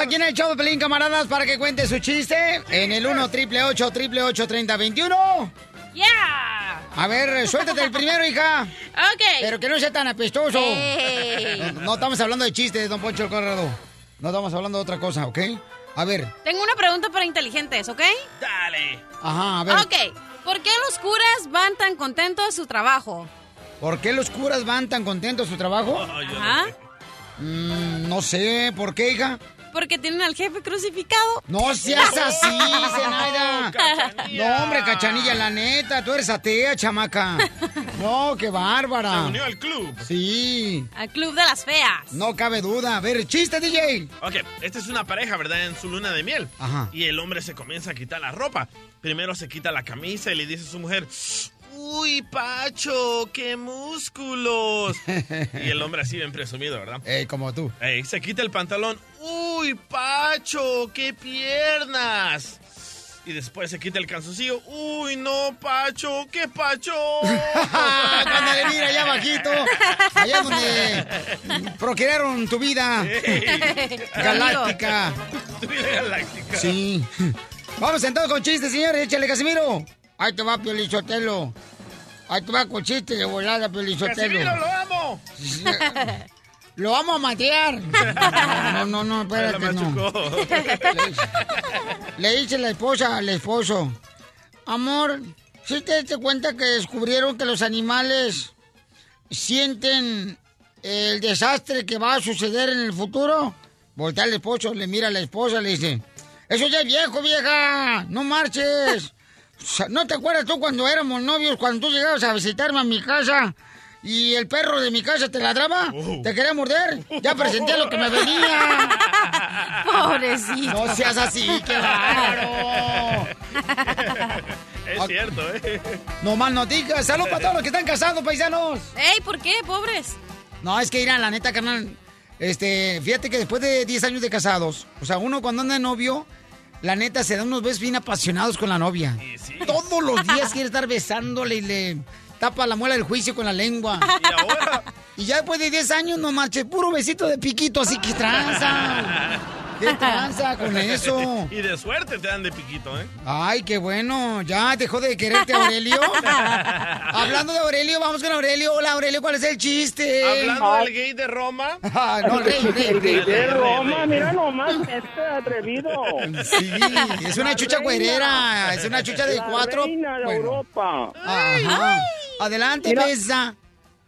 Aquí en el show de Pelín, camaradas, para que cuente su chiste en el 1 triple 8 triple 8 30 21. ¡Ya! A ver, suéltate el primero, hija. Ok. Pero que no sea tan apestoso. Ey. No, no estamos hablando de chistes, don Poncho el Corrado. No estamos hablando de otra cosa, ¿ok? A ver, Tengo una pregunta para inteligentes, ¿ok? Dale. ajá, a ver. Ok. ¿Por qué los curas van tan contentos a su trabajo? ¿Por qué los curas van tan contentos a su trabajo? Ajá. Mm, no sé, ¿por qué, hija? Porque tienen al jefe crucificado. No seas así, Zenaida. No, hombre, cachanilla, la neta, tú eres atea, chamaca. No, qué Se bárbara. unió al club. Sí, Al club de las feas. no cabe duda. A ver, chiste, DJ. Ok, esta es una pareja, ¿verdad? En su luna de miel. Ajá. Y el hombre se comienza a quitar la ropa. Primero se quita la camisa y le dice a su mujer, ¡Uy, Pacho, qué músculos! y el hombre así bien presumido, ¿verdad? Ey, como tú. Ey, se quita el pantalón, ¡Uy, Pacho, qué piernas! Y después se quita el calzoncillo, ¡Uy, no, Pacho, qué Pacho! Cuando le mira allá bajito, allá donde procrearon tu vida galáctica. Tu vida galáctica. Sí. Vamos entonces con chistes, señores. Échale, Casimiro. Ahí te va, Piolichotelo. Ahí te va con chiste de volada, Piolichotelo. ¡Casimiro, lo amo! Lo vamos a matear. No, no, no, la espérate, no. Le dice la esposa al esposo, amor, ¿sí te diste cuenta que descubrieron que los animales sienten el desastre que va a suceder en el futuro? Voltea al esposo, le mira a la esposa, le dice, eso ya es viejo, vieja, no marches. ¿No te acuerdas tú cuando éramos novios, cuando tú llegabas a visitarme a mi casa y el perro de mi casa te ladraba? ¿Te quería morder? Ya presenté lo que me venía. Pobrecito. No seas así, qué bárbaro. Es cierto, ¿eh? No más no digas. Salud para todos los que están casados, paisanos. Ey, ¿por qué, pobres? No, es que irán, la neta, carnal. Este, fíjate que después de 10 años de casados, o sea, uno cuando anda de novio, la neta se da unos besos bien apasionados con la novia. Todos los días quiere estar besándole y le tapa la muela del juicio con la lengua. Y ahora, Y ya después de 10 años, no marche, puro besito de piquito, así que tranza. ¿Qué tranza con eso? y de suerte te dan de piquito, ¿eh? Ay, qué bueno. Ya dejó de quererte Aurelio. Hablando de Aurelio, vamos con Aurelio. Hola, Aurelio, ¿cuál es el chiste? Hablando del gay de Roma. Ah, no, rey, rey, rey. De Roma, mira nomás este atrevido. Sí, es una chucha güerera. Es una chucha de La cuatro. reina de bueno. Europa. Ajá. Adelante, Mira. besa.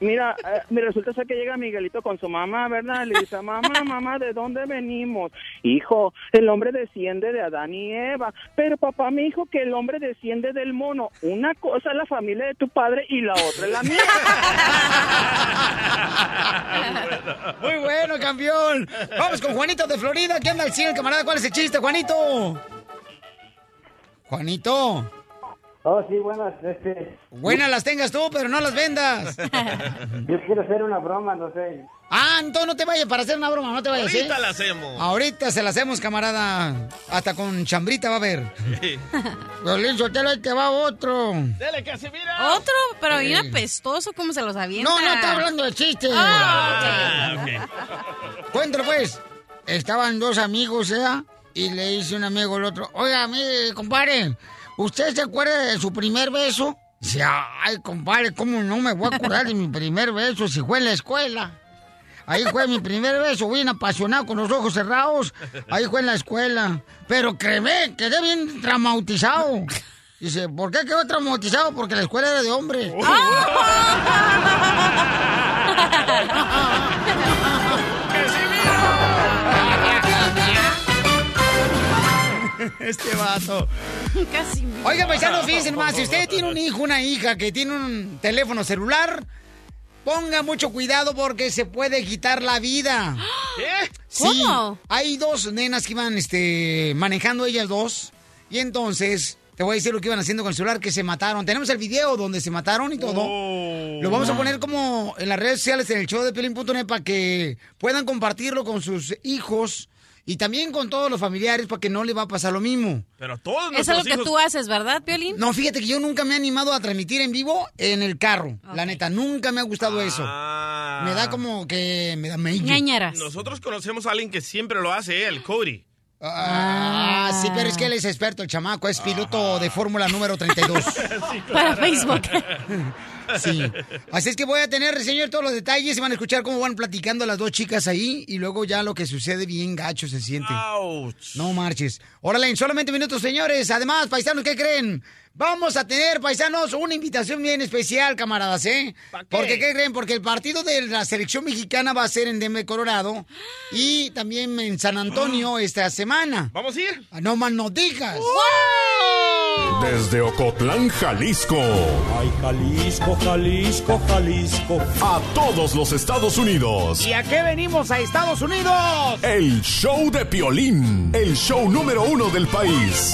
Mira, eh, me resulta ser que llega Miguelito con su mamá, ¿verdad? Le dice, mamá, mamá, ¿de dónde venimos? Hijo, el hombre desciende de Adán y Eva. Pero papá me dijo que el hombre desciende del mono. Una cosa es la familia de tu padre y la otra es la mía. Muy bueno, campeón. Vamos con Juanito de Florida. ¿Qué anda al cine, camarada? ¿Cuál es el chiste, Juanito? Juanito. Oh, sí, buenas, este, Buenas las tengas tú, pero no las vendas. yo quiero hacer una broma, no sé. Ah, entonces no te vayas para hacer una broma, no te vayas, ¿eh? Ahorita la hacemos. Ahorita se la hacemos, camarada. Hasta con chambrita va a haber. Violín Sotelo, ahí te va otro. Dele, Casimiro. Otro, pero bien Ey. apestoso, ¿cómo se los avienta? No, no está hablando de chistes. Ah, Ah, ok. Cuéntalo, pues. Estaban dos amigos, ¿eh? Y le dice un amigo al otro, oiga, mire, compadre, ¿usted se acuerda de su primer beso? Dice, ay, compadre, ¿cómo no me voy a acordar de mi primer beso si fue en la escuela? Ahí fue mi primer beso, bien apasionado, con los ojos cerrados. Ahí fue en la escuela. Pero créeme, quedé bien traumatizado. Dice, ¿por qué quedó traumatizado? Porque la escuela era de hombres. Este vato. Casi. Oiga, paisanos, fíjense más, si usted tiene un hijo, una hija que tiene un teléfono celular, ponga mucho cuidado porque se puede quitar la vida. ¿Qué? Sí, ¿Cómo? hay dos nenas que iban este, manejando ellas dos y entonces te voy a decir lo que iban haciendo con el celular, que se mataron. Tenemos el video donde se mataron y todo. Lo vamos a poner como en las redes sociales en el show de Pelín.net para que puedan compartirlo con sus hijos y también con todos los familiares para que no le va a pasar lo mismo. Pero todos Eso es lo que hijos... tú haces, ¿verdad, Piolín? No, fíjate que yo nunca me he animado a transmitir en vivo en el carro. La neta, nunca me ha gustado eso. Ah. Me da como que me da mello. Ñañaras. Nosotros conocemos a alguien que siempre lo hace, ¿eh? el Cody. Ah, sí, pero es que él es experto, el chamaco, es piloto de Fórmula número 32. Para Facebook. Sí. Así es que voy a tener, señor, todos los detalles y van a escuchar cómo van platicando las dos chicas ahí y luego ya lo que sucede bien gacho se siente. Ouch. No marches. Órale, en solamente minutos, señores. Además, paisanos, ¿qué creen? Vamos a tener, paisanos, una invitación bien especial, camaradas, ¿eh? ¿Pa qué? Porque, ¿qué creen? Porque el partido de la selección mexicana va a ser en Denver, Colorado y también en San Antonio esta semana. ¿Vamos a ir? Ah, No más no digas. Desde Ocotlán, Jalisco. Ay, Jalisco, Jalisco, Jalisco. A todos los Estados Unidos. ¿Y a qué venimos a Estados Unidos? El show de Piolín. El show número uno del país.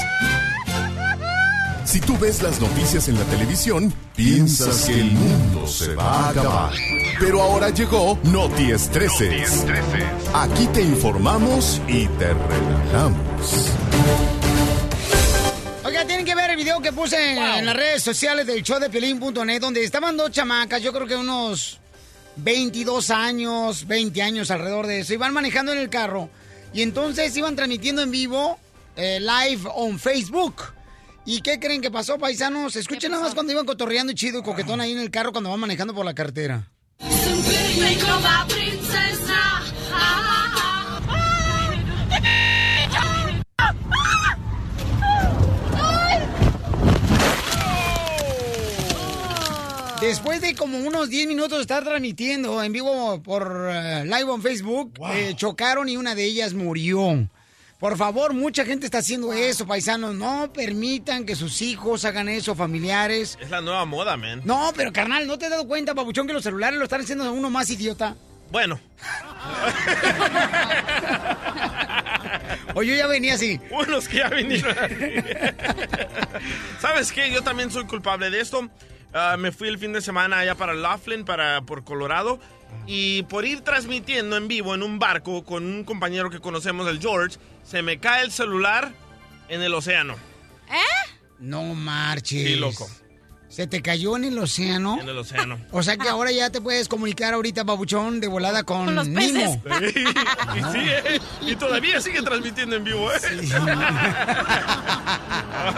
Si tú ves las noticias en la televisión, piensas que el mundo se va a acabar. Pero ahora llegó Noti Estreses. Aquí te informamos y te relajamos. Oiga, tienen que ver el video que puse en, en las redes sociales del show de Pelín.net, donde estaban dos chamacas, yo creo que unos 22 años, 20 años alrededor de eso, iban manejando en el carro y entonces iban transmitiendo en vivo, eh, live on Facebook. ¿Y qué creen que pasó, paisanos? Escuchen nada más cuando iban cotorreando chido y coquetón ahí en el carro cuando van manejando por la carretera. Después de como unos 10 minutos de estar transmitiendo en vivo por eh, live on Facebook, eh, chocaron y una de ellas murió. Por favor, mucha gente está haciendo eso, paisanos. No permitan que sus hijos hagan eso, familiares. Es la nueva moda, man. No, pero carnal, ¿no te has dado cuenta, papuchón, que los celulares lo están haciendo a uno más idiota? Bueno, O yo ya venía así. unos que ya vinieron. ¿Sabes qué? Yo también soy culpable de esto. Ah, me fui el fin de semana allá para Laughlin, para, por Colorado. Y por ir transmitiendo en vivo en un barco con un compañero que conocemos, el George, se me cae el celular en el océano. No marches. Sí, loco. ¿Se te cayó en el océano? En el océano. O sea que ahora ya te puedes comunicar ahorita, babuchón, de volada con, Con los peces. y sí, ¿eh? Y todavía sigue transmitiendo en vivo, ¿eh?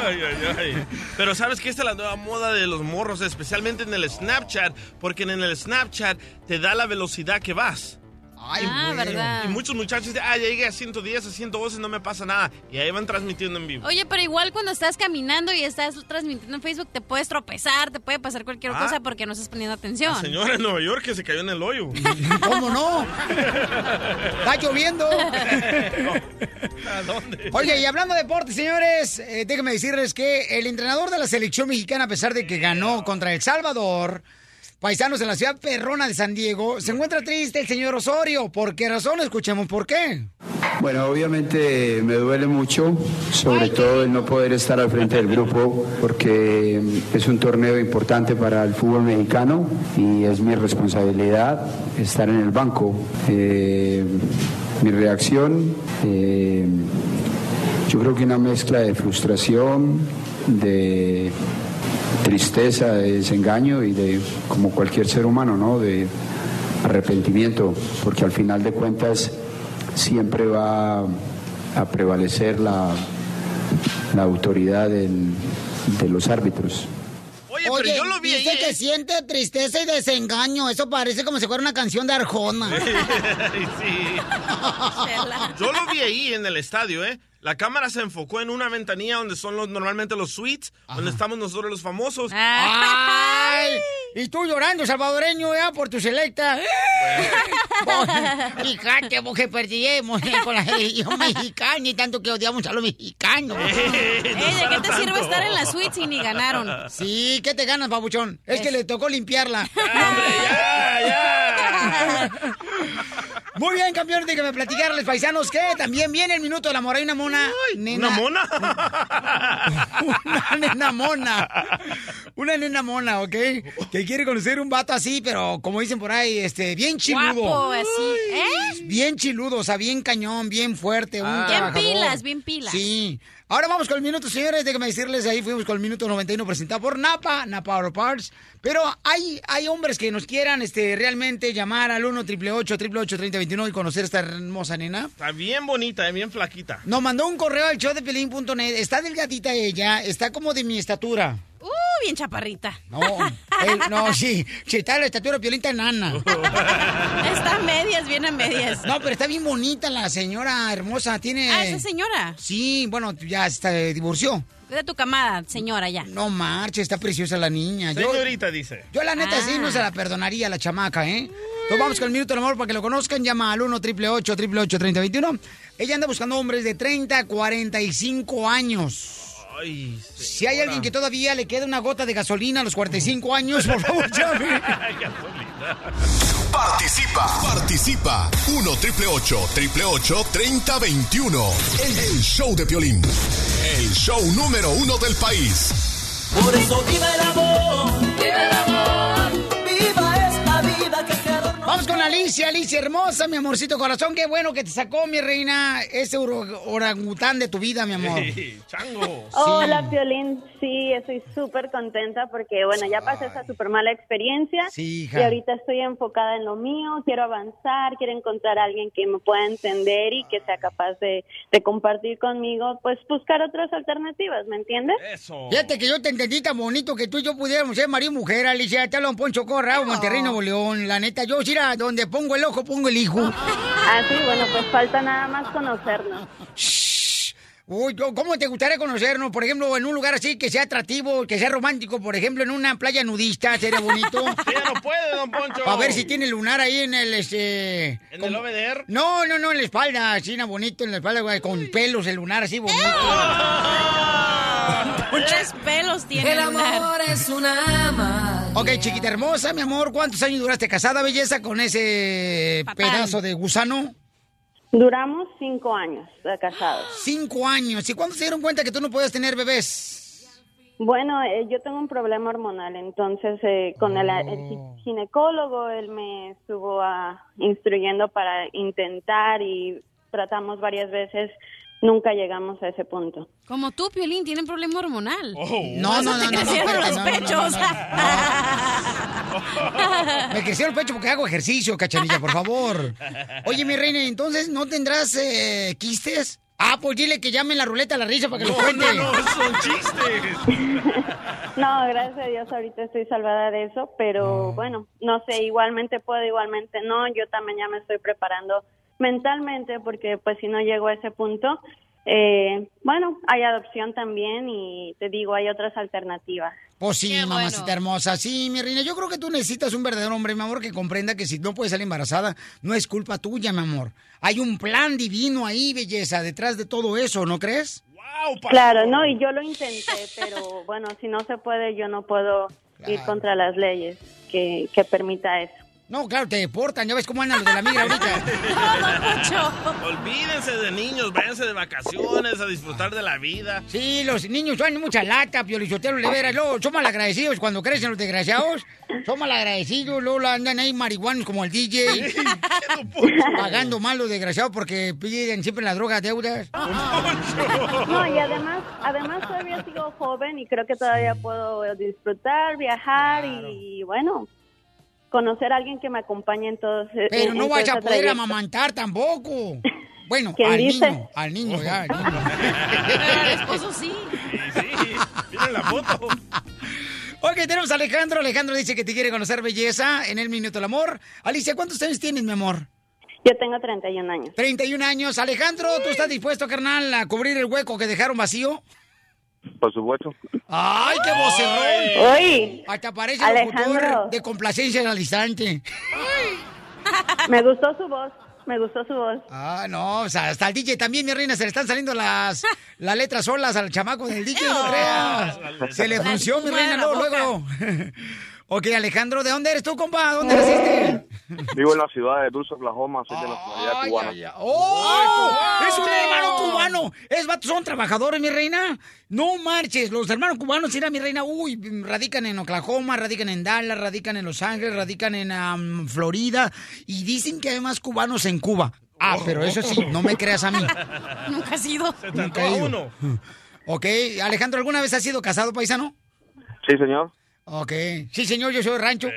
Ay, ay, ay. Pero sabes que esta es la nueva moda de los morros, especialmente en el Snapchat, porque en el Snapchat te da la velocidad que vas. Ay, Ah, güey. ¿verdad? Y muchos muchachos dicen, ah, ya llegué a 110, a 112, no me pasa nada. Y ahí van transmitiendo en vivo. Oye, pero igual cuando estás caminando y estás transmitiendo en Facebook, te puedes tropezar, te puede pasar cualquier Ah. cosa porque no estás poniendo atención. La señora en Nueva York que se cayó en el hoyo. ¿Cómo no? Está lloviendo. ¿A dónde? Oye, y hablando de deporte, señores, eh, déjenme decirles que el entrenador de la selección mexicana, a pesar de que ganó contra El Salvador, paisanos en la ciudad perrona de San Diego, se encuentra triste el señor Osorio. ¿Por qué razón? Escuchemos por qué. Bueno, obviamente me duele mucho, sobre todo el no poder estar al frente del grupo, porque es un torneo importante para el fútbol mexicano y es mi responsabilidad estar en el banco. Eh, mi reacción, eh, yo creo que una mezcla de frustración, de tristeza, de desengaño y de, como cualquier ser humano, ¿no? De arrepentimiento, porque al final de cuentas siempre va a prevalecer la, la autoridad del- de los árbitros. Oye, pero yo lo vi ahí. dice que ¿eh? siente tristeza y desengaño. Eso parece como si fuera una canción de Arjona. sí. Yo lo vi ahí en el estadio, ¿eh? La cámara se enfocó en una ventanilla donde son los, normalmente los suites, donde estamos nosotros los famosos. ¡Ay! Y tú llorando, salvadoreño, ya, por tu selecta. Fíjate, vos que perdimos eh, con la religión mexicana y tanto que odiamos a los mexicanos. Ey, ¿de qué te sirve estar en la suite si ni ganaron? Sí, ¿qué te ganas, babuchón? Es que le tocó limpiarla. Muy bien, campeón, déjame platicarles, paisanos, que también viene el minuto del amor. Hay una mona. nena- ¿Una mona? una nena mona. Una nena mona, ¿ok? Que quiere conocer un vato así, pero como dicen por ahí, este, bien chiludo. Guapo, así. ¿Eh? Bien chiludo, o sea, bien cañón, bien fuerte. un Bien trabajador. pilas, bien pilas. Sí. Ahora vamos con el minuto, señores. Déjenme decirles, ahí fuimos con el minuto 91 presentado por Napa, Napa Auto Parts. Pero hay, hay hombres que nos quieran este, realmente llamar al 1 888 3021 y conocer a esta hermosa nena. Está bien bonita, eh, bien flaquita. Nos mandó un correo al show de Pelín.net. Está delgadita ella, está como de mi estatura. Uh, bien chaparrita. No, él- no, sí, sí, está la estatura violenta enana. Está a medias, bien a medias. No, pero está bien bonita la señora hermosa. Tiene. Ah, esa señora. Sí, bueno, ya se divorció. De tu camada, señora, ya. No marche, está preciosa la niña. Yo, Señorita dice. yo la neta sí no se la perdonaría a la chamaca, ¿eh? Entonces vamos con el minuto del amor para que lo conozcan. Llama al 1 888 888 3021 Ella anda buscando hombres de 30 a 45 años. Ay, Si hay alguien que todavía le queda una gota de gasolina a los 45 años, por favor, llame. Participa, participa. 1 triple 888 3021. El, el show de Piolín. El show número uno del país. Por eso viva el amor, viva el amor, viva esta vida que se adornó. Vamos con Alicia, Alicia hermosa, mi amorcito corazón. Qué bueno que te sacó, mi reina, ese orangután de tu vida, mi amor. chango. Hola, Piolín. Sí, estoy súper contenta porque, bueno, ya pasé esa súper mala experiencia. Sí, hija. Y ahorita estoy enfocada en lo mío. Quiero avanzar, quiero encontrar a alguien que me pueda entender y que sea capaz de, de compartir conmigo, pues buscar otras alternativas, ¿me entiendes? Eso. Fíjate que yo te entendí tan bonito que tú y yo pudiéramos ser marido y mujer, Alicia. Te habla un Poncho Corra, Monterrey, Nuevo León. La neta, yo, mira, donde pongo el ojo, pongo el hijo. Ah, sí, bueno, pues falta nada más conocernos. Uy, yo- ¿cómo te gustaría conocernos? Por ejemplo, en un lugar así que sea atractivo, que sea romántico, por ejemplo, en una playa nudista, sería bonito. Ella no puede, don Poncho. A ver si tiene lunar ahí en el, este... ¿En el OBDR? No, no, no, en la espalda, así, bonito, en la espalda, güey, con pelos, el lunar así bonito. Tres pelos tiene. El lunar. amor es una magia. Ok, chiquita hermosa, mi amor, ¿cuántos años duraste casada, belleza, con ese pedazo de gusano? Duramos cinco años de casados. Cinco años. ¿Y cuándo se dieron cuenta que tú no podías tener bebés? Bueno, eh, yo tengo un problema hormonal, entonces eh, con el, el gi- ginecólogo él me estuvo ah, instruyendo para intentar y tratamos varias veces, nunca llegamos a ese punto. Como tú, Piolín, tiene un problema hormonal. No, no, no, te no, no, crecieron los pechos. Me crecieron el pecho porque hago ejercicio, cachanilla, por favor. Oye, mi reina, entonces, ¿no tendrás eh, quistes? Ah, pues dile que llame la ruleta a la risa para que lo cuente. no, no, son chistes. No, gracias a Dios ahorita estoy salvada de eso, pero bueno, no sé, igualmente puedo, igualmente no, yo también ya me estoy preparando mentalmente porque pues si no llego a ese punto, eh, bueno, hay adopción también y te digo, hay otras alternativas. Pues sí, Qué mamacita bueno. hermosa. Sí, mi reina, yo creo que tú necesitas un verdadero hombre, mi amor, que comprenda que si no puedes salir embarazada, no es culpa tuya, mi amor. Hay un plan divino ahí, belleza, detrás de todo eso, ¿no crees? Wow. Claro, no, y yo lo intenté, pero bueno, si no se puede, yo no puedo ir contra las leyes que, que permita eso. No, claro, te deportan, ya ves cómo andan los de la migra ahorita. Olvídense de niños, váyanse de vacaciones a disfrutar de la vida. Sí, los niños son mucha lata, piolichotero, de veras. Luego, son malagradecidos cuando crecen los desgraciados. Son malagradecidos, luego andan ahí marihuanos como el DJ. pagando mal los desgraciados porque piden siempre la droga deudas. No, y además, además todavía sigo joven y creo que todavía puedo disfrutar, viajar y bueno, conocer a alguien que me acompañe en todos. Pero en- no en todo a poder trayecto. amamantar tampoco. Bueno, ¿Quién al dice? niño, al niño, ya, al niño. Pero esposo sí. Sí, miren la foto. Ok, tenemos a Alejandro. Alejandro dice que te quiere conocer belleza en el Minuto del Amor. Alicia, ¿cuántos años tienes, mi amor? Yo tengo 31 años. 31 años. Alejandro, ¿tú estás dispuesto, carnal, a cubrir el hueco que dejaron vacío? Por supuesto. ¡Ay, qué vocerrón! Uy, Hasta parece Alejandro. locutor de complacencia al instante. me gustó su voz, me gustó su voz. Ah, no, o sea, hasta el DJ también, mi reina, se le están saliendo las, las letras solas al chamaco del DJ, no creas. Se le frunció, mi reina, luego, luego. ok, Alejandro, ¿de dónde eres tú, compa? ¿Dónde naciste? Vivo en la ciudad de Tulsa, Oklahoma, soy de nacionalidad cubana. ¡Oh! ¡Es un hermano cubano! Es son trabajadores, mi reina. No marches. Los hermanos cubanos, mira, mi reina, uy, radican en Oklahoma, radican en Dallas, radican en Los Ángeles, radican en Florida. Y dicen que hay más cubanos en Cuba. Ah, pero eso sí, no me creas a mí. Nunca ha sido. Nunca he ido. Ok, Alejandro, ¿alguna vez has sido casado, paisano? Sí, señor. Ok. Sí, señor, yo soy de rancho.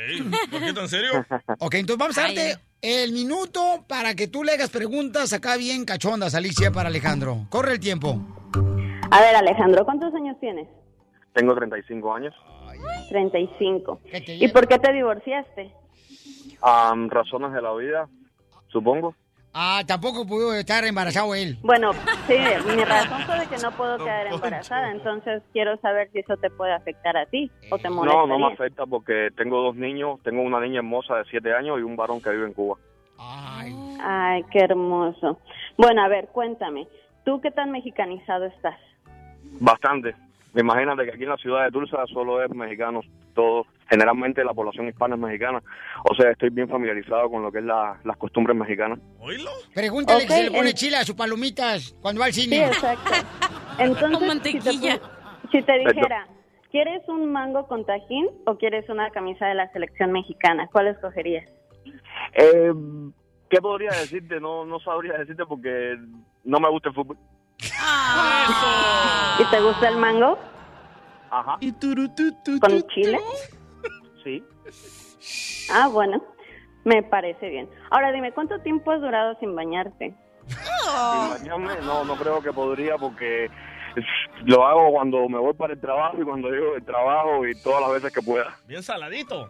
¿Por qué tan serio? Ok, entonces vamos a darte el minuto para que tú le hagas preguntas acá bien cachondas, Alicia, para Alejandro. Corre el tiempo. A ver, Alejandro, ¿cuántos años tienes? Tengo 35 años. 35. ¿Y por qué te divorciaste? Am, razones de la vida, supongo. Ah, tampoco pudo estar embarazado él. Bueno, sí, mi razón fue de que no puedo quedar embarazada, entonces quiero saber si eso te puede afectar a ti o te molesta. No, no me afecta porque tengo dos niños. Tengo una niña hermosa de 7 años y un varón que vive en Cuba. Ay, qué hermoso. Bueno, a ver, cuéntame, ¿tú qué tan mexicanizado estás? Bastante. Imagínate que aquí en la ciudad de Tulsa solo es mexicanos, todo. Generalmente la población hispana es mexicana. O sea, estoy bien familiarizado con lo que es la- las costumbres mexicanas. Pregúntale que Ok, se le pone en- chile a sus palomitas cuando va al Sí, cine. exacto. Entonces, si te, pu- si te dijera, ¿quieres un mango con tajín o quieres una camisa de la selección mexicana? ¿Cuál escogerías? Eh, ¿Qué podría decirte? No, no sabría decirte porque no me gusta el fútbol. ¿Y te gusta el mango? Ajá. ¿Con chile? Sí. Ah, bueno, me parece bien. Ahora dime, ¿cuánto tiempo has durado sin bañarte? Sin bañarme, no, no creo que podría porque lo hago cuando me voy para el trabajo y cuando llego del trabajo y todas las veces que pueda. Bien saladito.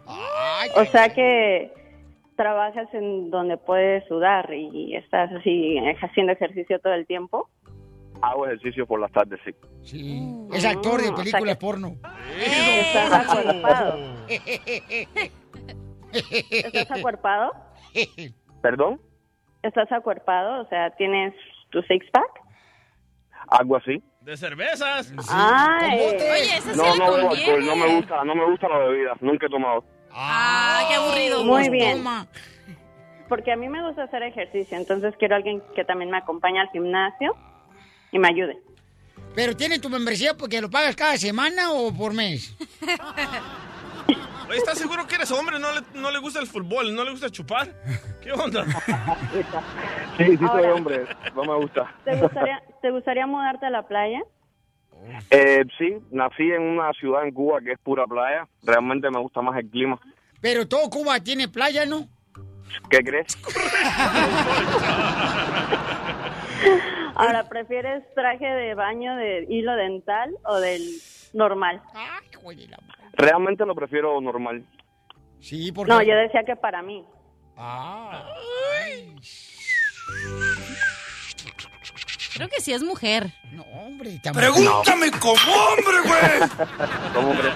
O sea que trabajas en donde puedes sudar y estás así haciendo ejercicio todo el tiempo. Hago ejercicio por las tardes, sí. Sí. Es actor de Mm, o sea películas que- porno. Estás acuerpado. ¿Estás acuerpado? ¿Perdón? ¿Estás acuerpado? O sea, ¿tienes tu six-pack? Algo así. De cervezas. Ay. Oye, esa sí No, no bebo alcohol, no me gusta, no me gusta la bebida, nunca he tomado. Ah, qué aburrido. Muy bien. Porque a mí me gusta hacer ejercicio, entonces quiero alguien que también me acompañe al gimnasio y me ayude. ¿Pero tiene tu membresía porque lo pagas cada semana o por mes? ¿estás seguro que eres hombre? ¿No le, no le gusta el fútbol? ¿No le gusta chupar? ¿Qué onda? Sí, sí soy Ahora. hombre, no me gusta. ¿Te gustaría, ¿te gustaría mudarte a la playa? Eh, sí, nací en una ciudad en Cuba que es pura playa. Realmente me gusta más el clima. Pero todo Cuba tiene playa, ¿no? ¿Qué crees? Ahora, ¿prefieres traje de baño de hilo dental o del normal? Realmente lo prefiero normal. Sí, porque... No, yo decía que para mí. Ah. Creo que sí es mujer. No, hombre. Pregúntame como hombre, güey. ¿Cómo crees?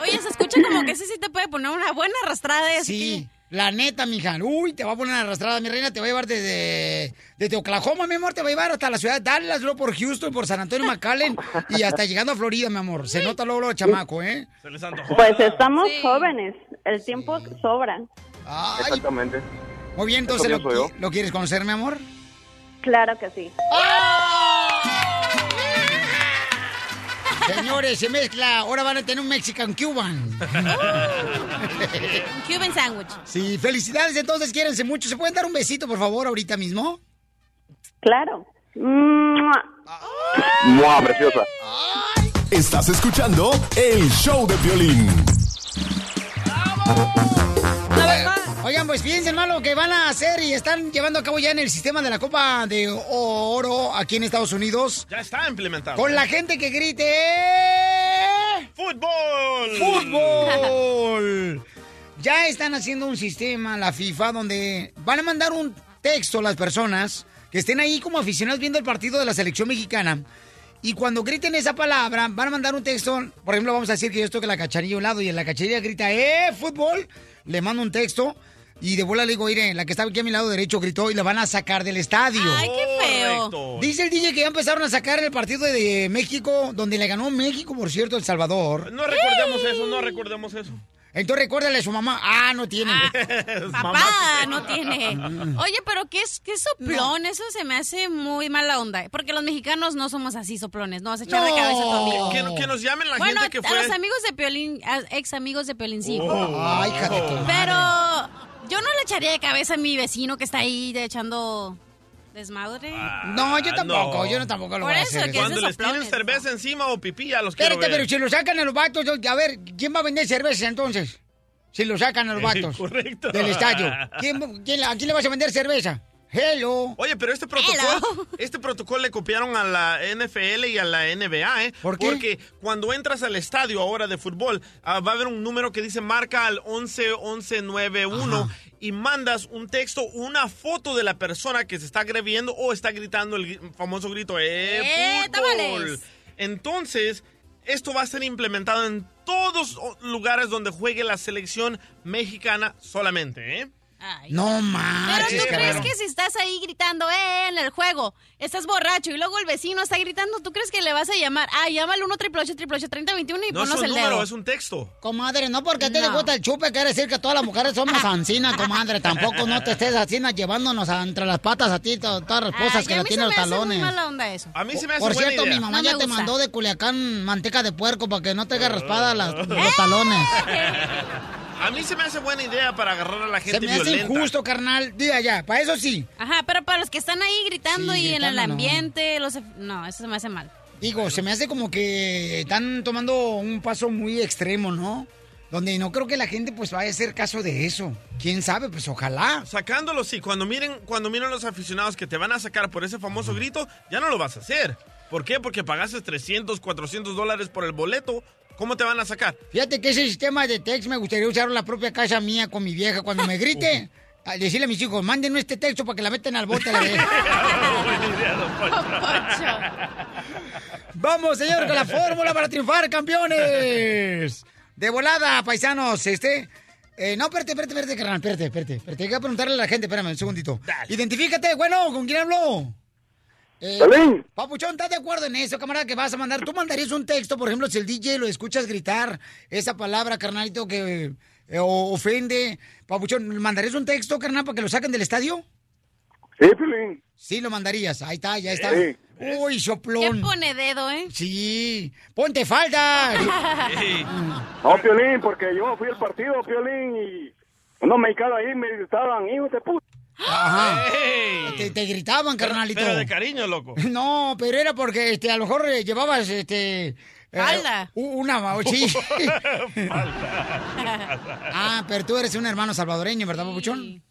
Oye, se escucha como que ese sí te puede poner una buena arrastrada de Sí, la neta, mija. Uy, te va a poner arrastrada, mi reina. Te va a llevar desde, desde Oklahoma, mi amor. Te va a llevar hasta la ciudad de Dallas, luego por Houston, por San Antonio, McAllen y hasta llegando a Florida, mi amor. Se nota luego, luego, chamaco, ¿eh? Se les antojó. Pues estamos jóvenes, el tiempo sobra. Exactamente. Muy bien, entonces, ¿lo, ¿lo quieres conocer, mi amor? Claro que sí. Señores, se mezcla. Ahora van a tener un Mexican Cuban. Cuban sandwich. Sí, felicidades. Entonces, quiérense mucho. ¿Se pueden dar un besito, por favor, ahorita mismo? Claro. ¡Mua! Mua, preciosa. Estás escuchando el show de violín. Oigan, pues fíjense, hermano, lo que van a hacer y están llevando a cabo ya en el sistema de la Copa de Oro aquí en Estados Unidos. Ya está implementado. Con la gente que grite... ¡Fútbol! ¡Fútbol! Ya están haciendo un sistema, la FIFA, donde van a mandar un texto a las personas que estén ahí como aficionados viendo el partido de la selección mexicana. Y cuando griten esa palabra, van a mandar un texto. Por ejemplo, vamos a decir que yo estoy en la cacharilla a un lado y en la cacharilla grita, ¡eh, fútbol! Le mando un texto y de bola le digo, mire, la que estaba aquí a mi lado derecho gritó y la van a sacar del estadio. Ay, qué feo. Correcto. Dice el DJ que ya empezaron a sacar el partido de México, donde le ganó México, por cierto, El Salvador. No recordemos eso, no recordemos eso. Entonces recuérdale a su mamá. Ah, no tiene. Papá no tiene. Oye, pero ¿qué es qué soplón? Eso se me hace muy mala onda. Porque los mexicanos no somos así soplones. No vas a echar de cabeza a tu amigo. Que, que nos llamen la bueno, gente que a fue. los amigos de Piolín, a- ex amigos de Piolín, sí. Oh. Ay, hija de tu madre. Pero yo no le echaría de cabeza a mi vecino que está ahí echando desmadre. No, yo tampoco, Ah, no. yo no tampoco lo Por voy a hacer. que. Cuando les tienen cerveza encima o pipí, ya los quiero Espérate, ver. pero si lo sacan a los vatos, yo- a ver, ¿quién va a vender cerveza entonces? Si lo sacan a los vatos. Correcto. Del estadio. ¿Quién, quién- ¿A quién le vas a vender cerveza? Hello. Oye, pero este protocolo, este protocolo le copiaron a la NFL y a la NBA, ¿eh? ¿Por qué? Porque cuando entras al estadio ahora de fútbol, ah, va a haber un número que dice marca al 111191 y mandas un texto, una foto de la persona que se está agrediendo o está gritando el famoso grito, ¡eh, ¡Eh, fútbol! Entonces, esto va a ser implementado en todos los lugares donde juegue la selección mexicana solamente, ¿eh? No Pero manches, tú crees cabrón. que si estás ahí gritando, eh, en el juego, estás borracho y luego el vecino está gritando, ¿tú crees que le vas a llamar? Ah, llama al 1 triple 3021 y No es ponnos un el número, dedo. es un texto. Comadre, no porque te No. gusta el chupe, quiere decir que todas las mujeres somos ancinas, comadre. Tampoco no te estés así llevándonos a- entre las patas a ti, to- todas las esposas Ay, que a la mí tienen se los me hace talones. muy mala onda eso. A mí se me hace Por buena cierto, idea. mi mamá No ya te mandó de Culiacán manteca de puerco para que no te haga raspada las- los talones. A mí se me hace buena idea para agarrar a la gente Se me hace violenta. injusto, carnal. Diga ya, para eso sí. Ajá, pero para los que están ahí gritando Sí, y en el gritando, no. ambiente, los... no, eso se me hace mal. Digo, se me hace como que están tomando un paso muy extremo, ¿no? Donde no creo que la gente pues vaya a hacer caso de eso. ¿Quién sabe? Pues ojalá. Sacándolo, sí. Cuando miren, cuando miren los aficionados que te van a sacar por ese famoso grito, ya no lo vas a hacer. ¿Por qué? Porque pagaste 300, 400 dólares por el boleto. ¿Cómo te van a sacar? Fíjate que ese sistema de text me gustaría usarlo en la propia casa mía con mi vieja cuando me grite. a decirle a mis hijos, mándenme este texto para que la metan al bote. la. Vamos, señor, con la fórmula para triunfar, campeones. De volada, paisanos, este. eh, no, espérate, espérate, espérate, carnal, espérate, espérate, espérate. Hay que preguntarle a la gente, espérame un segundito. Identifícate, bueno, ¿con quién hablo? Eh, Piolín. Papuchón, ¿estás de acuerdo en eso, camarada, que vas a mandar? ¿Tú mandarías un texto, por ejemplo, si el DJ lo escuchas gritar esa palabra, carnalito, que eh, o- ofende? Papuchón, ¿mandarías un texto, carnal, para que lo saquen del estadio? Sí, Piolín. Sí, lo mandarías. Ahí está, ya está. Sí. Uy, ¿Qué soplón. pone dedo, eh? Sí. Ponte falda. No, Piolín, porque yo fui al partido, Piolín, y unos mexicanos ahí me estaban, hijos de puta. Ajá. Te, te gritaban, carnalito. pero de cariño, loco. No, pero era porque este, a lo mejor eh, llevabas este. eh, Falda. una, sí. ah, pero tú eres un hermano salvadoreño, ¿verdad, papuchón?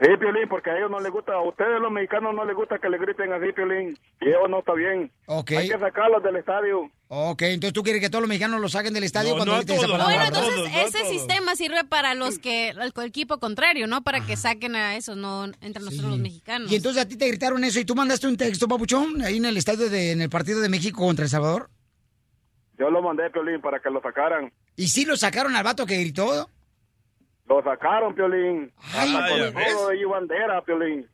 Sí, Piolín, porque a ellos no les gusta, a ustedes los mexicanos no les gusta que le griten así, Piolín. Y eso no está bien. Ok. Hay que sacarlos del estadio. Ok, entonces tú quieres que todos los mexicanos lo saquen del estadio No, cuando no griten esa palabra. Bueno, entonces no ese sistema sirve para los que, el equipo contrario, ¿no? Para que saquen a esos, no entre nosotros los mexicanos. Y entonces a ti te gritaron eso y tú mandaste un texto, papuchón, ahí en el estadio de, en el partido de México contra El Salvador. Yo lo mandé, Piolín, para que lo sacaran. ¿Y sí lo sacaron al vato que gritó? Lo sacaron, Piolín. Ay, Hasta con todo y bandera, Piolín.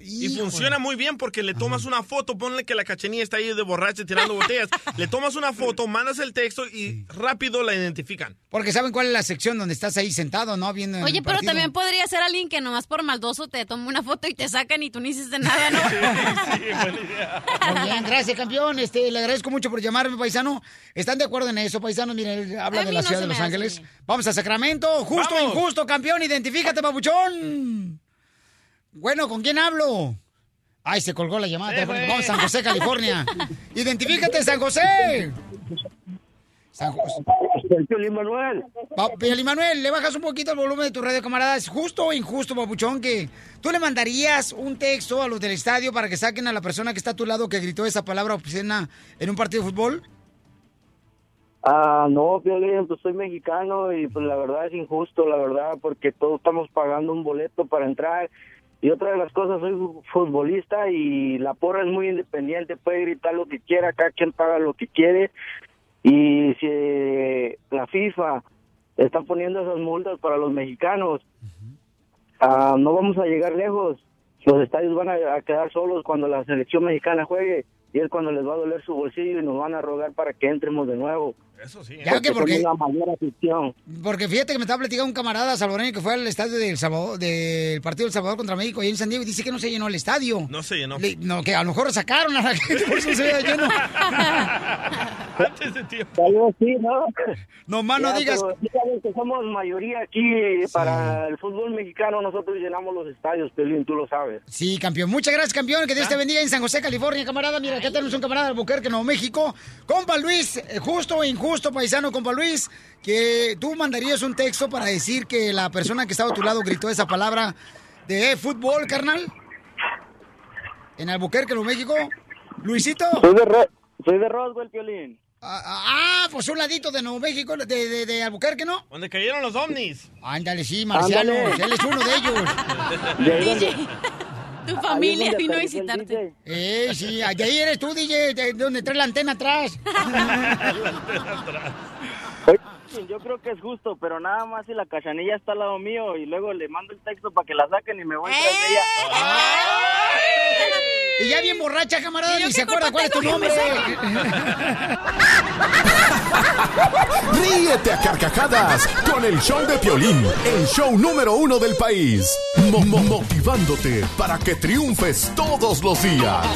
Y, funciona muy bien porque le tomas una foto, ponle que la cachanilla está ahí de borracha tirando botellas, le tomas una foto, mandas el texto y rápido la identifican. Porque saben cuál es la sección donde estás ahí sentado, ¿no? Viendo Oye, pero partido. también podría ser alguien que nomás por maldoso te toma una foto y te sacan y tú no hiciste nada, ¿no? Muy bien, gracias, campeón. Este, le agradezco mucho por llamarme, paisano. ¿Están de acuerdo en eso, paisano? Miren, habla de la no ciudad de Los. Ángeles. Vamos a Sacramento. Justo Vamos. Injusto, campeón. Identifícate, papuchón. Bueno, ¿con quién hablo? Ay, se colgó la llamada. Fue. Vamos San José, California. Identifícate, San José. San José. Piolín Manuel. Manuel, le bajas un poquito el volumen de tu radio, camarada. ¿Es justo o injusto, papuchón, que tú le mandarías un texto a los del estadio para que saquen a la persona que está a tu lado que gritó esa palabra obscena en un partido de fútbol? Ah, no, Piolín, pues soy mexicano y pues la verdad es injusto, la verdad, porque todos estamos pagando un boleto para entrar. Y otra de las cosas, soy futbolista y la porra es muy independiente, puede gritar lo que quiera, cada quien paga lo que quiere. Y si eh, la FIFA está poniendo esas multas para los mexicanos, ah, no vamos a llegar lejos. Los estadios van a, a quedar solos cuando la selección mexicana juegue y es cuando les va a doler su bolsillo y nos van a rogar para que entremos de nuevo. Eso sí. ¿eh? Ya que porque, somos la mayor afición. porque fíjate que me estaba platicando un camarada salvadoreño que fue al estadio del, Salvador, del partido del Salvador contra México ahí en San Diego y dice que no se llenó el estadio. No se llenó. Le- no, que a lo mejor sacaron a la gente, por eso se veía lleno. Antes de tiempo. Tal vez sí, ¿no? No más no digas. pero sí sabes que somos mayoría aquí para el fútbol mexicano. Nosotros llenamos los estadios, Pelín, tú lo sabes. Sí, campeón. Muchas gracias, campeón. Que Dios te bendiga en San José, California, camarada. Mira, acá tenemos un camarada de Albuquerque, Nuevo México. Compa Luis, eh, justo o injusto, paisano, compa Luis, que tú mandarías un texto para decir que la persona que estaba a tu lado gritó esa palabra de eh, fútbol, carnal. En Albuquerque, Nuevo México. Luisito. Soy de, Ro- soy de Roswell, Piolín. Ah, ah, pues un ladito de Nuevo México, de, de, de Albuquerque, ¿no? Donde cayeron los ovnis. Ándale, sí, marcianos. Ándale. Él es uno de ellos. DJ, tu familia vino a visitarte. Eh, sí, ahí eres tú, DJ, de donde trae la antena atrás. Oye, Yo creo que es justo, pero nada más si la cachanilla está al lado mío y luego le mando el texto para que la saquen y me voy tras ella. Y ya bien borracha, camarada, ni se acuerda cuál es tu nombre. Ríete a carcajadas con el show de Piolín, el show número uno del país. Mo- mo- motivándote para que triunfes todos los días.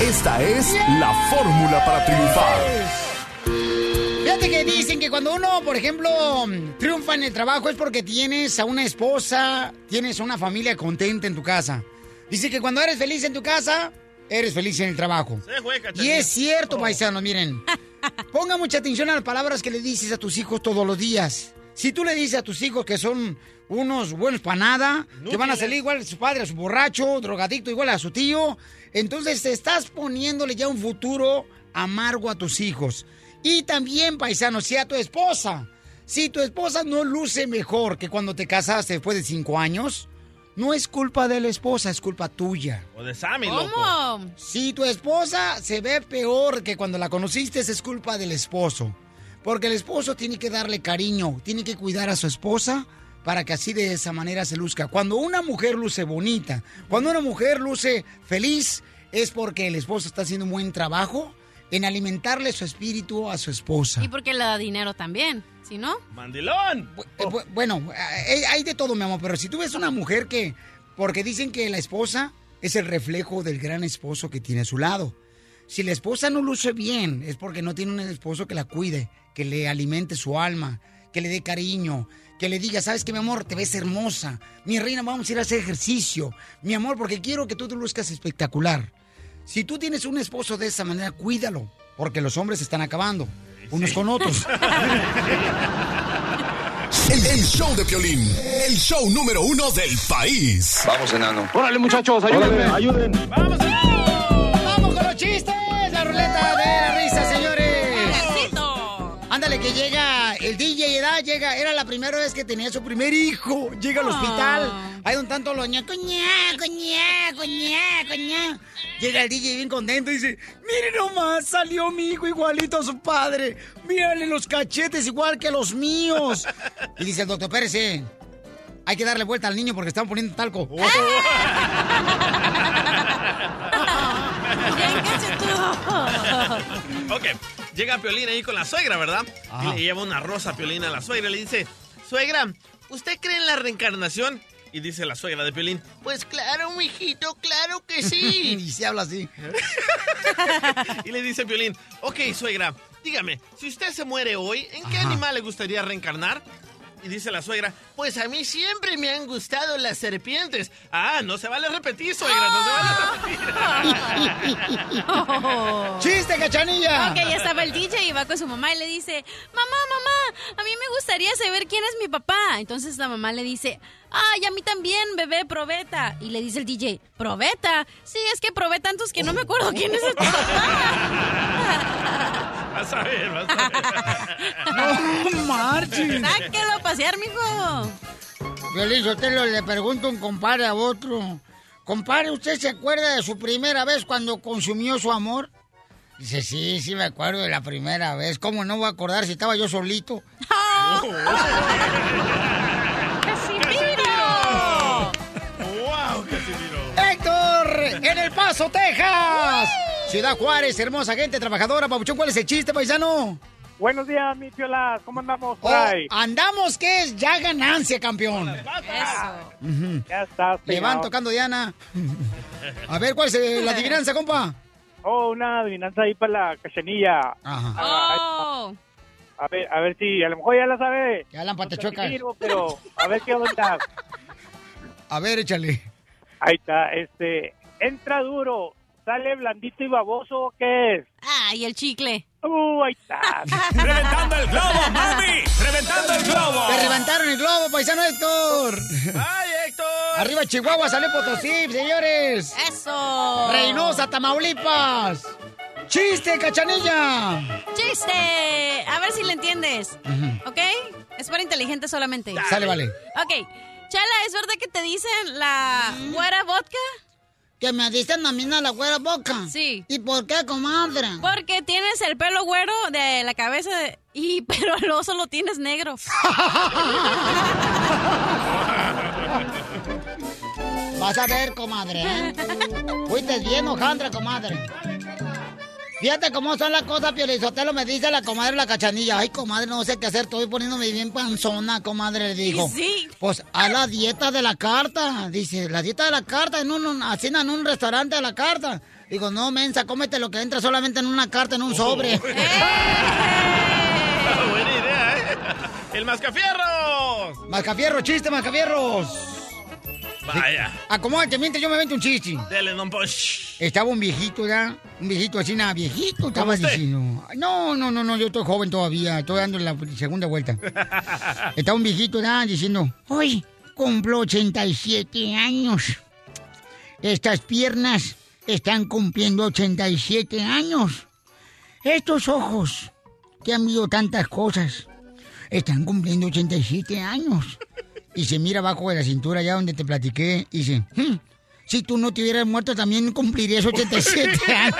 Esta es la fórmula para triunfar. Fíjate que dicen que cuando uno, por ejemplo, triunfa en el trabajo es porque tienes a una esposa, tienes a una familia contenta en tu casa. Dice que cuando eres feliz en tu casa, eres feliz en el trabajo. Se fue, Y es cierto, Oh. paisanos, miren. Ponga mucha atención a las palabras que le dices a tus hijos todos los días. Si tú le dices a tus hijos que son unos buenos para nada, que van a salir igual a su padre, a su borracho, drogadicto, igual a su tío, entonces te estás poniéndole ya un futuro amargo a tus hijos. Y también, paisano, si a tu esposa, si tu esposa no luce mejor que cuando te casaste después de cinco años, no es culpa de la esposa, es culpa tuya. O de Sammy, loco. ¿Cómo? Si tu esposa se ve peor que cuando la conociste, es culpa del esposo. Porque el esposo tiene que darle cariño, tiene que cuidar a su esposa para que así de esa manera se luzca. Cuando una mujer luce bonita, cuando una mujer luce feliz, es porque el esposo está haciendo un buen trabajo en alimentarle su espíritu a su esposa. Y porque le da dinero también, ¿sí no? ¡Mandilón! Eh, bu- Bueno, eh, hay de todo, mi amor, pero si tú ves una mujer que, porque dicen que la esposa es el reflejo del gran esposo que tiene a su lado. Si la esposa no luce bien, es porque no tiene un esposo que la cuide, que le alimente su alma, que le dé cariño, que le diga, sabes que mi amor, te ves hermosa. Mi reina, vamos a ir a hacer ejercicio. Mi amor, porque quiero que tú te luzcas espectacular. Si tú tienes un esposo de esa manera, cuídalo, porque los hombres se están acabando, unos con otros. El, el show de Piolín, el show número uno del país. Vamos, enano. Órale, muchachos, ayúdenme, ayuden. ¡Vamos con los chistes! La ruleta de la risa, señores. ¡Necesito! Ándale, que llega el DJ edad, llega, primera vez que tenía su primer hijo. Llega al Ah. hospital. Hay un tanto loña, coñá, coñá, coñá, coñá. Llega el DJ bien contento y dice, mire nomás, salió mi hijo igualito a su padre. Mírale los cachetes igual que los míos. Y dice el doctor, espérese, hay que darle vuelta al niño porque están poniendo talco. ¡Bien, cachetú! Ok, llega Piolín ahí con la suegra, ¿verdad? Ajá. Y le lleva una rosa a Piolín a la suegra y le dice, suegra, ¿usted cree en la reencarnación? Y dice la suegra de Piolín, pues claro, mijito, claro que sí. y se habla así. y le dice Piolín, ok, suegra, dígame, si usted se muere hoy, ¿en qué Ajá. animal le gustaría reencarnar? Y dice la suegra, pues a mí siempre me han gustado las serpientes. Ah, no se vale repetir, suegra, no se vale repetir. ¡Chiste, cachanilla! Ok, ya estaba el DJ y va con su mamá y le dice, mamá, mamá, a mí me gustaría saber quién es mi papá. Entonces la mamá le dice, ay, a mí también, bebé, probeta. Y le dice el DJ, ¿probeta? Sí, es que probé tantos que no me acuerdo quién es el papá. Vas a ver, vas a ver. ¡No marches! Sáquelo a pasear, mijo. Violín Sotelo le pregunta un compadre a otro. Compadre, ¿usted se acuerda de su primera vez cuando consumió su amor? Dice, sí, sí me acuerdo de la primera vez. ¿Cómo no voy a acordar si estaba yo solito? ¡Casimiro! ¡Wow, Casimiro! ¡Héctor! ¡En El Paso, Texas! Ciudad Juárez, hermosa gente trabajadora. Papuchón, ¿cuál es el chiste, paisano? Buenos días, mi piolas. ¿Cómo andamos Oh, andamos que es ya ganancia, campeón. Ujú. Ya estás. Le van tocando Diana. A ver, ¿cuál es la adivinanza, compa? Oh, una adivinanza ahí para la cachanilla. Ajá. Oh. A ver, a ver si a lo mejor ya la sabe. Ya la patechuecas. Pero a ver qué onda. A ver, échale. Ahí está, este, entra duro, sale blandito y baboso, ¿qué es? Ah, y el chicle. Uh, ahí está. ¡Reventando el globo, mami! ¡Reventando el globo! Te reventaron el globo, paisano Héctor. ¡Ay, Héctor! Arriba Chihuahua, sale Potosí, señores. ¡Eso! Reynosa, Tamaulipas. ¡Chiste, cachanilla! ¡Chiste! A ver si le entiendes. ¿Ok? Es para inteligente solamente. Sale, vale. Ok. Chala, ¿es verdad que te dicen la güera vodka? Que me dicen a mí a la güera boca. Sí. ¿Y por qué, comadre? Porque tienes el pelo güero de la cabeza de- y pero el oso lo tienes negro. Vas a ver, comadre, ¿eh? Fuiste bien hojandra, comadre. Fíjate cómo son las cosas, Piolizotelo, me dice la comadre la cachanilla. Ay, comadre, no sé qué hacer, estoy poniéndome bien panzona, comadre, le dijo. Sí. Pues a la dieta de la carta, dice, la dieta de la carta, en un, así en un restaurante de la carta. Digo, no, mensa, cómete lo que entra solamente en una carta, en un sobre. Buena idea, ¿eh? ¡El mascafierros! Mascafierro, chiste, mascafierros. Vaya. Acomódate mientras yo me vento un chiste. Dele, don Posh. Estaba un viejito, ¿ya? Un viejito así, nada, viejito, estaba usted? diciendo. "Ay, No, no, no, no, yo estoy joven todavía, estoy dando la segunda vuelta. Estaba un viejito, ¿ya? Diciendo, hoy cumplo 87 años. Estas piernas están cumpliendo 87 años. Estos ojos que han visto tantas cosas están cumpliendo 87 años. Y se mira abajo de la cintura, allá donde te platiqué, y dice, "Hmm, si tú no te hubieras muerto, también cumplirías 87 años.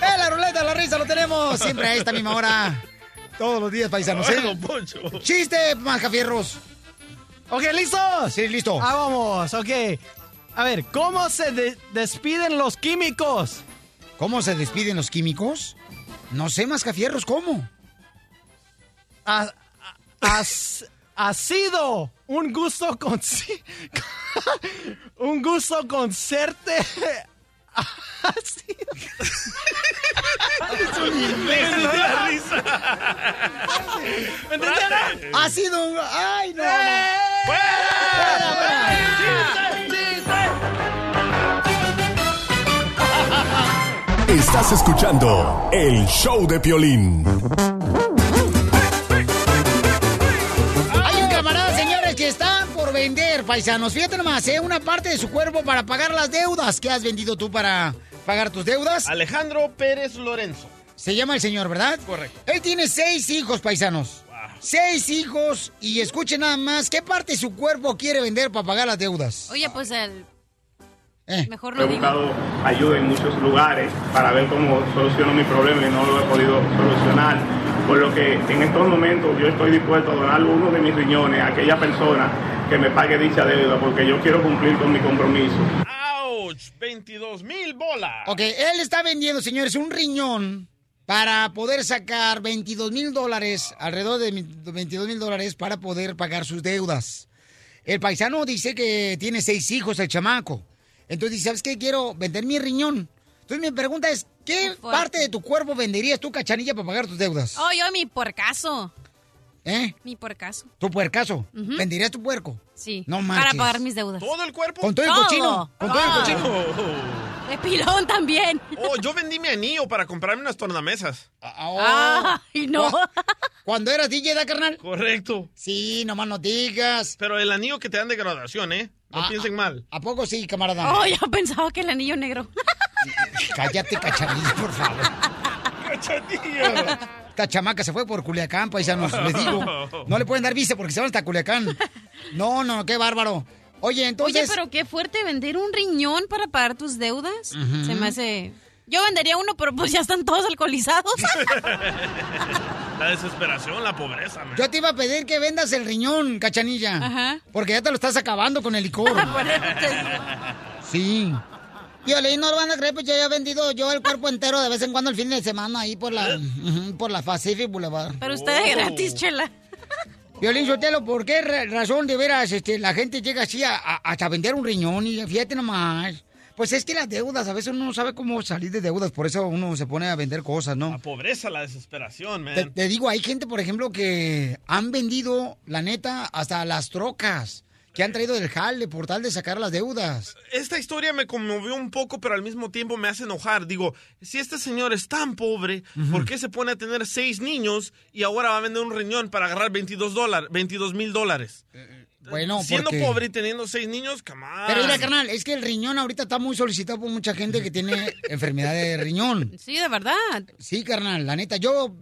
¡Eh, la ruleta de la risa lo tenemos! Siempre a esta misma hora. Todos los días, paisanos, ¿eh? Don Poncho. ¡Chiste, Majafierros! Ok, ¿listos? Sí, listo. Ah, vamos, ok. A ver, ¿cómo se de- despiden los químicos? ¿Cómo se despiden los químicos? No sé, Mascafierros, ¿cómo? Ha, ha- ha sido un gusto con... un gusto con serte... Ha sido... ¿Me entendieron? Ha sido un... ¡Ay, no! Estás escuchando el show de Piolín. Hay un camarada, señores, que está por vender, paisanos. Fíjate nomás, ¿eh? Una parte de su cuerpo para pagar las deudas. ¿Qué has vendido tú para pagar tus deudas? Alejandro Pérez Lorenzo. Se llama el señor, ¿verdad? Correcto. Él tiene seis hijos, paisanos. Seis hijos y escuchen nada más, ¿qué parte de su cuerpo quiere vender para pagar las deudas? Oye, pues el... Eh. Mejor He no digo. buscado ayuda en muchos lugares para ver cómo soluciono mi problema y no lo he podido solucionar. Por lo que en estos momentos yo estoy dispuesto a donar uno de mis riñones a aquella persona que me pague dicha deuda porque yo quiero cumplir con mi compromiso. ¡Auch! 22 mil bolas. Ok, él está vendiendo, señores, un riñón para poder sacar 22 mil dólares, alrededor de 22 mil dólares para poder pagar sus deudas. El paisano dice que tiene seis hijos, el chamaco. Entonces dice, ¿sabes qué? Quiero vender mi riñón. Entonces mi pregunta es, ¿qué fuerte. parte de tu cuerpo venderías tú, cachanilla, para pagar tus deudas? Oh, yo mi porcaso. ¿Eh? Mi porcaso. ¿Tu puercaso? Ujú. ¿Venderías tu puerco? Sí. No Para marches. pagar mis deudas. ¿Todo el cuerpo? ¿Con todo el cochino? ¿Con todo el Todo. cochino? De pilón también. Oh, yo vendí mi anillo para comprarme unas tornamesas. Ay, no. ¿Cuando eras DJ, da carnal? Correcto. Sí, nomás no digas. Pero el anillo que te dan de graduación, ¿eh? No Ah, piensen mal. ¿A poco sí, camarada? Oh, yo pensaba que el anillo negro. Cállate, cachanilla, por favor. ¡Cachanilla! Esta chamaca se fue por Culiacán, paisanos, les digo. No le pueden dar visa porque se van hasta Culiacán. No, no, qué bárbaro. Oye, entonces... Oye, pero qué fuerte vender un riñón para pagar tus deudas. Se me hace... Yo vendería uno, pero pues ya están todos alcoholizados. La desesperación, la pobreza, man. Yo te iba a pedir que vendas el riñón, cachanilla. Ajá. Porque ya te lo estás acabando con el licor. Sí. Violín, no lo van a creer, pues yo ya he vendido yo el cuerpo entero de vez en cuando el fin de semana ahí por la, por la Pacific Boulevard. Pero usted es gratis, chela. Violín Sotelo, ¿por qué ra- razón de veras este, la gente llega así a, a- hasta vender un riñón? Y fíjate nomás. Pues es que las deudas, a veces uno no sabe cómo salir de deudas, por eso uno se pone a vender cosas, ¿no? La pobreza, la desesperación, Te, man. te digo, hay gente, por ejemplo, que han vendido, la neta, hasta las trocas que han traído del jale por tal de sacar las deudas. Esta historia me conmovió un poco, pero al mismo tiempo me hace enojar. Digo, si este señor es tan pobre, ¿por qué se pone a tener seis niños y ahora va a vender un riñón para agarrar 22 dólares, 22 mil dólares? Bueno, Siendo porque- pobre y teniendo seis niños, on. Pero mira, carnal, es que el riñón ahorita está muy solicitado por mucha gente que tiene enfermedad de riñón. Sí, de verdad. Sí, carnal, la neta, yo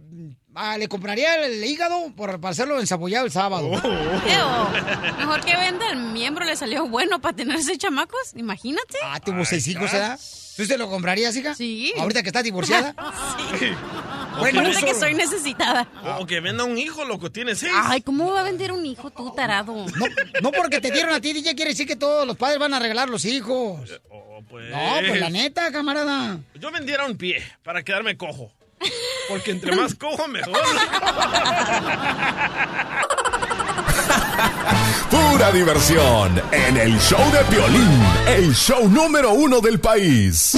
ah, le compraría el hígado por, para hacerlo ensabollado el sábado. Ew. Mejor que venda el miembro le salió bueno para tener seis chamacos. Imagínate. Ah, tuvo seis hijos, ¿verdad? ¿Tú se lo comprarías, hija? Sí. Ahorita que estás divorciada. sí. Bueno, Ahorita que soy necesitada. O que venda un hijo, loco, tiene seis. Ay, ¿cómo va a vender un hijo tú, tarado? No, no porque te dieron a ti, DJ, quiere decir que todos los padres van a regalar los hijos. Pues- No, pues la neta, camarada. Yo vendiera un pie para quedarme cojo. Porque entre más cojo, mejor. Pura diversión en el show de Piolín, el show número uno del país.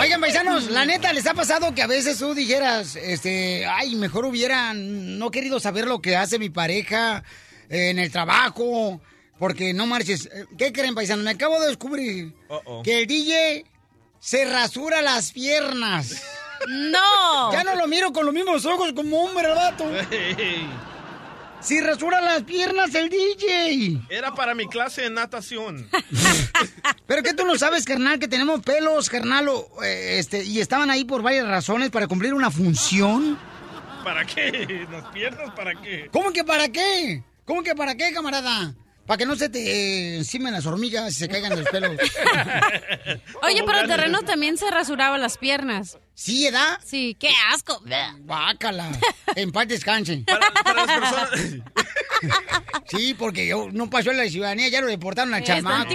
Oigan, paisanos, la neta, ¿les ha pasado que a veces tú dijeras, este, ay, mejor hubiera no querido saber lo que hace mi pareja eh, en el trabajo? Porque no marches. Eh, ¿Qué creen, paisanos? Me acabo de descubrir que el DJ se rasura las piernas. ¡No! Ya no lo miro con los mismos ojos como hombre, el vato. Si rasura las piernas el DJ. Era para mi clase de natación. Pero que tú no sabes, carnal, que tenemos pelos, carnal, o, eh, este, y estaban ahí por varias razones para cumplir una función. ¿Para qué? ¿Las piernas para qué? ¿Cómo que para qué? ¿Cómo que para qué, camarada? Para que no se te eh, encimen las hormigas y se caigan de los pelos. Oye, pero el terreno también se rasuraba las piernas. ¿Sí, edad? Sí, qué asco. Bácala. En paz descansen. Sí, porque yo no pasó en la ciudadanía, ya lo deportaron al chamaco.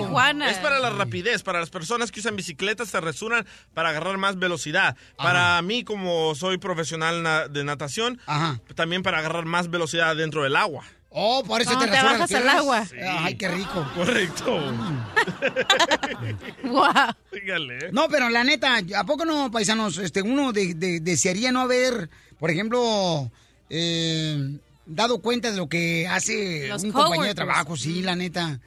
Es para la rapidez, para las personas que usan bicicletas se rasuran para agarrar más velocidad. Para mí, como soy profesional na- de natación, también para agarrar más velocidad dentro del agua. Oh, por eso te te rasuran bajas las al agua. Sí. Ay, qué rico. Correcto. Guau. Dígale. No, pero la neta, ¿a poco no, paisanos? Este, uno de- de- desearía no haber, por ejemplo, eh, dado cuenta de lo que hace Los un compañero de trabajo, sí, la neta.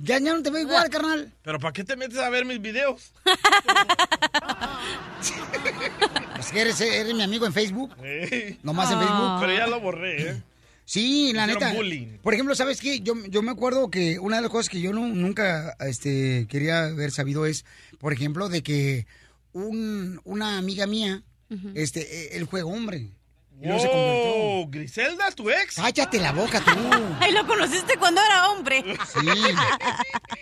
Ya, ya no te veo igual, carnal. ¿Pero para qué te metes a ver mis videos? Es que eres, eres mi amigo en Facebook. Nomás en Ah. Facebook. Pero ya lo borré, ¿eh? Sí, la neta. bullying. Por ejemplo, ¿sabes qué? Yo, yo me acuerdo que una de las cosas que yo no- nunca este, quería haber sabido es, por ejemplo, de que un, una amiga mía, este, él fue hombre. Y luego se convirtió. Oh, Griselda, tu ex. Cállate la boca tú. Ay, lo conociste cuando era hombre. Sí.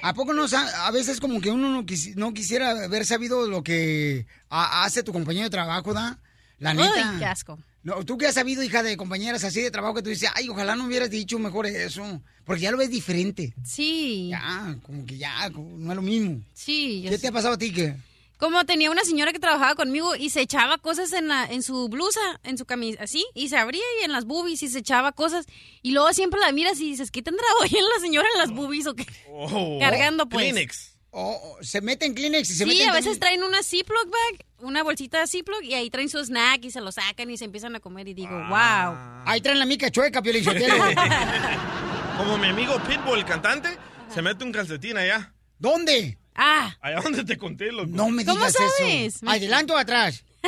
¿A poco no a veces como que uno no, quisi- no quisiera haber sabido lo que ha- hace tu compañero de trabajo, da? La neta. Uy, qué asco. No, tú que has sabido, hija, de compañeras así de trabajo que tú dices, ay, ojalá no hubieras dicho mejor eso. Porque ya lo ves diferente. Sí. Ya, como que ya, como no es lo mismo. Sí. yo ¿Qué sé. te ha pasado a ti que? Como tenía una señora que trabajaba conmigo y se echaba cosas en, la, en su blusa, en su camisa, así, y se abría y en las boobies y se echaba cosas. Y luego siempre la miras y dices, ¿qué tendrá hoy en la señora en las boobies o qué? Oh, Cargando, pues. Kleenex. Oh, se mete en Kleenex y se sí, mete en a veces Kleenex. traen una Ziploc bag, una bolsita de Ziploc, y ahí traen su snack y se lo sacan y se empiezan a comer y digo, Ah. wow. Ahí traen la mica chueca, Piolín. Como mi amigo Pitbull, el cantante, se mete un calcetín allá. ¿Dónde? Ah. Allá donde te conté, loco. No me ¿Cómo digas sabes? eso. ¿Adelante o atrás?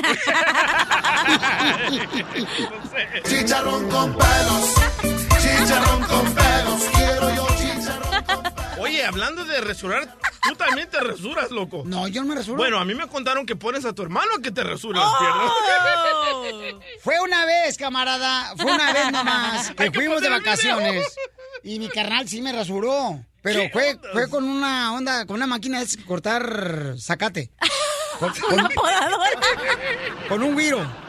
Chicharrón con pelos, chicharrón con pelos. Oye, hablando de rasurar, tú también te rasuras, loco. No, yo no me rasuro. Bueno, a mí me contaron que pones a tu hermano a que te rasure las piernas. Oh. Fue una vez, camarada. Fue una vez nomás que fuimos de vacaciones. Y mi carnal sí me rasuró. Pero ¿Qué fue, fue con una onda, con una máquina de cortar zacate. Con, con- Una podadora. con un guiro.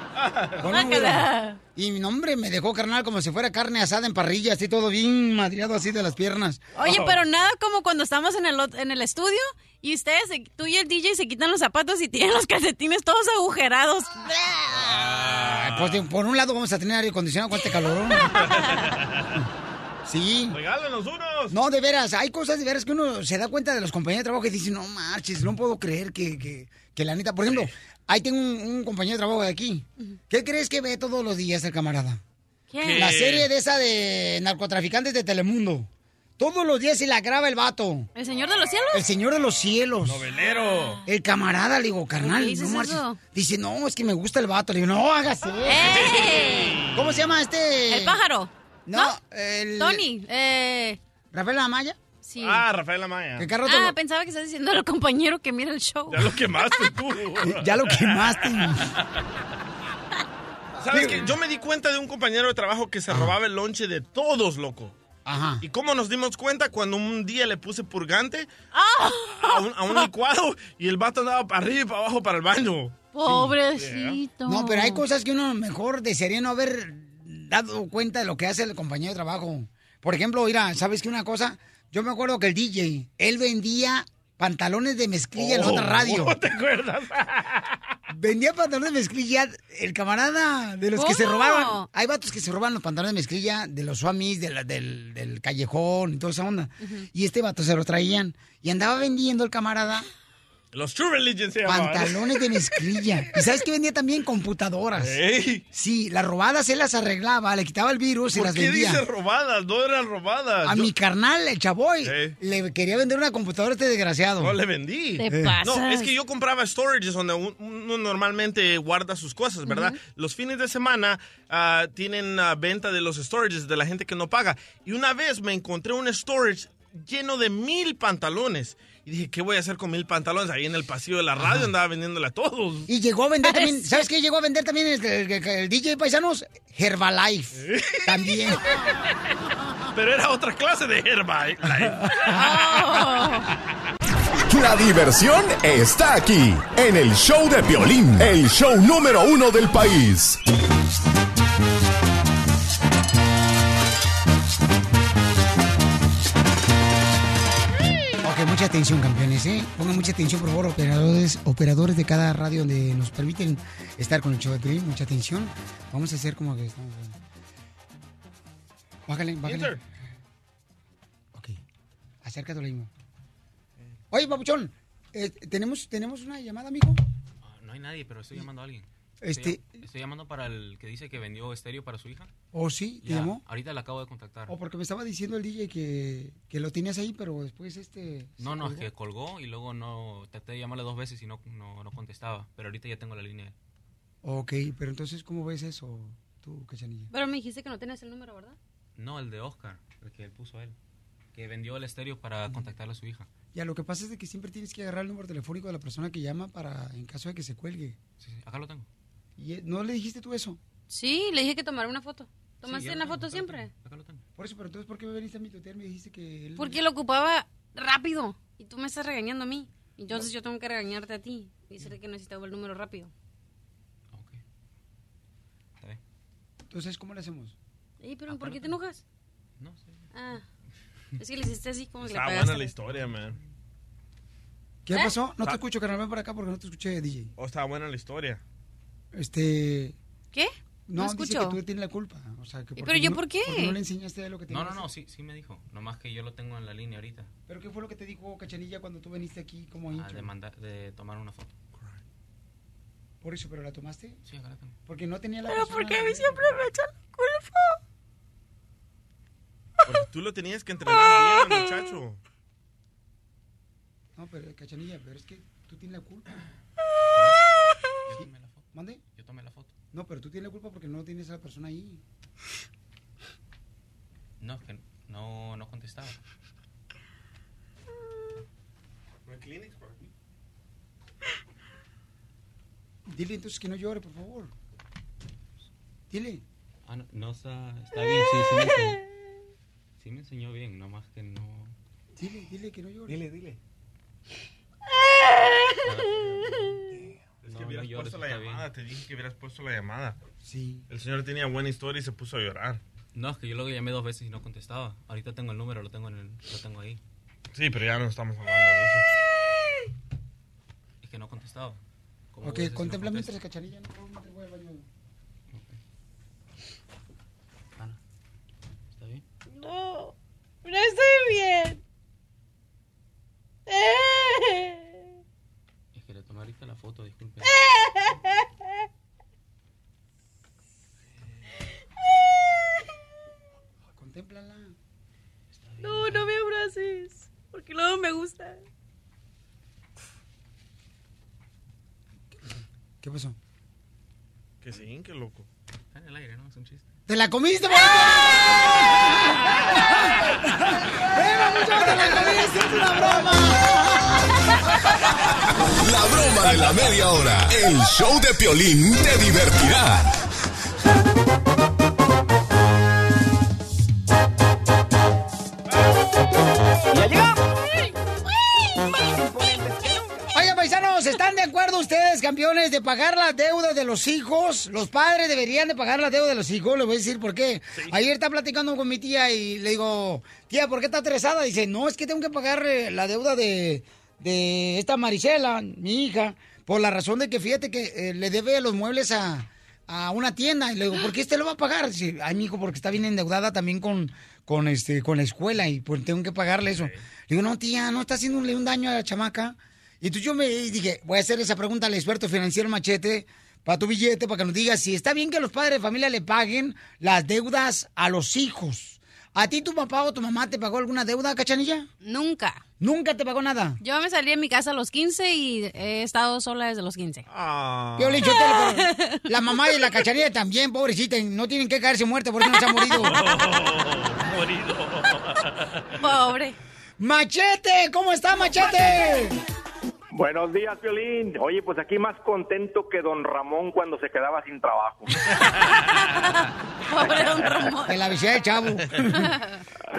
Con un güero. Y mi nombre me dejó carnal como si fuera carne asada en parrilla, así todo bien madriado así de las piernas. Oye, pero nada como cuando estamos en el, en el estudio y ustedes, tú y el DJ se quitan los zapatos y tienen los calcetines todos agujerados. Pues por un lado vamos a tener aire acondicionado con este calorón. Sí. Regálanos unos. No, de veras, hay cosas de veras que uno se da cuenta de los compañeros de trabajo y dice, no marches, no puedo creer que, que, que la neta, por ejemplo, ahí tengo un, un compañero de trabajo de aquí. ¿Qué crees que ve todos los días el camarada? ¿Qué? La serie de esa de narcotraficantes de Telemundo. Todos los días se la graba el vato. ¿El Señor de los Cielos? El Señor de los Cielos. Novelero. El camarada, le digo, carnal, ¿Por qué dices no eso? Dice, no, es que me gusta el vato. Le digo, no, hágase. ¿Cómo se llama este? El pájaro. No, el... Tony. Eh, ¿Rafael Amaya? Sí. Ah, Rafael Amaya. Que Ah, lo- pensaba que estás diciendo al compañero que mira el show. Ya lo quemaste tú. Ya lo quemaste. ¿Sabes qué? Yo me di cuenta de un compañero de trabajo que se robaba el lonche de todos, loco. Ajá. ¿Y cómo nos dimos cuenta? Cuando un día le puse purgante ¡Ah! a un, a un licuado y el vato andaba para arriba y para abajo para el baño. Pobrecito. No, pero hay cosas que uno mejor desearía no haber dado cuenta de lo que hace el compañero de trabajo. Por ejemplo, mira, ¿sabes qué una cosa? Yo me acuerdo que el DJ, él vendía pantalones de mezclilla en la otra radio. Oh, ¿Te acuerdas? Vendía pantalones de mezclilla, el camarada de los que se robaban. Hay vatos que se roban los pantalones de mezclilla de los swamis, de la- del, del callejón y toda esa onda. Y este vato se lo traían y andaba vendiendo el camarada Los True Religion se llamaban. pantalones de mezclilla. ¿Y sabes qué vendía también? Computadoras. Ey. Sí, las robadas él las arreglaba, le quitaba el virus y ¿Por las qué vendía. dices robadas? No eran robadas. A Yo- mi carnal, el chavoy, Ey. le quería vender una computadora a este desgraciado. No le vendí. Te Eh. pasas. No, es que yo compraba storages donde un- uno normalmente guarda sus cosas, ¿verdad? Los fines de semana ah, tienen ah, venta de los storages de la gente que no paga. Y una vez me encontré un storage lleno de mil pantalones. Y dije, ¿qué voy a hacer con mil pantalones? Ahí en el pasillo de la radio andaba vendiéndole a todos. Y llegó a vender también, ¿sabes qué? Llegó a vender también el, el- el- el DJ Paisanos, Herbalife. También. Pero era otra clase de herba. eh, La diversión está aquí, en el show de violín, el show número uno del país. Atención, campeones, ¿eh? Pongan mucha atención, por favor, operadores, operadores de cada radio donde nos permiten estar con el show de Piolín. Mucha atención. Vamos a hacer como que estamos... Bájale, bájale. Enter. Ok. Acércate lo mismo. Oye, papuchón, eh, ¿tenemos, ¿tenemos una llamada, amigo? Ah, No hay nadie, pero estoy llamando a alguien. Este- Estoy, estoy llamando para el que dice que vendió estéreo para su hija. ¿O sí? ¿Te Ya, llamó? Ahorita la acabo de contactar. O porque me estaba diciendo el DJ que, que lo tenías ahí, pero después este... No, no, es colgó. que colgó y luego no traté de llamarle dos veces y no, no, no contestaba. Pero ahorita ya tengo la línea. Ok, pero entonces, ¿cómo ves eso tú, Cachanilla? Pero me dijiste que no tenías el número, ¿verdad? No, el de Oscar, el que él puso él. Que vendió el estéreo para contactarle a su hija. Ya, lo que pasa es de que siempre tienes que agarrar el número telefónico de la persona que llama para, en caso de que se cuelgue. Sí, sí, acá lo tengo. ¿Y no le dijiste tú eso? Sí, le dije que tomara una foto. ¿Tomaste ya una foto siempre? tengo, Acá lo tengo. Por eso, pero entonces, ¿por qué me veniste a mi tutear? Me dijiste que él... Porque lo ocupaba rápido. Y tú me estás regañando a mí. Entonces yo tengo que regañarte a ti. Decirle que necesitaba el número rápido. Ok. Está bien. Entonces, ¿cómo le hacemos? Ey, pero ¿por qué te enojas? No sé. Ah, es que le hiciste así como que le Está buena la historia, man. ¿Qué ¿Eh? pasó? No te Ah. escucho, carnal, ven para acá porque no te escuché, DJ. Oh, está buena la historia. Este... ¿Qué? No, No dice que tú tienes la culpa. O sea, que ¿Y porque pero yo no- por qué? no le enseñaste a lo que No, no, no, sí, sí me dijo. Nomás que yo lo tengo en la línea ahorita. ¿Pero qué fue lo que te dijo Cachanilla cuando tú viniste aquí como Ah, hincho? de, mandar, de tomar una foto. Por eso, ¿pero la tomaste? Sí, acá la tengo. Porque no tenía la Pero ¿por qué a mí siempre me echan la culpa? Porque tú lo tenías que entrenar bien, muchacho. No, pero Cachanilla, pero es que tú tienes la culpa. ¿Mande? Yo tomé la foto. No, pero tú tienes la culpa porque no tienes a la persona ahí. No, es que no, no contestaba. Dile entonces que no llore, por favor. Dile. Ah, no, no está, está bien, sí, sí me enseñó. Sí me enseñó bien, nomás que no... Dile, dile que no llore. Dile, dile. Que hubieras no llores, puesto la bien. llamada, te dije que hubieras puesto la llamada. Sí. El señor tenía buena historia y se puso a llorar. No, es que yo lo llamé dos veces y no contestaba. Ahorita tengo el número, lo tengo, en el- lo tengo ahí. Sí, pero ya no estamos hablando de eso. Es que no contestaba. ¿Cómo Ok, contempla mientras cachanilla. No, no te voy al baño. ¿Está bien? No, no estoy bien. Es que le tomé ahorita la foto, disculpe. Contémplala. No, no me abraces. Porque luego me gusta. ¿Qué pasó? Que sí, qué loco. Está en el aire, ¿no? Es un chiste. ¿Te la comiste, ¡Eh, papuchón, te la comiste! ¡Es una broma! La broma de la media hora. El show de Piolín te divertirá. Oigan, paisanos, ¿están de acuerdo ustedes, campeones, de pagar la deuda de los hijos? Los padres deberían de pagar la deuda de los hijos. Les voy a decir por qué. Ayer estaba platicando con mi tía y le digo, tía, ¿por qué está estresada? Dice, no, es que tengo que pagar eh, la deuda de, de esta Marisela, mi hija, por la razón de que fíjate que eh, le debe los muebles a, a una tienda. Y le digo, ¿por qué usted lo va a pagar? Dice, ay, mi hijo, porque está bien endeudada también con, con, este, con la escuela y pues tengo que pagarle eso. Le digo, no, tía, no está haciéndole un daño a la chamaca. Y entonces yo me dije, voy a hacer esa pregunta al experto financiero Machete para tu billete, para que nos diga si está bien que los padres de familia le paguen las deudas a los hijos. ¿A ti tu papá o tu mamá te pagó alguna deuda, cachanilla? Nunca. ¿Nunca te pagó nada? Yo me salí de mi casa a los 15 y he estado sola desde los 15. Piolín Sotelo, pero la mamá y la cachanilla también, pobrecita, no tienen que caerse muertas porque no se han morido. Pobre. Machete, ¿cómo está Machete? Buenos días, Piolín. Oye, pues aquí más contento que don Ramón cuando se quedaba sin trabajo. Pobre don Ramón. De la visita de chavo.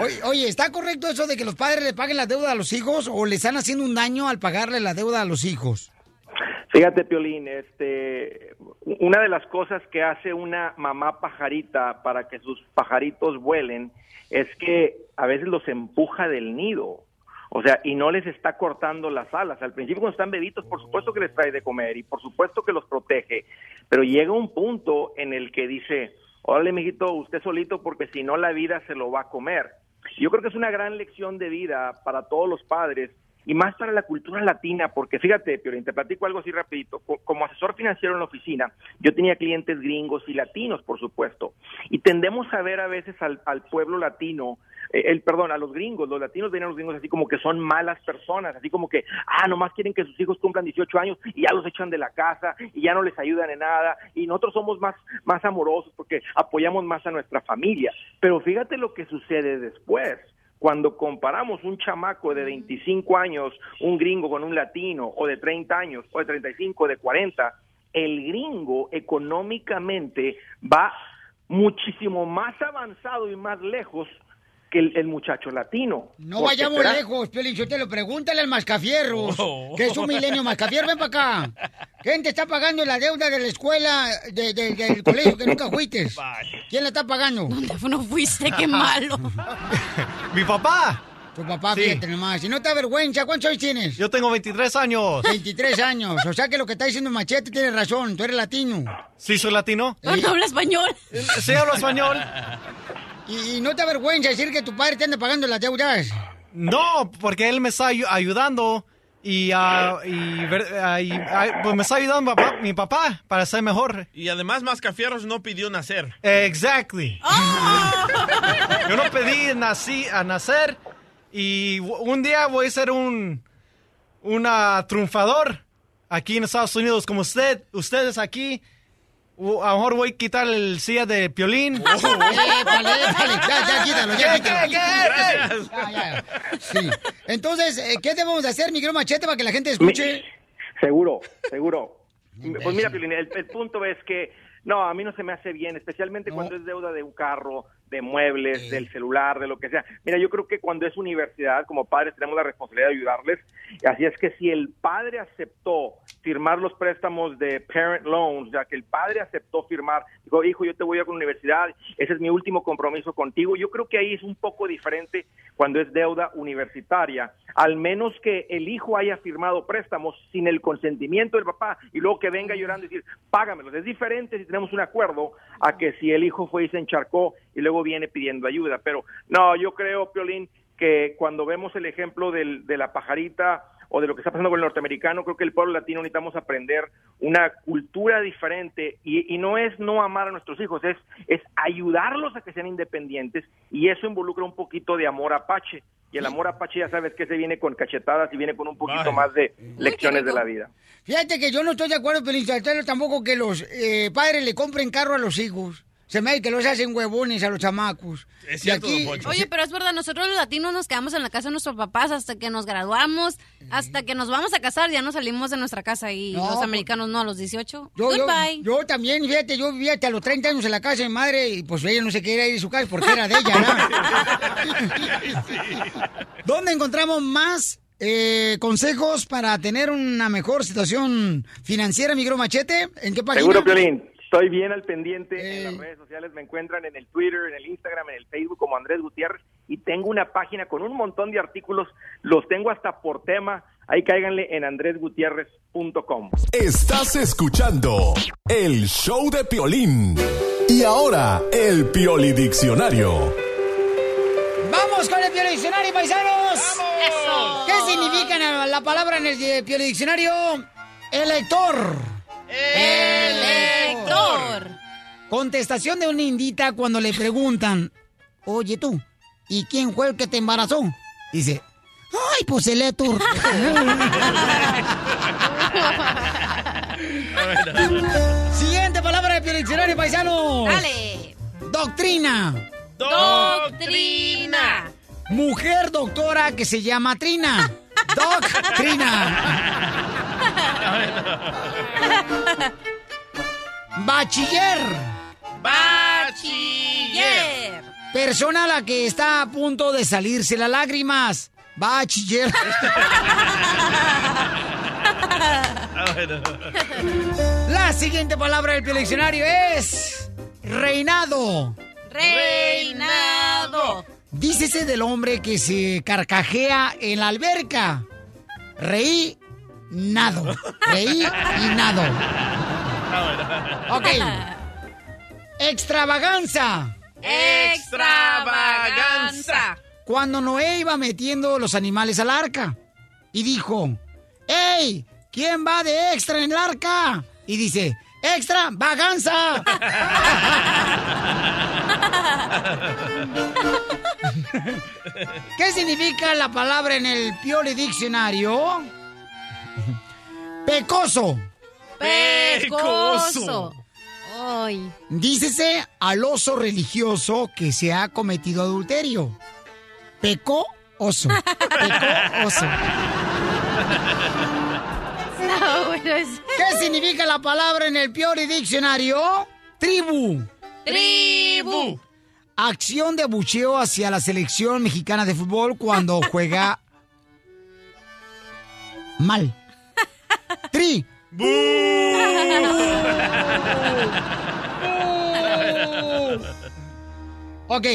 Oye, oye, ¿está correcto eso de que los padres le paguen la deuda a los hijos o le están haciendo un daño al pagarle la deuda a los hijos? Fíjate, Piolín, este, una de las cosas que hace una mamá pajarita para que sus pajaritos vuelen es que a veces los empuja del nido. O sea, y no les está cortando las alas. Al principio cuando están bebitos, por supuesto que les trae de comer y por supuesto que los protege. Pero llega un punto en el que dice, órale, mijito, usted solito porque si no la vida se lo va a comer. Yo creo que es una gran lección de vida para todos los padres y más para la cultura latina, porque fíjate, Piolín, te platico algo así rapidito. Co- Como asesor financiero en la oficina, yo tenía clientes gringos y latinos, por supuesto, y tendemos a ver a veces al, al pueblo latino, eh, el perdón, a los gringos, los latinos ven a los gringos así como que son malas personas, así como que, ah, nomás quieren que sus hijos cumplan 18 años y ya los echan de la casa y ya no les ayudan en nada, y nosotros somos más, más amorosos porque apoyamos más a nuestra familia. Pero fíjate lo que sucede después cuando comparamos un chamaco de 25 años, un gringo con un latino, o de 30 años, o de 35, de 40, el gringo económicamente va muchísimo más avanzado y más lejos que el, el muchacho latino. No vayamos será- lejos, Piolín Sotelo, pregúntale al Mascafierros, Oh. que es un milenio Mascafierro, ven para acá. ¿Quién te está pagando la deuda de la escuela, de- de- del colegio que nunca fuiste? ¿Quién la está pagando? ¿Dónde no fuiste? Qué malo. Mi papá. Tu papá, Sí. fíjate nomás. Si no te avergüenza, ¿cuántos años tienes? Yo tengo 23 años. 23 años. O sea que lo que está diciendo Machete tiene razón. Tú eres latino. ¿Sí soy latino? No, no habla español. Sí hablo español. ¿Y, y no te avergüenza decir que tu padre te anda pagando las deudas? No, porque él me está ayu- ayudando y, y ver- y, ah, pues me está ayudando papá- mi papá para ser mejor. Y además Mascafierros no pidió nacer. Exactly. Yo no pedí nací, a nacer y un día voy a ser un una triunfador aquí en Estados Unidos como usted, ustedes aquí. A lo mejor voy a quitar el silla de piolín. Épale, épale, ya, ya, quítalo, ya, ¿Qué, quítalo. qué, qué? Ya, ya. Sí. Entonces, eh, ¿qué debemos de hacer, mi querido Machete, para que la gente escuche? Seguro, seguro. Pues mira, Piolín, el, el punto es que no, a mí no se me hace bien, especialmente cuando es deuda de un carro, de muebles, del celular, de lo que sea. Mira, yo creo que cuando es universidad, como padres tenemos la responsabilidad de ayudarles. Así es que si el padre aceptó firmar los préstamos de parent loans, ya que el padre aceptó firmar, dijo, hijo, yo te voy a con la universidad, ese es mi último compromiso contigo. Yo creo que ahí es un poco diferente cuando es deuda universitaria, al menos que el hijo haya firmado préstamos sin el consentimiento del papá y luego que venga llorando y decir, págamelos. Es diferente si tenemos un acuerdo a que si el hijo fue y se encharcó y luego viene pidiendo ayuda. Pero no, yo creo, Piolín, que cuando vemos el ejemplo del- de la pajarita o de lo que está pasando con el norteamericano, creo que el pueblo latino necesitamos aprender una cultura diferente y, y no es no amar a nuestros hijos, es, es ayudarlos a que sean independientes y eso involucra un poquito de amor apache. Y el amor apache ya sabes que se viene con cachetadas y viene con un poquito Ay. más de lecciones de la vida. Fíjate que yo no estoy de acuerdo, Sotelo, tampoco que los eh, padres le compren carro a los hijos. Se me que los hacen huevones a los chamacos. Es Y cierto, aquí- don Poncho. Oye, pero es verdad, nosotros los latinos nos quedamos en la casa de nuestros papás hasta que nos graduamos, hasta que nos vamos a casar, ya no salimos de nuestra casa y No, los pues- americanos no, a los 18. Yo, yo, Goodbye. yo también, fíjate, yo vivía hasta los 30 años en la casa de mi madre y pues ella no se quería ir de su casa porque era de ella, ¿no? ¿Dónde encontramos más eh, consejos para tener una mejor situación financiera, Migro Machete? ¿En qué página? Seguro, Piolín. Estoy bien al pendiente en las redes sociales. Me encuentran en el Twitter, en el Instagram, en el Facebook como Andrés Gutiérrez. Y tengo una página con un montón de artículos. Los tengo hasta por tema. Ahí cáiganle en andresgutierrez.com. Estás escuchando el show de Piolín. Y ahora, el Pioli Diccionario. ¡Vamos con el Pioli Diccionario, paisanos! ¿Qué significa la, la palabra en el Pioli Diccionario? Elector. Elector. Contestación de una indita cuando le preguntan, oye tú, ¿y quién fue el que te embarazó? Dice, ay, pues el Héctor. Siguiente palabra del Pioli Diccionario, paisanos. Dale. Doctrina. Doctrina. Mujer doctora que se llama Trina. Doctrina. Bachiller. Bachiller. Persona a la que está a punto de salirse las lágrimas. Bachiller. La siguiente palabra del diccionario es reinado. Reinado. Dícese del hombre que se carcajea en la alberca. Reí, nado. Reí y nado. Ok. Extravaganza. Extravaganza. Cuando Noé iba metiendo los animales al arca y dijo, ¡Ey! ¿Quién va de extra en el arca? Y dice, ¡Extra! ¡Vaganza! ¿Qué significa la palabra en el Pioli Diccionario? Pecoso. Pecoso. Ay. Dícese al oso religioso que se ha cometido adulterio. Pecó oso. Pecó oso. No, bueno, es- ¿Qué significa la palabra en el Piori Diccionario? Tribu. Tribu. Acción de abucheo hacia la selección mexicana de fútbol cuando juega mal. Tri. Ok.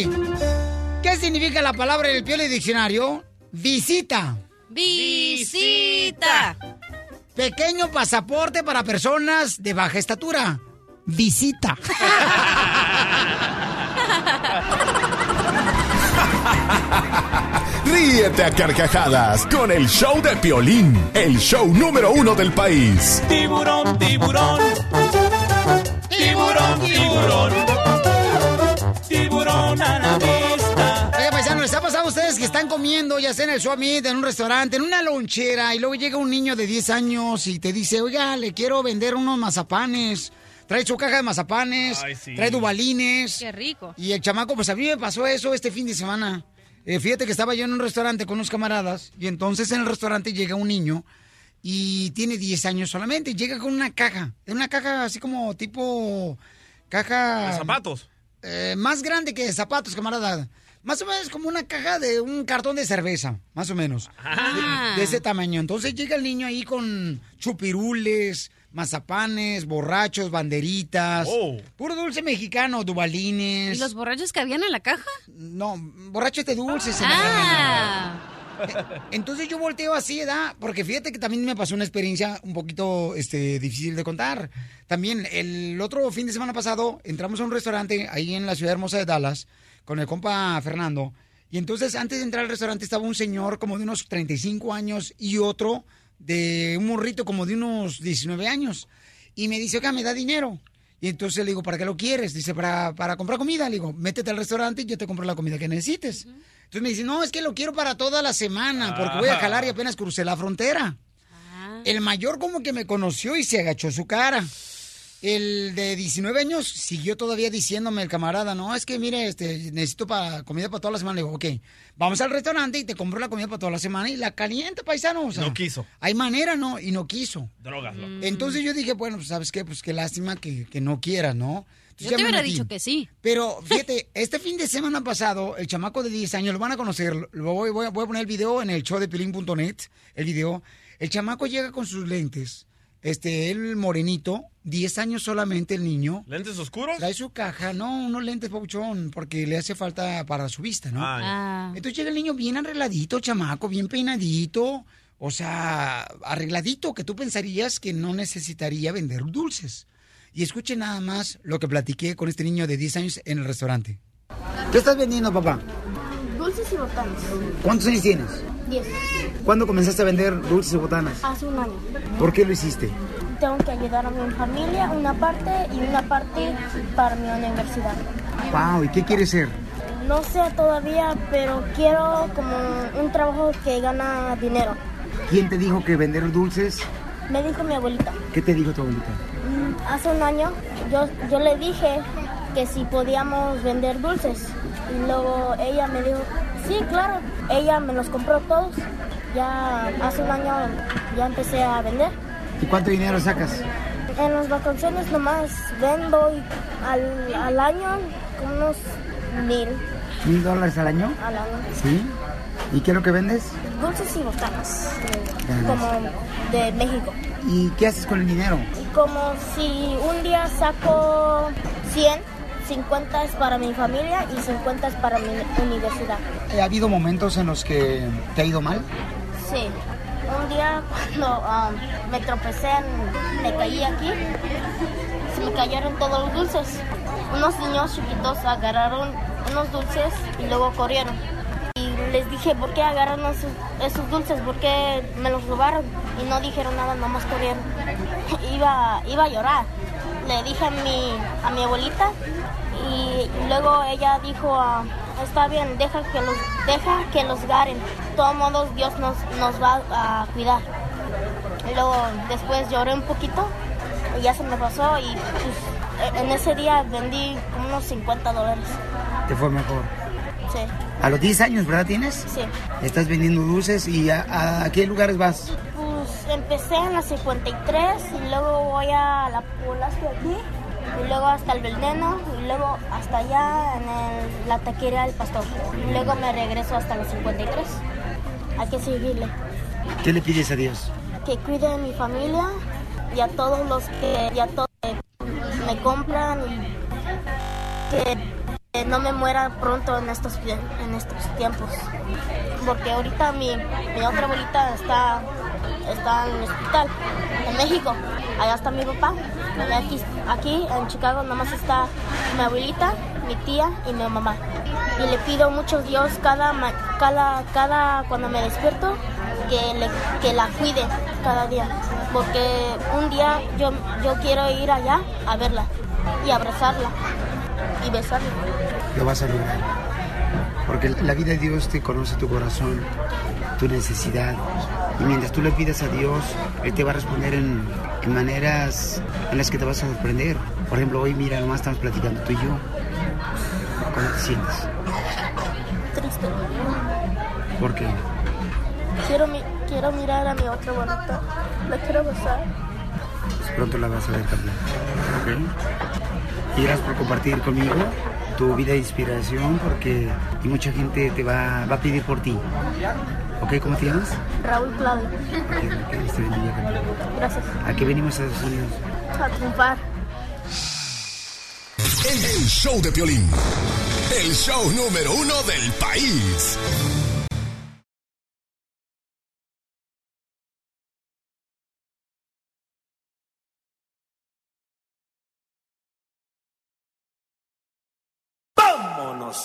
¿Qué significa la palabra en el Pioli Diccionario? Visita. Visita. Pequeño pasaporte para personas de baja estatura. Visita. Ríete a carcajadas con el show de Piolín, el show número uno del país. Tiburón, tiburón. Tiburón, tiburón. Tiburón paisano, ¿les ha pasado a ustedes que están comiendo, ya sea en el Suamit, en un restaurante, en una lonchera, y luego llega un niño de 10 años y te dice, oiga, le quiero vender unos mazapanes? Trae su caja de mazapanes, Ay, sí. trae dubalines. Qué rico. Y el chamaco, pues a mí me pasó eso este fin de semana. Eh, fíjate que estaba yo en un restaurante con unos camaradas y entonces en el restaurante llega un niño y tiene 10 años solamente. y Llega con una caja, una caja así como tipo caja... ¿De zapatos? eh, más grande que zapatos, camarada. Más o menos como una caja de un cartón de cerveza, más o menos. Ah. De, de ese tamaño. Entonces llega el niño ahí con chupirules, mazapanes, borrachos, banderitas. Puro dulce mexicano, dubalines. ¿Y los borrachos que habían en la caja? No, borrachos de dulces. en la Ah. Entonces yo volteo así, ¿verdad? Porque fíjate que también me pasó una experiencia un poquito este, difícil de contar. También el otro fin de semana pasado entramos a un restaurante ahí en la ciudad hermosa de Dallas con el compa Fernando. Y entonces antes de entrar al restaurante estaba un señor como de unos 35 años y otro de un morrito como de unos 19 años. Y me dice, oiga, ¿me da dinero? Y entonces le digo, ¿para qué lo quieres? Dice, para, para comprar comida. Le digo, métete al restaurante y yo te compro la comida que necesites. Entonces me dice, no, es que lo quiero para toda la semana porque voy a Ah. jalar y apenas crucé la frontera. El mayor como que me conoció y se agachó su cara. El de 19 años siguió todavía diciéndome el camarada, no, es que mire, este, necesito para comida para toda la semana. Le digo, ok, vamos al restaurante y te compro la comida para toda la semana y la calienta, paisano. O sea, No quiso. Hay manera, ¿no? Y no quiso. Drogas, loco. Entonces yo dije, bueno, pues sabes qué, pues qué lástima que, que no quieras, ¿no? Entonces, Yo ya te me hubiera metí. dicho que sí. Pero fíjate, este fin de semana pasado, el chamaco de 10 años, lo van a conocer, lo voy, voy a, voy a poner el video en el show de pilín.net, el video. El chamaco llega con sus lentes, este, el morenito, 10 años solamente el niño. ¿Lentes oscuros? Trae su caja, no, unos lentes, pauchón, porque le hace falta para su vista, ¿no? Ah, ya. Entonces llega el niño bien arregladito, chamaco, bien peinadito, o sea, arregladito, que tú pensarías que no necesitaría vender dulces. Y escuche nada más lo que platiqué con este niño de 10 años en el restaurante. ¿Qué estás vendiendo, papá? Dulces y botanas. ¿Cuántos años tienes? 10. ¿Cuándo comenzaste a vender dulces y botanas? Hace un año. ¿Por qué lo hiciste? Tengo que ayudar a mi familia, una parte y una parte para mi universidad. Wow, ¿y qué quieres ser? No sé todavía, pero quiero como un trabajo que gana dinero. ¿Quién te dijo que vender dulces? Me dijo mi abuelita. ¿Qué te dijo tu abuelita? Mm, Hace un año yo, yo le dije que si podíamos vender dulces. Y luego ella me dijo, sí, claro. Ella me los compró todos. Ya hace un año ya empecé a vender. ¿Y cuánto dinero sacas? En las vacaciones nomás vendo al, al año como unos mil ¿Mil dólares al año? al año. ¿Sí? ¿Y qué es lo que vendes? Dulces y botanas, Ganas. como de México. ¿Y qué haces con el dinero? Como si un día saco 100, 50 es para mi familia y 50 es para mi universidad. ¿Ha habido momentos en los que te ha ido mal? Sí. Un día cuando um, me tropecé, me caí aquí, se me cayeron todos los dulces. Unos niños chiquitos agarraron unos dulces y luego corrieron. Y les dije, ¿por qué agarraron esos, dulces? ¿Por qué me los robaron? Y no dijeron nada, nomás corrieron. Iba, iba a llorar. Le dije a mi, a mi abuelita y luego ella dijo, ah, está bien, deja que los, deja que los garen. De todos modos, Dios nos, nos va a cuidar. Y luego después lloré un poquito y ya se me pasó y pues, e- en ese día vendí como unos 50 dólares. Te fue mejor. Sí, A los 10 años, ¿verdad tienes? sí. Estás vendiendo dulces y a, a qué lugares vas? Pues empecé en la 53 y luego voy a la Polasco aquí y luego hasta el Veneno y luego hasta allá en el- la taquería del Pastor. Y luego me regreso hasta la 53. Hay que seguirle. ¿Qué le pides a Dios? Que cuide a mi familia y a todos los que, y a todos que me compran y que, que no me muera pronto en estos, en estos tiempos. Porque ahorita mi, mi otra abuelita está, está en el hospital, en México. Allá está mi papá. Aquí, aquí en Chicago nomás está mi abuelita, mi tía y mi mamá. Y le pido mucho a Dios cada, cada, cada cuando me despierto que, le, que la cuide cada día. Porque un día yo, yo quiero ir allá a verla y abrazarla y besarla. Lo vas a lograr. Porque la vida de Dios te conoce tu corazón, tu necesidad. Y mientras tú le pidas a Dios, Él te va a responder en, en maneras en las que te vas a sorprender. Por ejemplo, hoy mira, nomás estamos platicando tú y yo. ¿Cómo te sientes? Triste. ¿Por qué? Quiero, mi- quiero mirar a mi otra abuelita. La quiero besar. Pronto la vas a ver también. Y gracias por compartir conmigo tu vida de inspiración porque y mucha gente te va, va a pedir por ti. ¿Ok? ¿Cómo te llamas? Raúl Claudio. Gracias. ¿A qué venimos a Estados Unidos? A triunfar. El, el show de Piolín. El show número uno del país.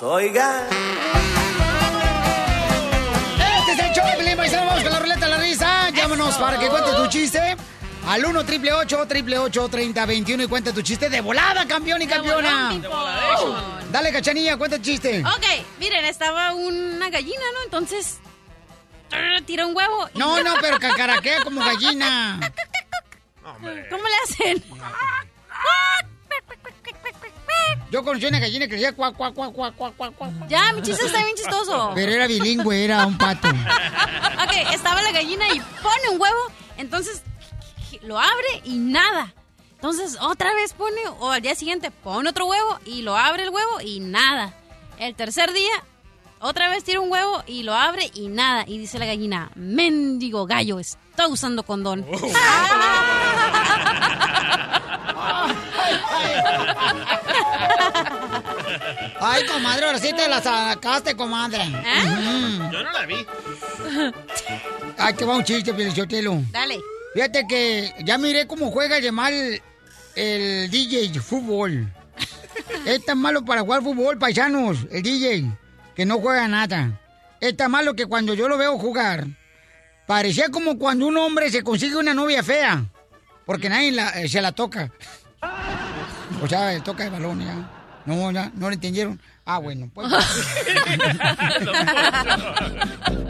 Vámonos, oiga. Este es el show de Pelín Paisano. Vamos con la ruleta de la risa. Llámanos para que cuente tu chiste. Al 1 triple 8 30 21 y cuenta tu chiste de volada, campeón y campeona. tipo. Dale, cachanilla, cuenta tu chiste. Ok, miren, estaba una gallina, ¿no? Entonces, tira un huevo. y- No, no, pero cacaraquea como gallina. ¿Cómo le hacen? Yo conocí una gallina que decía cuac, cuac, cuac, cuac, cuac, cuac, cuac. Ya, mi chiste está bien chistoso. Pero era bilingüe, era un pato. Ok, estaba la gallina y pone un huevo, entonces lo abre y nada. Entonces otra vez pone, o al día siguiente pone otro huevo y lo abre el huevo y nada. El tercer día, otra vez tira un huevo y lo abre y nada. Y dice la gallina, mendigo gallo, está usando condón. Ay, comadre, ahora sí te la sacaste, comadre. Ujú. Yo no la vi. Ay, te va un chiste, Pelichotelo. Dale. Fíjate que ya miré cómo juega de mal el DJ fútbol. Es tan malo para jugar fútbol, paisanos, el DJ, que no juega nada. Es tan malo que cuando yo lo veo jugar, parecía como cuando un hombre se consigue una novia fea, porque nadie la- eh, se la toca. O sea, toca el balón ya. No, ya, no lo entendieron. Ah, bueno, pues.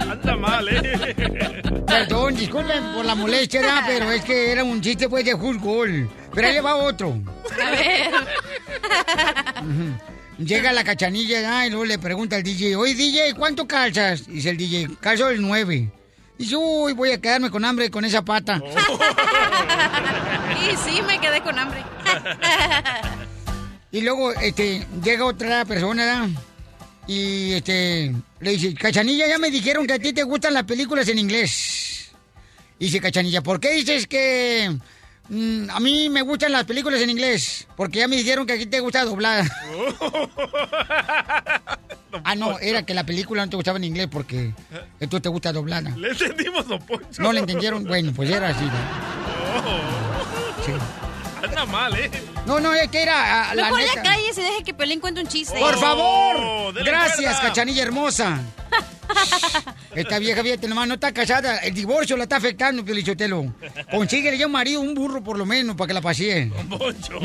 Anda mal, ¿eh? Perdón, disculpen por la molestia, pero es que era un chiste pues de fútbol. Pero ahí le va otro. A ver. Llega la cachanilla ¿verdad? y luego le pregunta al DJ, oye DJ, ¿cuánto calzas? Dice el DJ, calzo el 9. Dice, uy, voy a quedarme con hambre con esa pata. Y sí, me quedé con hambre. Y luego este, llega otra persona y este, le dice, Cachanilla, ya me dijeron que a ti te gustan las películas en inglés. Dice Cachanilla, ¿por qué dices que mm, a mí me gustan las películas en inglés? Porque ya me dijeron que aquí te gusta doblada. ah, no, era que la película no te gustaba en inglés porque tú te gusta doblada. Le entendimos, don Poncho. ¿No le entendieron? Bueno, pues era así. ¿no? Sí. Anda mal, ¿eh? No, no, es que era ah, la Mejor neta. ya calles y deje que Pelín cuente un chiste. Por favor. Oh, Gracias, cuerda. cachanilla hermosa. Esta vieja, fíjate nomás, no está casada. El divorcio la está afectando, Piolichotelo. Consíguele ya un marido, un burro por lo menos, para que la pasee. Don Poncho.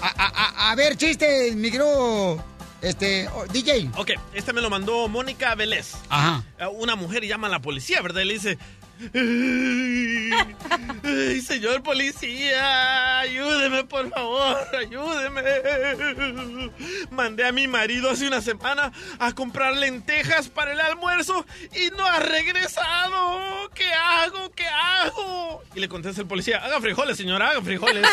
A, a- a- a ver, chiste, mi querido, este, oh, DJ. Ok, este me lo mandó Mónica Vélez. Ajá. Eh, Una mujer llama a la policía, ¿verdad? Y le dice... "Ay, ay, señor policía, ayúdeme por favor, ayúdeme. Mandé a mi marido hace una semana a comprar lentejas para el almuerzo y no ha regresado. ¿Qué hago? ¿Qué hago? Y le contesta el policía, haga frijoles, señora, haga frijoles.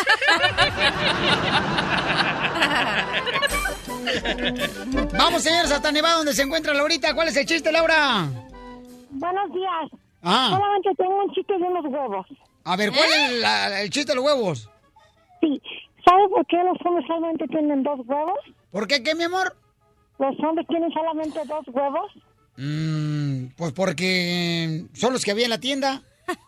Vamos, señores, hasta Nevada, donde se encuentra Laurita. ¿Cuál es el chiste, Laura? Buenos días. Ajá. Solamente tengo un chiste de unos huevos. A ver, ¿cuál es la- el chiste de los huevos? Sí. ¿Sabes por qué los hombres solamente tienen dos huevos? ¿Por qué qué, mi amor? Los hombres tienen solamente dos huevos. Mm, pues porque son los que había en la tienda.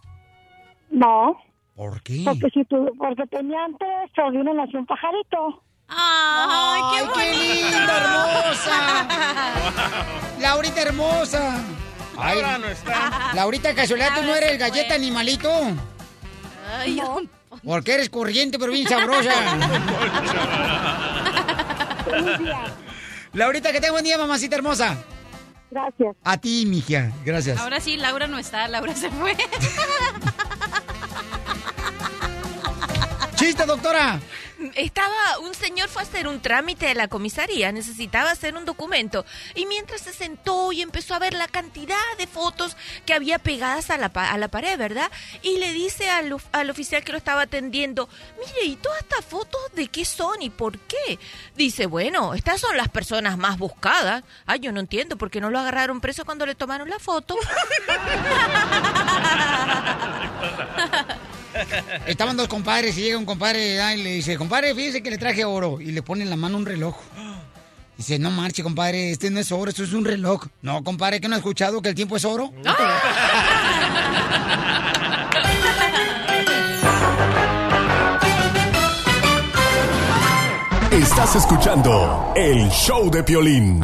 No. ¿Por qué? Porque si tú, porque tenían tres, pero de uno nació un pajarito. ¡Ay, ¡Ay, qué linda, hermosa! Laurita hermosa. Ay, Laura no está. Laurita, casualidad, ¿tú no eres el galleta animalito? Ay, don Porque eres corriente, pero bien sabrosa. Laurita, que tenga buen día, mamacita hermosa. Gracias. A ti, mija. Gracias. Ahora sí, Laura no está, Laura se fue. ¡Chiste, doctora! Estaba, un señor fue a hacer un trámite de la comisaría, necesitaba hacer un documento. Y mientras se sentó y empezó a ver la cantidad de fotos que había pegadas a la, a la pared, ¿verdad? Y le dice al, al oficial que lo estaba atendiendo, mire, ¿y todas estas fotos de qué son y por qué? Dice, bueno, estas son las personas más buscadas. Ay, yo no entiendo por qué no lo agarraron preso cuando le tomaron la foto. Estaban dos compadres y llega un compadre ah, y le dice, compadre, fíjese que le traje oro. Y le pone en la mano un reloj. Dice, no marche, compadre, este no es oro, esto es un reloj. No, compadre, ¿que no ha escuchado que el tiempo es oro? Estás escuchando el show de Piolín.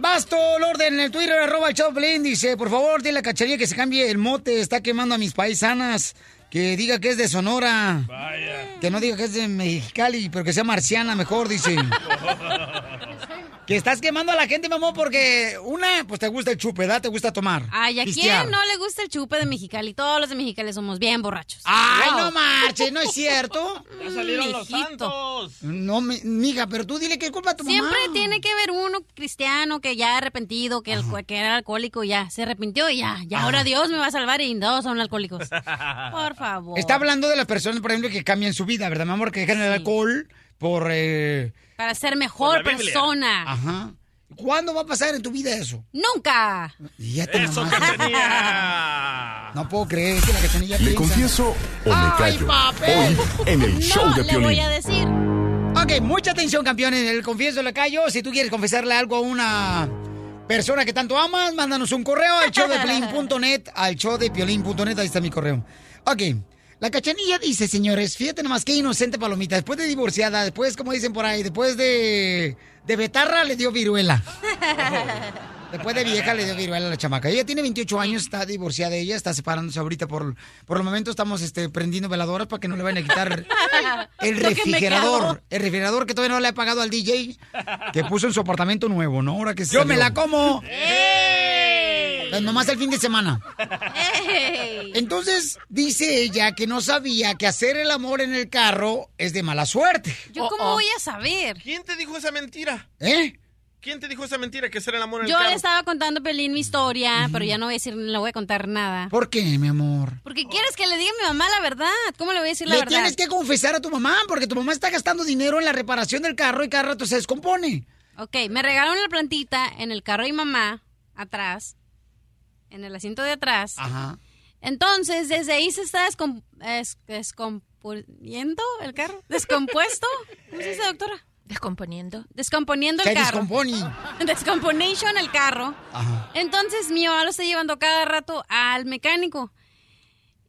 Basto Lorden en el Twitter, arroba el Choplin, dice, por favor, dile a Cachanilla que se cambie el mote, está quemando a mis paisanas, que diga que es de Sonora. Que no diga que es de Mexicali, pero que sea marciana mejor, dice. que estás quemando a la gente, mamón, porque una, pues te gusta el chupe, ¿verdad? Te gusta tomar. Ay, ¿a pistear. quién no le gusta el chupe de Mexicali? Todos los de Mexicali somos bien borrachos. Ay, Wow. no marches, ¿no es cierto? Ya salieron los Mijito. santos. No, mi- mija, pero tú dile que es culpa tu Siempre mamá. tiene que haber uno cristiano que ya arrepentido, que, el, que era alcohólico y ya se arrepintió y ya. Ya ahora Dios me va a salvar y no son alcohólicos. Por favor. Está hablando de las personas, por ejemplo, que cambian su vida, ¿verdad, mi amor? Que dejan el alcohol por... eh, Para ser mejor persona. Ajá. ¿Cuándo va a pasar en tu vida eso? Nunca. Y ya te Eso. Cachanilla. No puedo creer que la cachanilla ¿Le piensa. confieso o me Ay, callo? papel. Hoy en el show de Piolín. decir. Ok, mucha atención, campeones. En el confieso le callo. Si tú quieres confesarle algo a una persona que tanto amas, mándanos un correo al showdepiolín.net, al showdepiolín.net, ahí está mi correo. Ok, la cachanilla dice, señores, fíjate nomás qué inocente palomita. Después de divorciada, después, como dicen por ahí, después de, de betarra le dio viruela. Después de vieja le dio viruela a la chamaca. Ella tiene 28 años, está divorciada ella, está separándose ahorita por... Por el momento estamos este, prendiendo veladoras para que no le vayan a quitar el refrigerador. El refrigerador que todavía no le ha pagado al DJ que puso en su apartamento nuevo, ¿no? Ahora que Yo me la como. Pues nomás el fin de semana. Entonces, dice ella que no sabía que hacer el amor en el carro es de mala suerte. ¿Yo cómo voy a saber? ¿Quién te dijo esa mentira? ¿Eh? ¿Quién te dijo esa mentira que hacer el amor en Yo el le carro? estaba contando a Pelín mi historia, pero ya no voy a decir, no le voy a contar nada. ¿Por qué, mi amor? Porque quieres que le diga a mi mamá la verdad. ¿Cómo le voy a decir la Le verdad? tienes que confesar a tu mamá porque tu mamá está gastando dinero en la reparación del carro y cada rato se descompone. Ok, me regalaron la plantita en el carro de mi mamá, atrás, en el asiento de atrás. Ajá. Entonces, desde ahí se está descom- es- descomponiendo el carro. ¿Descompuesto? ¿Cómo se dice, doctora? Descomponiendo. Descomponiendo el Se carro. descompone. Descomponation el carro. Ajá. Entonces mi mamá lo está llevando cada rato al mecánico.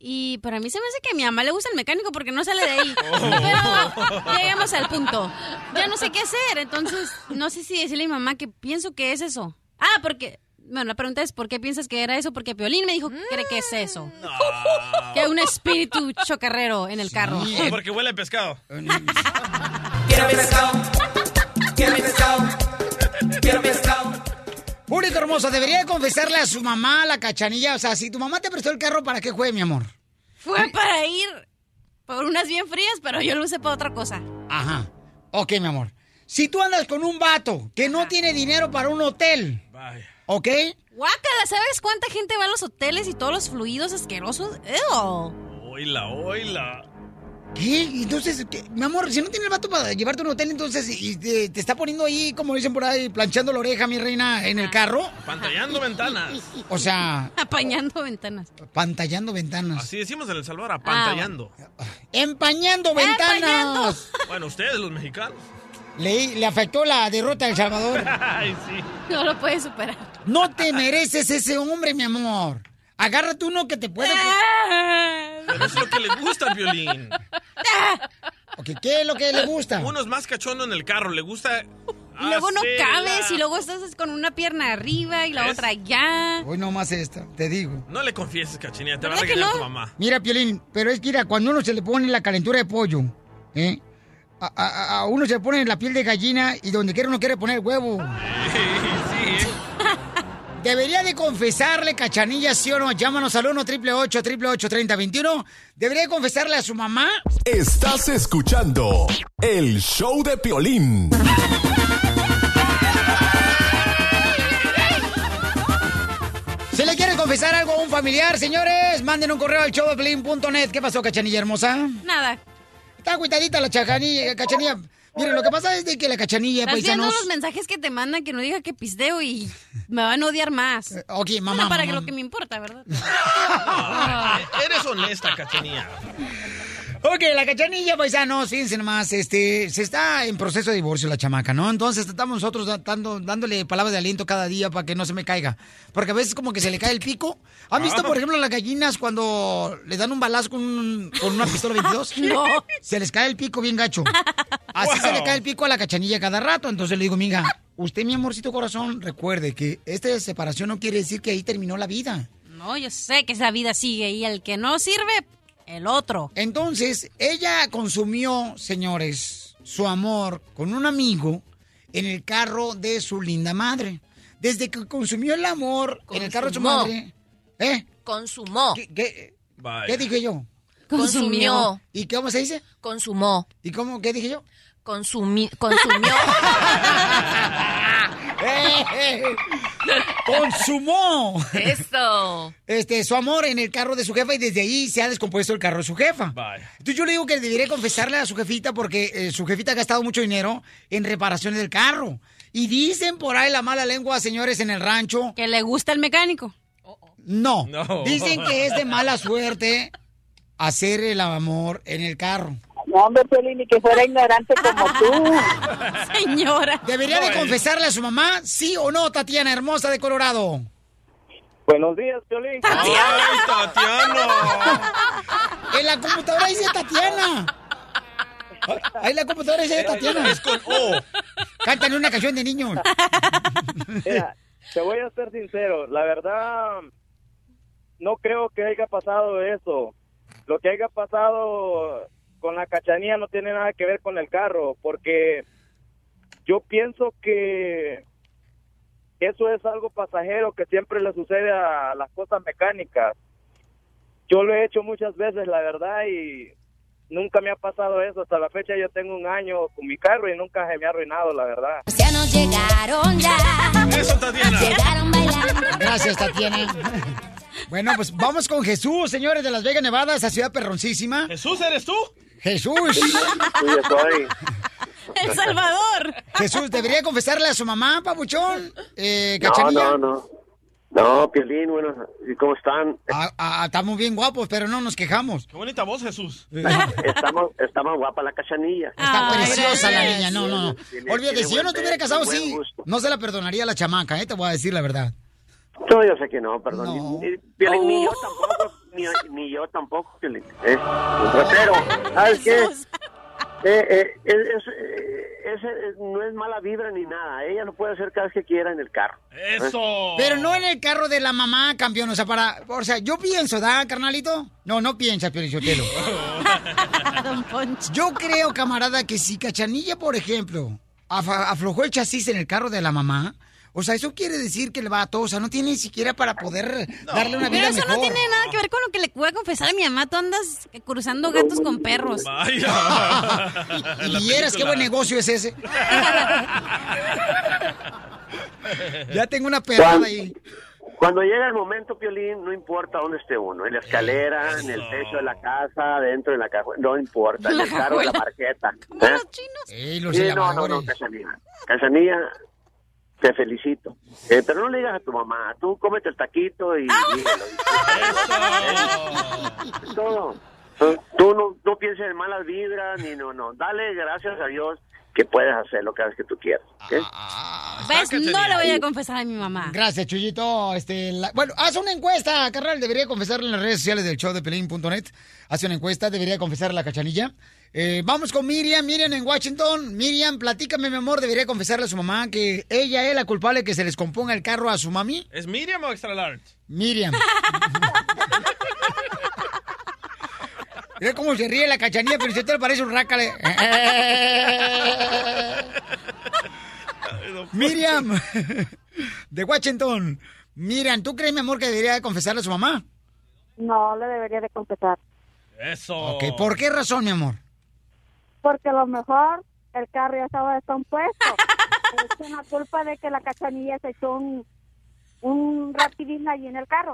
Y para mí se me hace que a mi mamá le gusta el mecánico porque no sale de ahí. Pero lleguemos al punto. Ya no sé qué hacer. Entonces, no sé si decirle a mi mamá que pienso que es eso. Ah, porque... Bueno, la pregunta es, ¿por qué piensas que era eso? Porque Piolín me dijo que cree que es eso. Que hay un espíritu chocarrero en el carro. Porque huele a pescado. Quiero pescado. Quiero pescado. Quiero pescado. Público hermoso, debería de confesarle a su mamá la cachanilla. O sea, si tu mamá te prestó el carro, ¿para qué juegue, mi amor? Fue para ir por unas bien frías, pero yo lo usé para otra cosa. Ajá. Ok, mi amor. Si tú andas con un vato que no tiene dinero para un hotel, ¿ok? Guácala, ¿sabes cuánta gente va a los hoteles y todos los fluidos asquerosos? Ew. Oila, oila. ¿Qué? Entonces, ¿qué? mi amor, si no tiene el vato para llevarte a un hotel, entonces, y te, te está poniendo ahí, como dicen por ahí, planchando la oreja, mi reina, en el carro. Pantallando ventanas. O sea, Apañando ventanas. pantallando ventanas. Así decimos en El Salvador, apantallando. Empañando ventanas. Bueno, ustedes, los mexicanos. Le, le afectó la derrota de El Salvador. Ay, sí. No lo puedes superar. No te mereces ese hombre, mi amor. Agárrate uno que te pueda... Pero es lo que le gusta al violín. Ok, ¿Qué es lo que le gusta? Uno es más cachondo en el carro, le gusta. Y luego no cabes y luego estás con una pierna arriba y la otra allá. Hoy nomás esta, te digo. No le confieses, cachinilla, te va a ¿Verdad que regañar no? tu mamá. Mira, Piolín, pero es que mira, cuando uno se le pone la calentura de pollo, ¿eh? A, a- a uno se le pone la piel de gallina y donde quiera uno quiere poner huevo. ¿Debería de confesarle, cachanilla, sí o no? Llámanos al 1 888 888 3021 ¿Debería de confesarle a su mamá? Estás escuchando el show de Piolín. Si le quiere confesar algo a un familiar, señores, manden un correo al showdepiolín.net. ¿Qué pasó, cachanilla hermosa? Nada. Está cuitadita la chacanilla, cachanilla. Miren, lo que pasa es de que la cachanilla, Estás viendo paisanos... los mensajes que te mandan que no diga que pisteo y me van a odiar más. ok, mamá, Bueno, para mamá. que lo que me importa, ¿verdad? Ah, eres honesta, cachanilla. Ok, la cachanilla, paisanos, fíjense nomás, este, se está en proceso de divorcio la chamaca, ¿no? Entonces estamos nosotros dando, dándole palabras de aliento cada día para que no se me caiga. Porque a veces como que se le cae el pico. ¿Han visto, Ah. por ejemplo, las gallinas cuando le dan un balazo con, un- con una pistola 22? No. Se les cae el pico bien gacho. Así se le cae el pico a la cachanilla cada rato. Entonces le digo, mija, usted, mi amorcito corazón, recuerde que esta separación no quiere decir que ahí terminó la vida. No, yo sé que esa vida sigue y el que no sirve, el otro. Entonces, ella consumió, señores, su amor con un amigo en el carro de su linda madre. Desde que consumió el amor en el carro de su madre. ¿Eh? Consumó. ¿Qué, qué, qué dije yo? Consumió. ¿Y cómo se dice? Consumó. ¿Y cómo? ¿Qué dije yo? Consumi consumió. ¡Consumó! Eso. Este, su amor en el carro de su jefa y desde ahí se ha descompuesto el carro de su jefa. Entonces yo le digo que debería confesarle a su jefita porque eh, su jefita ha gastado mucho dinero en reparaciones del carro. Y dicen por ahí la mala lengua, señores, en el rancho. Que le gusta el mecánico. No. No. Dicen que es de mala suerte hacer el amor en el carro. No, hombre, Piolín, ni que fuera ignorante como tú. Señora. ¿Debería de eh. confesarle a su mamá, sí o no, Tatiana hermosa de Colorado? Buenos días, Piolín. ¡Ay, Tatiana! En la computadora dice Tatiana. Ahí en la computadora dice Tatiana. Es con O. Cantan una canción de niños. Mira, te voy a ser sincero, la verdad no creo que haya pasado eso. Lo que haya pasado con la cachanía no tiene nada que ver con el carro, porque yo pienso que eso es algo pasajero que siempre le sucede a las cosas mecánicas. Yo lo he hecho muchas veces, la verdad, y nunca me ha pasado eso. Hasta la fecha yo tengo un año con mi carro y nunca se me ha arruinado, la verdad. Marcianos llegaron ya. Eso, Tatiana. Llegaron bailando. Gracias, Tatiana. Bueno, pues vamos con Jesús, señores de Las Vegas, Nevada, esa ciudad perroncísima. ¿Jesús eres tú? Jesús. yo soy. El Salvador. Jesús, ¿debería confesarle a su mamá, papuchón? Eh, No, ¿Cachanilla? no, no. No, Piolín, bueno, ¿y cómo están? Ah, ah, estamos bien guapos, pero no nos quejamos. Qué bonita voz, Jesús. Estamos, estamos guapa la cachanilla. Está preciosa la niña, no, no, no. Olvídate, si yo no estuviera casado, sí, no se la perdonaría a la chamaca, ¿eh? Te voy a decir la verdad. No, yo sé que no, perdón. No. Ni, ni- Piolín, ni yo tampoco, ni, ni yo tampoco, Piolín. ¿eh? Pero, ¿sabes qué? Eh, eh, es, no es mala vibra ni nada. Ella lo puede hacer cada vez que quiera en el carro. ¿eh? Pero no en el carro de la mamá, campeón. O sea, para. O sea, yo pienso, ¿da, carnalito? No, no piensa, Piolichotelo. Yo creo, camarada, que si Cachanilla, por ejemplo, aflojó el chasis en el carro de la mamá. O sea, eso quiere decir que el vato, o sea, no tiene ni siquiera para poder darle una vida Pero eso mejor. no tiene nada que ver con lo que le voy a confesar a mi mamá. Tú andas cruzando gatos con perros. Y vieras qué buen negocio es ese. ya tengo una perrada ahí. Cuando llega el momento, Piolín, no importa dónde esté uno, en la escalera, en el techo de la casa, dentro de la caja, no importa, en La el carro de la cajuela. marqueta. ¿eh? Ey, los Sí, no, no, no, Cachanilla. Cachanilla, te felicito. Eh, pero no le digas a tu mamá, tú cómete el taquito y dígalo. Es todo. Tú- no, no pienses en malas vibras, ni no, no. Dale gracias a Dios que puedes hacer lo que hagas que tú quieras. ¿ok? ¿Ves? No le voy a confesar a mi mamá. Gracias, Chuyito. Este, la- bueno, haz una encuesta, carnal. Debería confesarle en las redes sociales del show de Pelín.net. Haz una encuesta, debería confesar la cachanilla. Eh, vamos con Miriam, Miriam en Washington. Miriam, platícame, mi amor, debería confesarle a su mamá que ella es la culpable que se les componga el carro a su mami. ¿Es Miriam o Extra Large? Miriam. Mira cómo se ríe la cachanilla, pero si te le parece un rácale. Miriam, de Washington. Miran, ¿tú crees, mi amor, que debería de confesarle a su mamá? No, le debería de confesar. Eso. Ok, ¿por qué razón, mi amor? Porque a lo mejor el carro ya estaba descompuesto. es una culpa de que la cachanilla se echó un, un rapidín allí en el carro.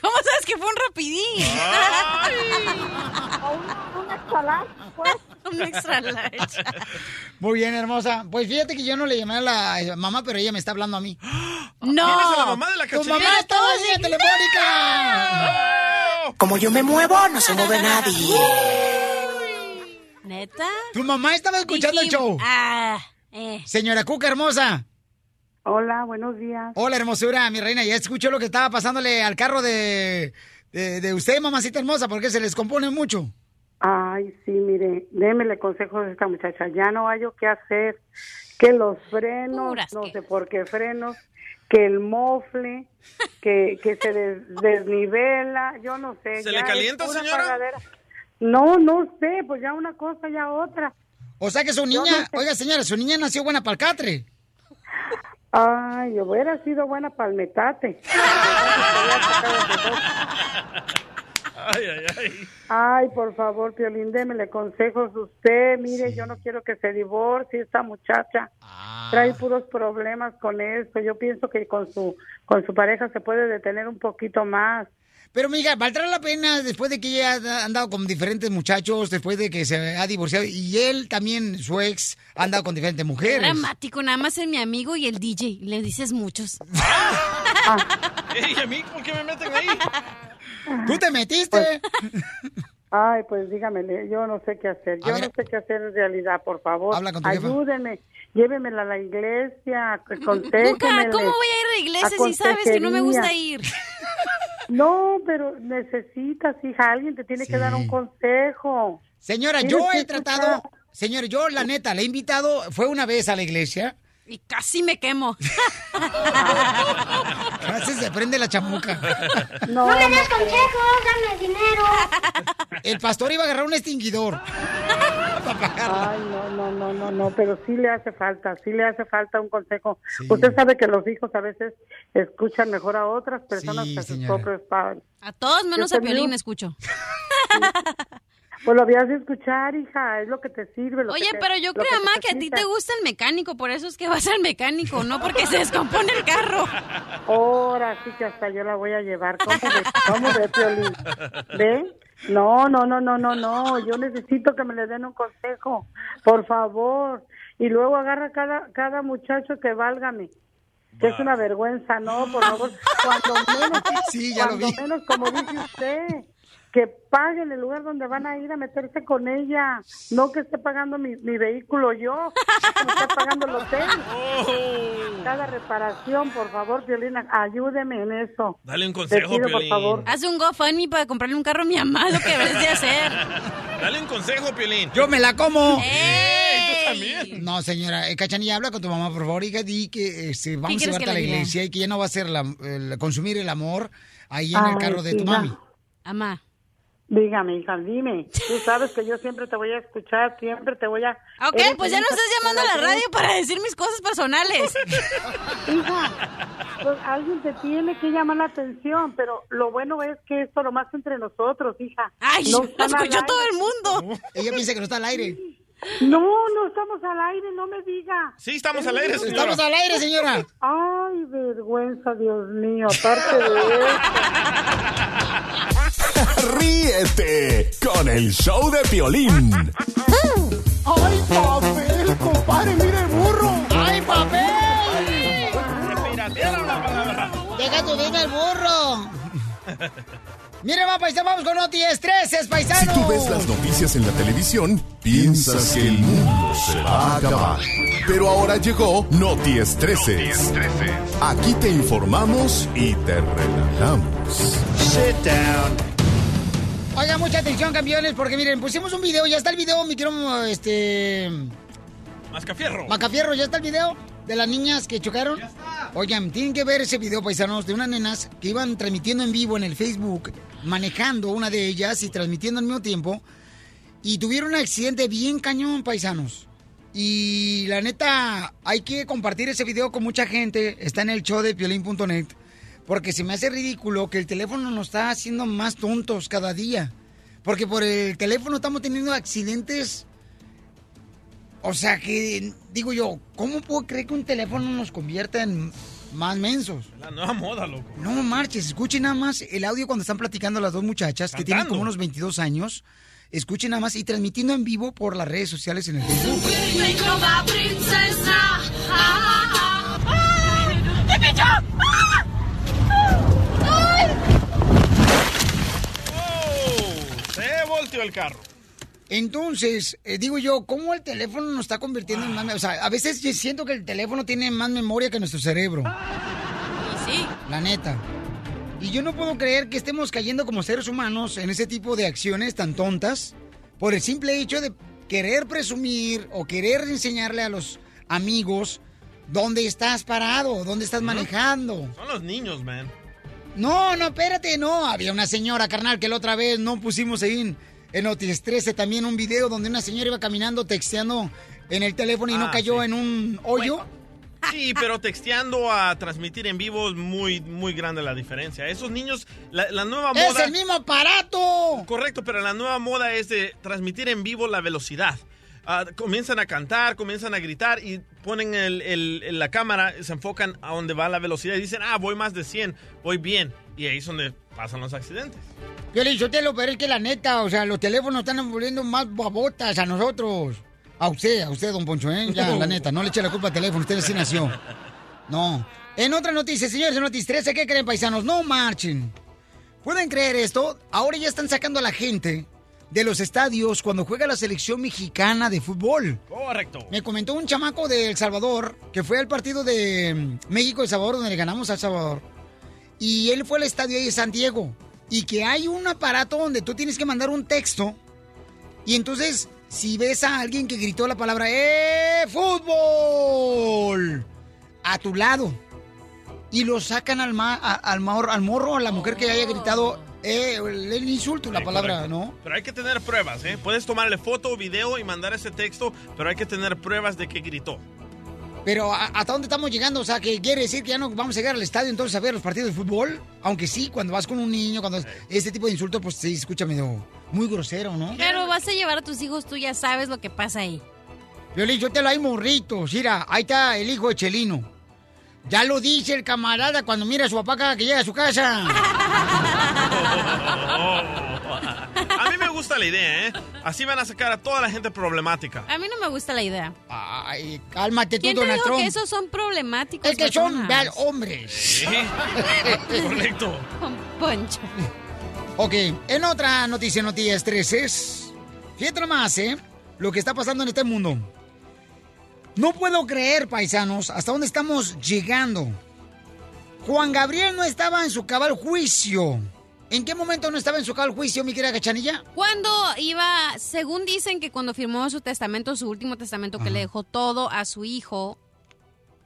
¿Cómo sabes que fue un rapidín? O un, un extra large, pues. un extra large. Muy bien, hermosa. Pues fíjate que yo no le llamé a la mamá, pero ella me está hablando a mí. No. ¿Quién es la mamá de la ¡Tu cachanilla? mamá está en telefónica! Como yo me muevo, no se mueve nadie. ¿Neta? Tu mamá estaba escuchando el show. Ah, eh. Señora Cuca, hermosa. Hola, buenos días. Hola, hermosura, mi reina. Ya escuchó lo que estaba pasándole al carro de, de, de usted, mamacita hermosa, porque se les compone mucho. Ay, sí, mire, démele consejos a esta muchacha. Ya no hay yo qué hacer. Que los frenos, Puras no que- sé por qué frenos, que el mofle, que, que se des- desnivela, yo no sé. ¿Se ya le calienta, señora? pagadera. No, no sé, pues ya una cosa, ya otra. O sea que su niña, no sé. oiga señora, su niña nació buena para el catre. Ay, yo hubiera sido buena para el metate. Ay, ay, ay. Ay, por favor, Piolín, démele consejos usted. Mire, yo no quiero que se divorcie esta muchacha. Trae puros problemas con esto. Yo pienso que con su con su pareja se puede detener un poquito más. Pero, mija, ¿valdrá la pena después de que ella ha andado con diferentes muchachos, después de que se ha divorciado, y él también, su ex, ha andado con diferentes Qué mujeres? dramático, nada más es mi amigo y el DJ. Le dices muchos. Ey, ¿a mí por qué me meten ahí? ¿Tú te metiste? Ay, pues dígamele, yo no sé qué hacer. Yo ver. no sé qué hacer en realidad, por favor. Habla con tu jefa. Ayúdeme, llévemela a la iglesia, aconséjemele. ¿cómo voy a ir a la iglesia si sabes que no me gusta ir? No, pero necesitas, hija, alguien te tiene que dar un consejo. Señora, yo he tratado, escuchar. señor, yo la neta, le he invitado, fue una vez a la iglesia, Y casi me quemo. casi se prende la chamuca. No, No me des consejos, dame dinero. El pastor iba a agarrar un extinguidor. Ay, no, no, no, no, no, pero sí le hace falta, sí le hace falta un consejo. Usted sabe que los hijos a veces escuchan mejor a otras personas Sí, que a sus propios padres. A todos menos a Piolín escucho. Pues lo habías de escuchar, hija, es lo que te sirve. Lo Oye, que te- pero yo creo, mamá, que a ti te gusta el mecánico, por eso es que vas al mecánico, no porque se descompone el carro. Ahora sí que hasta yo la voy a llevar. ¿Cómo ve, cómo ve Piolín? ¿Ve? No, no, no, no, no, no. Yo necesito que me le den un consejo, por favor. Y luego agarra cada, cada muchacho que válgame. Que es una vergüenza, no, por favor. Cuando menos, Sí, ya lo vi. menos, como dice usted, que paguen el lugar donde van a ir a meterse con ella. No que esté pagando mi, mi vehículo yo, que me esté pagando el hotel. Cada reparación, por favor, Violina, ayúdeme en eso. Dale un consejo, pido, por favor. Haz un GoFundMe para comprarle un carro a mi mamá, lo que debes de hacer. Dale un consejo, Piolín. Yo me la como. ¡Ey! ¿Tú también? No, señora, eh, Cachanilla, habla con tu mamá, por favor, y di que este, vamos a llevarte que a la iglesia y que ya no va a ser la- el- consumir el amor ahí en el carro de tu mami. ya. Dígame, hija, dime. Tú sabes que yo siempre te voy a escuchar, siempre te voy a... Ok, Eres pues ya no estás llamando a la radio para decir mis cosas personales. Hija, pues alguien te tiene que llamar la atención, pero lo bueno es que esto lo más entre nosotros, hija. Ay, No lo escuchó todo el mundo. Ella piensa que no está al aire. No, no estamos al aire, no me diga. Sí, estamos al aire, señora. Estamos al aire, señora. Ay, vergüenza, Dios mío, aparte de eso. Ríete con el show de Piolín. ¡Ay, papel, compadre! ¡Mira el burro! ¡Ay, papel! Piratearon la palabra. ¡Deja tu vida el burro! Mire, va, paisano, vamos con Noti Estreses, paisano. Si tú ves las noticias en la televisión, piensas que el mundo se va a acabar. Pero ahora llegó Noti Estreses. Aquí te informamos y te relajamos. Sit down. Oiga, mucha atención, campeones, porque miren, pusimos un video, ya está el video, mi querido, este... Mascafierro. Macafierro, ¿ya está el video de las niñas que chocaron? Oigan, tienen que ver ese video, paisanos, de unas nenas que iban transmitiendo en vivo en el Facebook, manejando una de ellas y transmitiendo al mismo tiempo, y tuvieron un accidente bien cañón, paisanos. Y la neta, hay que compartir ese video con mucha gente, está en el show de piolín.net, porque se me hace ridículo que el teléfono nos está haciendo más tontos cada día. Porque por el teléfono estamos teniendo accidentes. O sea que, digo yo, ¿cómo puedo creer que un teléfono nos convierta en más mensos? La nueva moda, loco. No marches, escuchen nada más el audio cuando están platicando las dos muchachas que tienen como unos 22 años. Escuchen nada más y transmitiendo en vivo por las redes sociales en el Facebook. princesa. Ah, ah, ah. Volteó el carro. Entonces, eh, digo yo, ¿cómo el teléfono nos está convirtiendo en más... O sea, a veces yo siento que el teléfono tiene más memoria que nuestro cerebro. Y sí. La neta. Y yo no puedo creer que estemos cayendo como seres humanos en ese tipo de acciones tan tontas por el simple hecho de querer presumir o querer enseñarle a los amigos dónde estás parado, dónde estás manejando. Son los niños, man. No, no, espérate, no. Había una señora, carnal, que la otra vez no pusimos ahí en, Noticias 13 también un video donde una señora iba caminando, texteando en el teléfono y no Ah, cayó sí. en un hoyo. Sí, pero texteando a transmitir en vivo es muy, muy grande la diferencia. Esos niños, la, la nueva moda... ¡Es el mismo aparato! Correcto, pero la nueva moda es de transmitir en vivo la velocidad. Ah, comienzan a cantar, comienzan a gritar y ponen el- el- el- la cámara, se enfocan a donde va la velocidad y dicen, ah, voy más de 100, voy bien. Y ahí es donde pasan los accidentes. Yo le dije, lo pero es que la neta, o sea, los teléfonos están volviendo más babotas a nosotros. A usted, a usted, don Poncho, ¿eh? Ya, la neta, no le eche la culpa al teléfono, usted así nació. No. En otra noticia, señores, en Noticias 13, ¿qué creen, paisanos? No marchen. ¿Pueden creer esto? Ahora ya están sacando a la gente de los estadios cuando juega la selección mexicana de fútbol. Correcto. Me comentó un chamaco de El Salvador que fue al partido de mm, México-El Salvador donde le ganamos a El Salvador. Y él fue al estadio ahí de San Diego. Y que hay un aparato donde tú tienes que mandar un texto. Y entonces, si ves a alguien que gritó la palabra ¡Eh, fútbol! A tu lado. Y lo sacan al, ma- a- al, morro, al morro, a la mujer que haya gritado eh, el, el insulto, la palabra, correcto. ¿no? Pero hay que tener pruebas, ¿eh? Puedes tomarle foto o video y mandar ese texto, pero hay que tener pruebas de que gritó. Pero ¿a- ¿hasta dónde estamos llegando? O sea, que quiere decir que ya no vamos a llegar al estadio entonces a ver los partidos de fútbol. Aunque sí, cuando vas con un niño, cuando este tipo de insultos, pues sí, escucha medio muy grosero, ¿no? Pero vas a llevar a tus hijos, tú ya sabes lo que pasa ahí. Violín, yo te lo hay morritos. Mira, ahí está el hijo de Chelino. Ya lo dice el camarada cuando mira a su papá cada que llega a su casa. A mí me gusta la idea, ¿eh? Así van a sacar a toda la gente problemática. A mí no me gusta la idea. Ay, cálmate tú, ¿Quién te Donald dijo Trump. que esos son problemáticos? Es que son personas? vean, hombres. Sí, correcto. Con Poncho. Ok, en otra noticia, noticias 13 es... Fíjate nomás, ¿eh? Lo que está pasando en este mundo. No puedo creer, paisanos, hasta dónde estamos llegando. Juan Gabriel no estaba en su cabal juicio. ¿En qué momento no estaba en su cabal juicio, mi querida Cachanilla? Cuando iba, según dicen que cuando firmó su testamento, su último testamento, que le dejó todo a su hijo,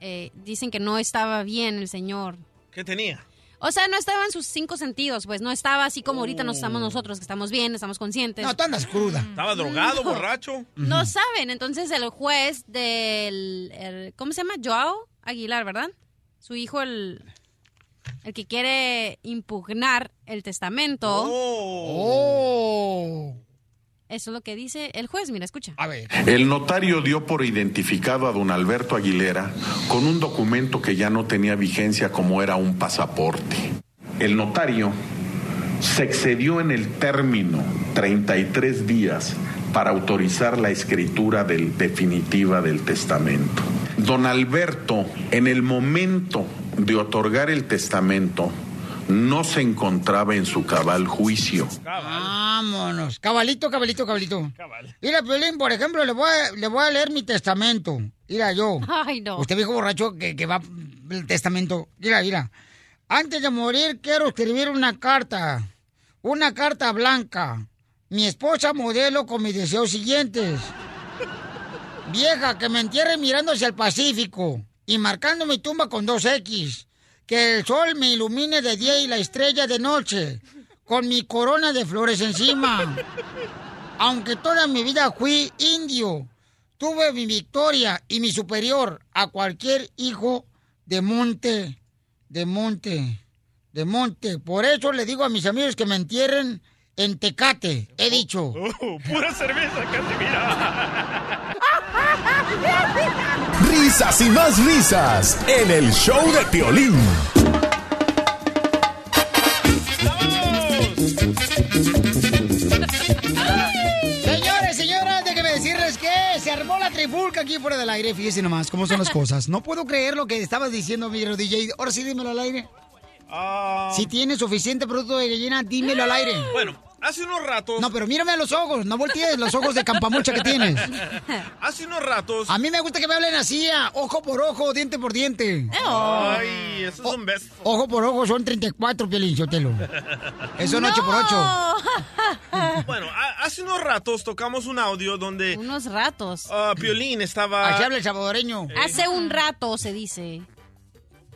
eh, dicen que no estaba bien el señor. ¿Qué tenía? O sea, no estaba en sus cinco sentidos, pues no estaba así como ahorita nos estamos nosotros, que estamos bien, estamos conscientes. No, tú andas cruda. ¿Estaba drogado, No. borracho? No saben, entonces el juez del, el- ¿cómo se llama? Joao Aguilar, ¿verdad? Su hijo, el, el que quiere impugnar el testamento. Oh. Eso es lo que dice el juez, mira, escucha. A ver. El notario dio por identificado a don Alberto Aguilera con un documento que ya no tenía vigencia como era un pasaporte. El notario se excedió en el término 33 días para autorizar la escritura del- definitiva del testamento. Don Alberto, en el momento de otorgar el testamento, no se encontraba en su cabal juicio. Vámonos. Cabalito, cabalito, cabalito. Mira, Piolín, por ejemplo, le voy, a, le voy a leer mi testamento. Mira, yo. Ay, no. Usted viejo borracho que, que va el testamento. Mira, mira. Antes de morir quiero escribir una carta. Una carta blanca. Mi esposa modelo con mis deseos siguientes. Vieja, que me entierre mirando hacia el Pacífico y marcando mi tumba con dos X. Que el sol me ilumine de día y la estrella de noche, con mi corona de flores encima. Aunque toda mi vida fui indio, tuve mi victoria y mi superior a cualquier hijo de monte, de monte, de monte. Por eso le digo a mis amigos que me entierren en Tecate, he dicho. Oh, pura cerveza, Casimira. Risas y más risas en el show de Piolín. Señores, señoras, déjenme decirles que se armó la trifulca aquí fuera del aire. Fíjense nomás cómo son las cosas. No puedo creer lo que estabas diciendo, mi DJ. Ahora sí, dímelo al aire. Ah, Si tienes suficiente producto de gallina, dímelo al aire. Bueno, hace unos ratos. No, pero mírame a los ojos, no voltees los ojos de campamucha que tienes. Hace unos ratos. A mí me gusta que me hablen así, a ojo por ojo, diente por diente. Ay, esos son besos. Ojo por ojo son 34, Piolín Sotelo. Eso son 8 por 8. Bueno, a- hace unos ratos tocamos un audio donde. Unos ratos. ah, Piolín estaba. Así habla el salvadoreño. Hace un rato se dice.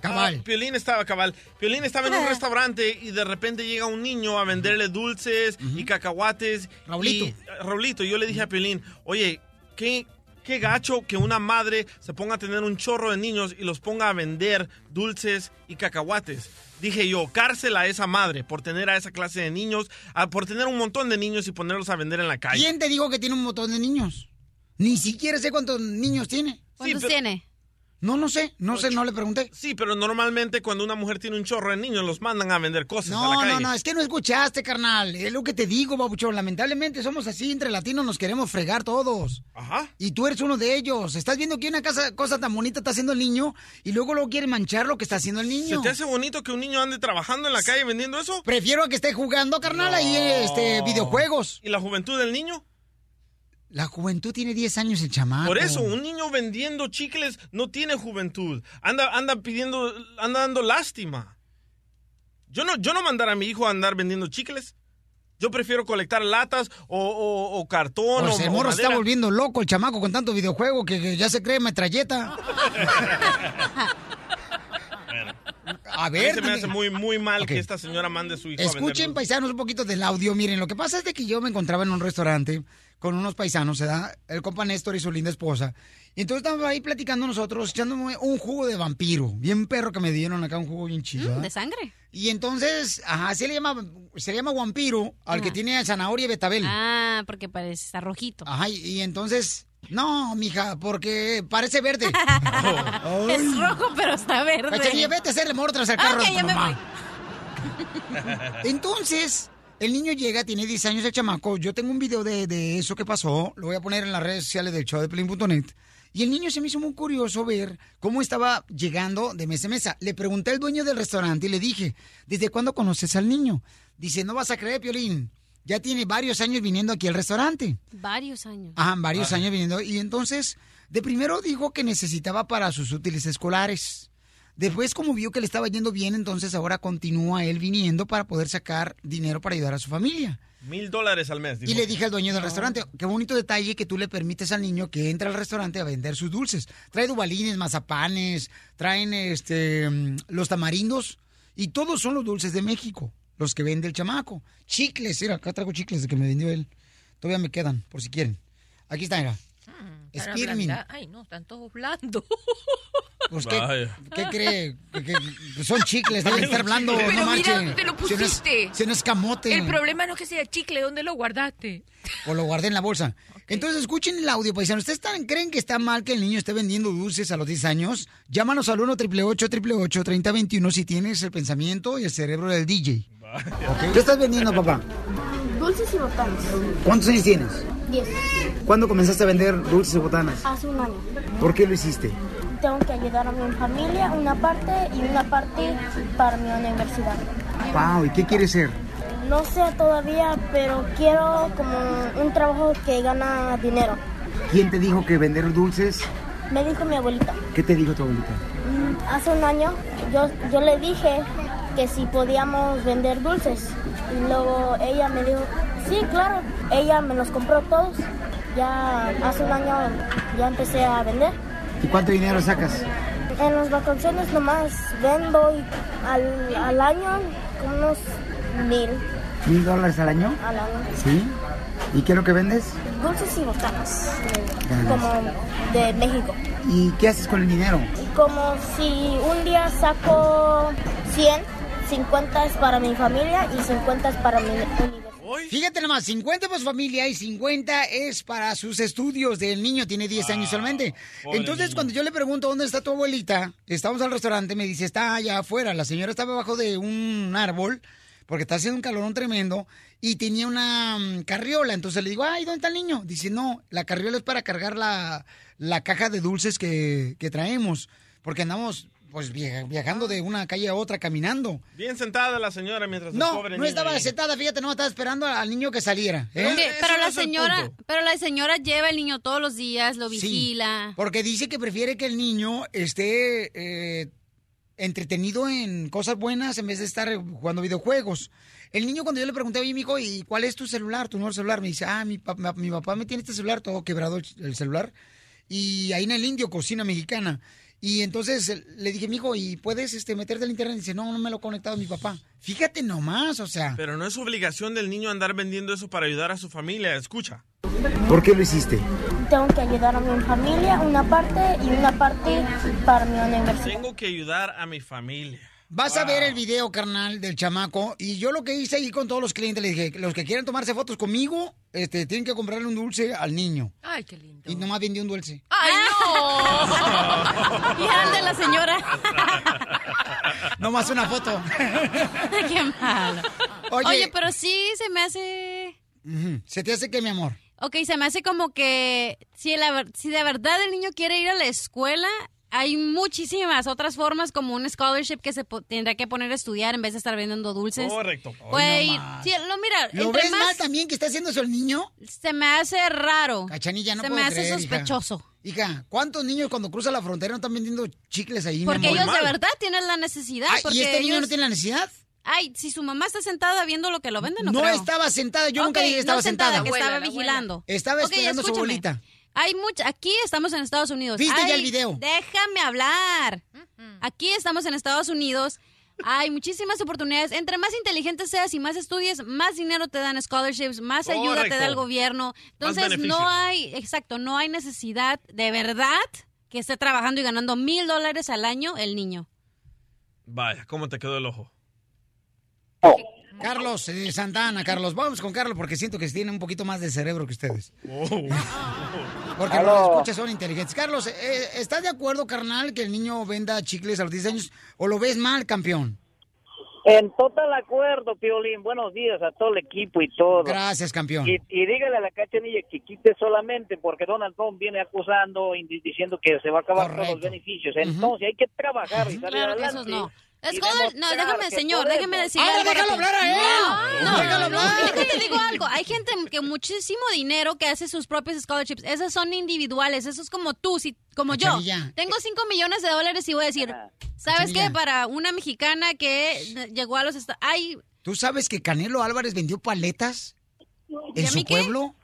Ah, Piolín estaba cabal. Piolín estaba en un Ah. restaurante y de repente llega un niño a venderle dulces y cacahuates. Raulito. Y, Raulito, yo le dije a Piolín, oye, qué, qué gacho que una madre se ponga a tener un chorro de niños y los ponga a vender dulces y cacahuates. Dije yo, cárcel a esa madre por tener a esa clase de niños, a- por tener un montón de niños y ponerlos a vender en la calle. ¿Quién te dijo que tiene un montón de niños? Ni siquiera sé cuántos niños tiene. ¿Cuántos pero- tiene? No, no sé, no sé, no le pregunté. Sí, pero normalmente cuando una mujer tiene un chorro de niños los mandan a vender cosas a la No, calle. no, no, es que no escuchaste, carnal. Es lo que te digo, babuchón. Lamentablemente somos así, entre latinos nos queremos fregar todos. Ajá. Y tú eres uno de ellos. Estás viendo que una casa, cosa tan bonita está haciendo el niño y luego luego quiere manchar lo que está haciendo el niño. ¿Se te hace bonito que un niño ande trabajando en la calle vendiendo eso? Prefiero a que esté jugando, carnal, ahí este, videojuegos. ¿Y la juventud del niño? La juventud tiene 10 años el chamaco. Por eso, un niño vendiendo chicles no tiene juventud. Anda, anda pidiendo, anda dando lástima. Yo no, yo no mandar a mi hijo a andar vendiendo chicles. Yo prefiero colectar latas o, o- o cartón Pues o, el morro se está volviendo loco el chamaco con tanto videojuego que, que ya se cree metralleta. A A mí ver, se me hace muy, muy mal que esta señora mande a su hijo a Escuchen, vender paisanos, un poquito del audio. Miren, lo que pasa es de que yo me encontraba en un restaurante con unos paisanos, se da el compa Néstor y su linda esposa. Y entonces estábamos ahí platicando nosotros, echándome un jugo de vampiro. Bien perro que me dieron acá, un jugo bien chido. Mm, de sangre. Y entonces, ajá, se le llama, se le llama vampiro al que tiene zanahoria y betabel. Ah, porque parece, está rojito. Ajá, y, y entonces, no, mija, porque parece verde. Es rojo, pero está verde. Cachanilla, vete a hacerle amor tras el carro Ok, de tu ya me mamá. Entonces, el niño llega, tiene 10 años el chamaco. Yo tengo un video de, de eso que pasó. Lo voy a poner en las redes sociales del show de Pelín.net. Y el niño se me hizo muy curioso ver cómo estaba llegando de mesa a mesa. Le pregunté al dueño del restaurante y le dije, ¿desde cuándo conoces al niño? Dice, no vas a creer, Piolín. Ya tiene varios años viniendo aquí al restaurante. Varios años. Ajá, varios años viniendo. Y entonces, de primero dijo que necesitaba para sus útiles escolares. Después, como vio que le estaba yendo bien, entonces ahora continúa él viniendo para poder sacar dinero para ayudar a su familia. Mil dólares al mes. Y le dije al dueño del restaurante, qué bonito detalle que tú le permites al niño que entre al restaurante a vender sus dulces. Trae dubalines, mazapanes, traen este mm, los tamarindos y todos son los dulces de México, los que vende el chamaco. Chicles, mira, acá traigo chicles de que me vendió él. Todavía me quedan, por si quieren. Aquí está, mira. Ablandar- Ay, no, están todos blandos. Pues, ¿qué. ¿qué cree? Son chicles, deben estar blando, Pero no mira, marche. te lo Si no es- pusiste. Si no es camote. El problema no es que sea chicle, ¿dónde lo guardaste? O lo guardé en la bolsa. Entonces, escuchen el audio, paisanos. ¿Ustedes están- creen que está mal que el niño esté vendiendo dulces a los 10 años? Llámanos al 1 888 3021 si tienes el pensamiento y el cerebro del DJ. ¿Qué estás vendiendo, papá? Dulces y botanas. ¿Cuántos años tienes? 10. ¿Cuándo comenzaste a vender dulces y botanas? Hace un año. ¿Por qué lo hiciste? Tengo que ayudar a mi familia, una parte y una parte para mi universidad. Wow, ¿y qué quieres ser? No sé todavía, pero quiero como un trabajo que gana dinero. ¿Quién te dijo que vender dulces? Me dijo mi abuelita. ¿Qué te dijo tu abuelita? Mm, Hace un año yo, yo le dije que si podíamos vender dulces. Y luego ella me dijo, sí, claro. Ella me los compró todos. Ya hace un año ya empecé a vender. ¿Y cuánto dinero sacas? En las vacaciones nomás vendo y al, al año como unos mil ¿Mil dólares al año? al año. ¿Sí? ¿Y qué es lo que vendes? Dulces y botanas, Ganas. como de México. ¿Y qué haces con el dinero? Como si un día saco 100, 50 es para mi familia y 50 es para mi universidad. Fíjate nomás, 50 para su familia y 50 es para sus estudios del niño, tiene 10 años solamente. Entonces, niño. cuando yo le pregunto dónde está tu abuelita, estamos al restaurante, me dice, está allá afuera. La señora estaba abajo de un árbol, porque está haciendo un calorón tremendo, y tenía una mm, carriola. Entonces le digo, ay, ¿dónde está el niño? Dice, no, la carriola es para cargar la, la caja de dulces que, que traemos, porque andamos pues via- viajando de una calle a otra caminando. Bien sentada la señora mientras el No, pobre no niño estaba ahí. sentada, fíjate, no, estaba esperando al niño que saliera. ¿eh? Ok, pero la señora, pero la señora lleva al niño todos los días, lo Sí, vigila. porque dice que prefiere que el niño esté eh, entretenido en cosas buenas en vez de estar jugando videojuegos. El niño cuando yo le pregunté, oye, mijo, ¿y cuál es tu celular, tu nuevo celular? Me dice, ah, mi, pa- mi papá me tiene este celular todo quebrado el, el celular. Y ahí en el indio, cocina mexicana. Y entonces eh, le dije, mijo, ¿y puedes este, meterte al internet? Y dice, no, no me lo ha conectado mi papá. Fíjate nomás, o sea. Pero no es obligación del niño andar vendiendo eso para ayudar a su familia. Escucha. ¿Por qué lo hiciste? Tengo que ayudar a mi familia, una parte y una parte para mi universidad. Tengo que ayudar a mi familia. Vas a ver el video, carnal, del chamaco. Y yo lo que hice ahí con todos los clientes, le dije, los que quieran tomarse fotos conmigo, este, tienen que comprarle un dulce al niño. Ay, qué lindo. Y nomás vendí un dulce. ¡Ay, no! y el de la señora. Nomás una foto. Qué malo. Oye. Oye, pero sí se me hace... ¿Se te hace que, mi amor? Ok, se me hace como que si, la si de verdad el niño quiere ir a la escuela, hay muchísimas otras formas como un scholarship que se tendrá que poner a estudiar en vez de estar vendiendo dulces. Correcto. Puede ir- sí, lo mira, ¿Lo entre ves más- mal también que está haciendo eso el niño? Se me hace raro. Cachanilla, no Se puedo me hace creer, sospechoso. Hija, ¿cuántos niños cuando cruzan la frontera no están vendiendo chicles ahí? Porque ellos de verdad tienen la necesidad. Ay, ¿y este niño no tiene la necesidad? Ay, si su mamá está sentada viendo lo que lo venden, no, No creo. estaba sentada, yo nunca dije que estaba no sentada, sentada. que Abuela, estaba vigilando. Estaba Ok, esperando a su escúchame. Hay mucha, aquí estamos en Estados Unidos. ¿Viste ya el video? Déjame hablar. Aquí estamos en Estados Unidos. Hay muchísimas oportunidades. Entre más inteligente seas y más estudies, más dinero te dan scholarships, más ayuda te da el gobierno. Entonces no hay, exacto, no hay necesidad de verdad que esté trabajando y ganando mil dólares al año el niño. Vaya, ¿cómo te quedó el ojo? Carlos eh, Santana, Carlos, vamos con Carlos porque siento que tiene un poquito más de cerebro que ustedes. Porque Aló. los escuchas son inteligentes. Carlos, eh, ¿estás de acuerdo, carnal, que el niño venda chicles a los 10 años o lo ves mal, campeón? En total acuerdo, Piolín. Buenos días a todo el equipo y todo. Gracias, campeón. Y, y dígale a la cachanilla que quite solamente porque Donald Trump viene acusando diciendo que se va a acabar todos los beneficios. Entonces hay que trabajar y salir Claro que adelante. esos no. No, déjame, señor, podemos. déjeme decir Ahora algo déjalo hablar a él. No, no, Déjalo hablar. Es que te digo algo, hay gente que muchísimo dinero que hace sus propios scholarships, esos son individuales, eso es como tú, si, como yo. Tengo 5 millones de dólares y voy a decir, ¿sabes qué? Para una mexicana que llegó a los Estados hay ¿Tú sabes que Canelo Álvarez vendió paletas ¿Y en a su qué? pueblo?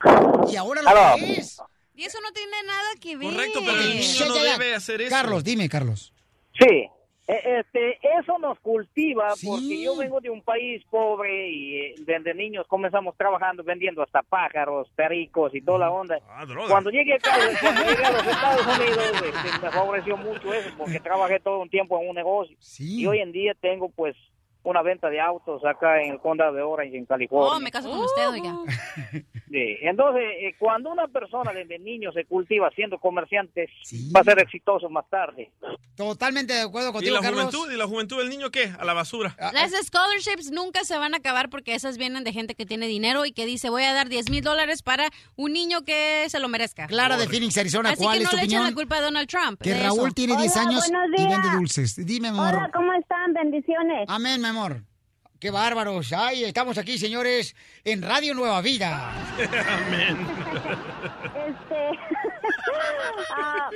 Y ahora lo Aló. es. y eso no tiene nada que ver. Correcto, pero el niño no debe hacer eso. Carlos, dime, Carlos. Sí, este, eso nos cultiva porque yo vengo de un país pobre y eh, desde niños comenzamos trabajando vendiendo hasta pájaros, pericos y toda la onda. droga. Cuando llegué acá, cuando llegué a los Estados Unidos, este, me favoreció mucho eso porque trabajé todo un tiempo en un negocio y hoy en día tengo pues una venta de autos acá en el condado de Orange, en California. Oh, me caso con usted, oiga. Sí, Entonces, eh, cuando una persona desde niño se cultiva siendo comerciante, va a ser exitoso más tarde. Totalmente de acuerdo ¿Y contigo, la Carlos. juventud? ¿Y la juventud del niño qué? A la basura. Las scholarships nunca se van a acabar porque esas vienen de gente que tiene dinero y que dice voy a dar 10 mil dólares para un niño que se lo merezca. Clara de Phoenix, Arizona, Así ¿cuál que es no tu le echen opinión? la culpa a Donald Trump. Que Raúl eso. tiene 10 Hola, años y vende dulces. Dime, amor. Hola, ¿cómo Bendiciones. Amén, mi amor. Qué bárbaros. Ay, estamos aquí, señores, en Radio Nueva Vida. Amén. Este, ah,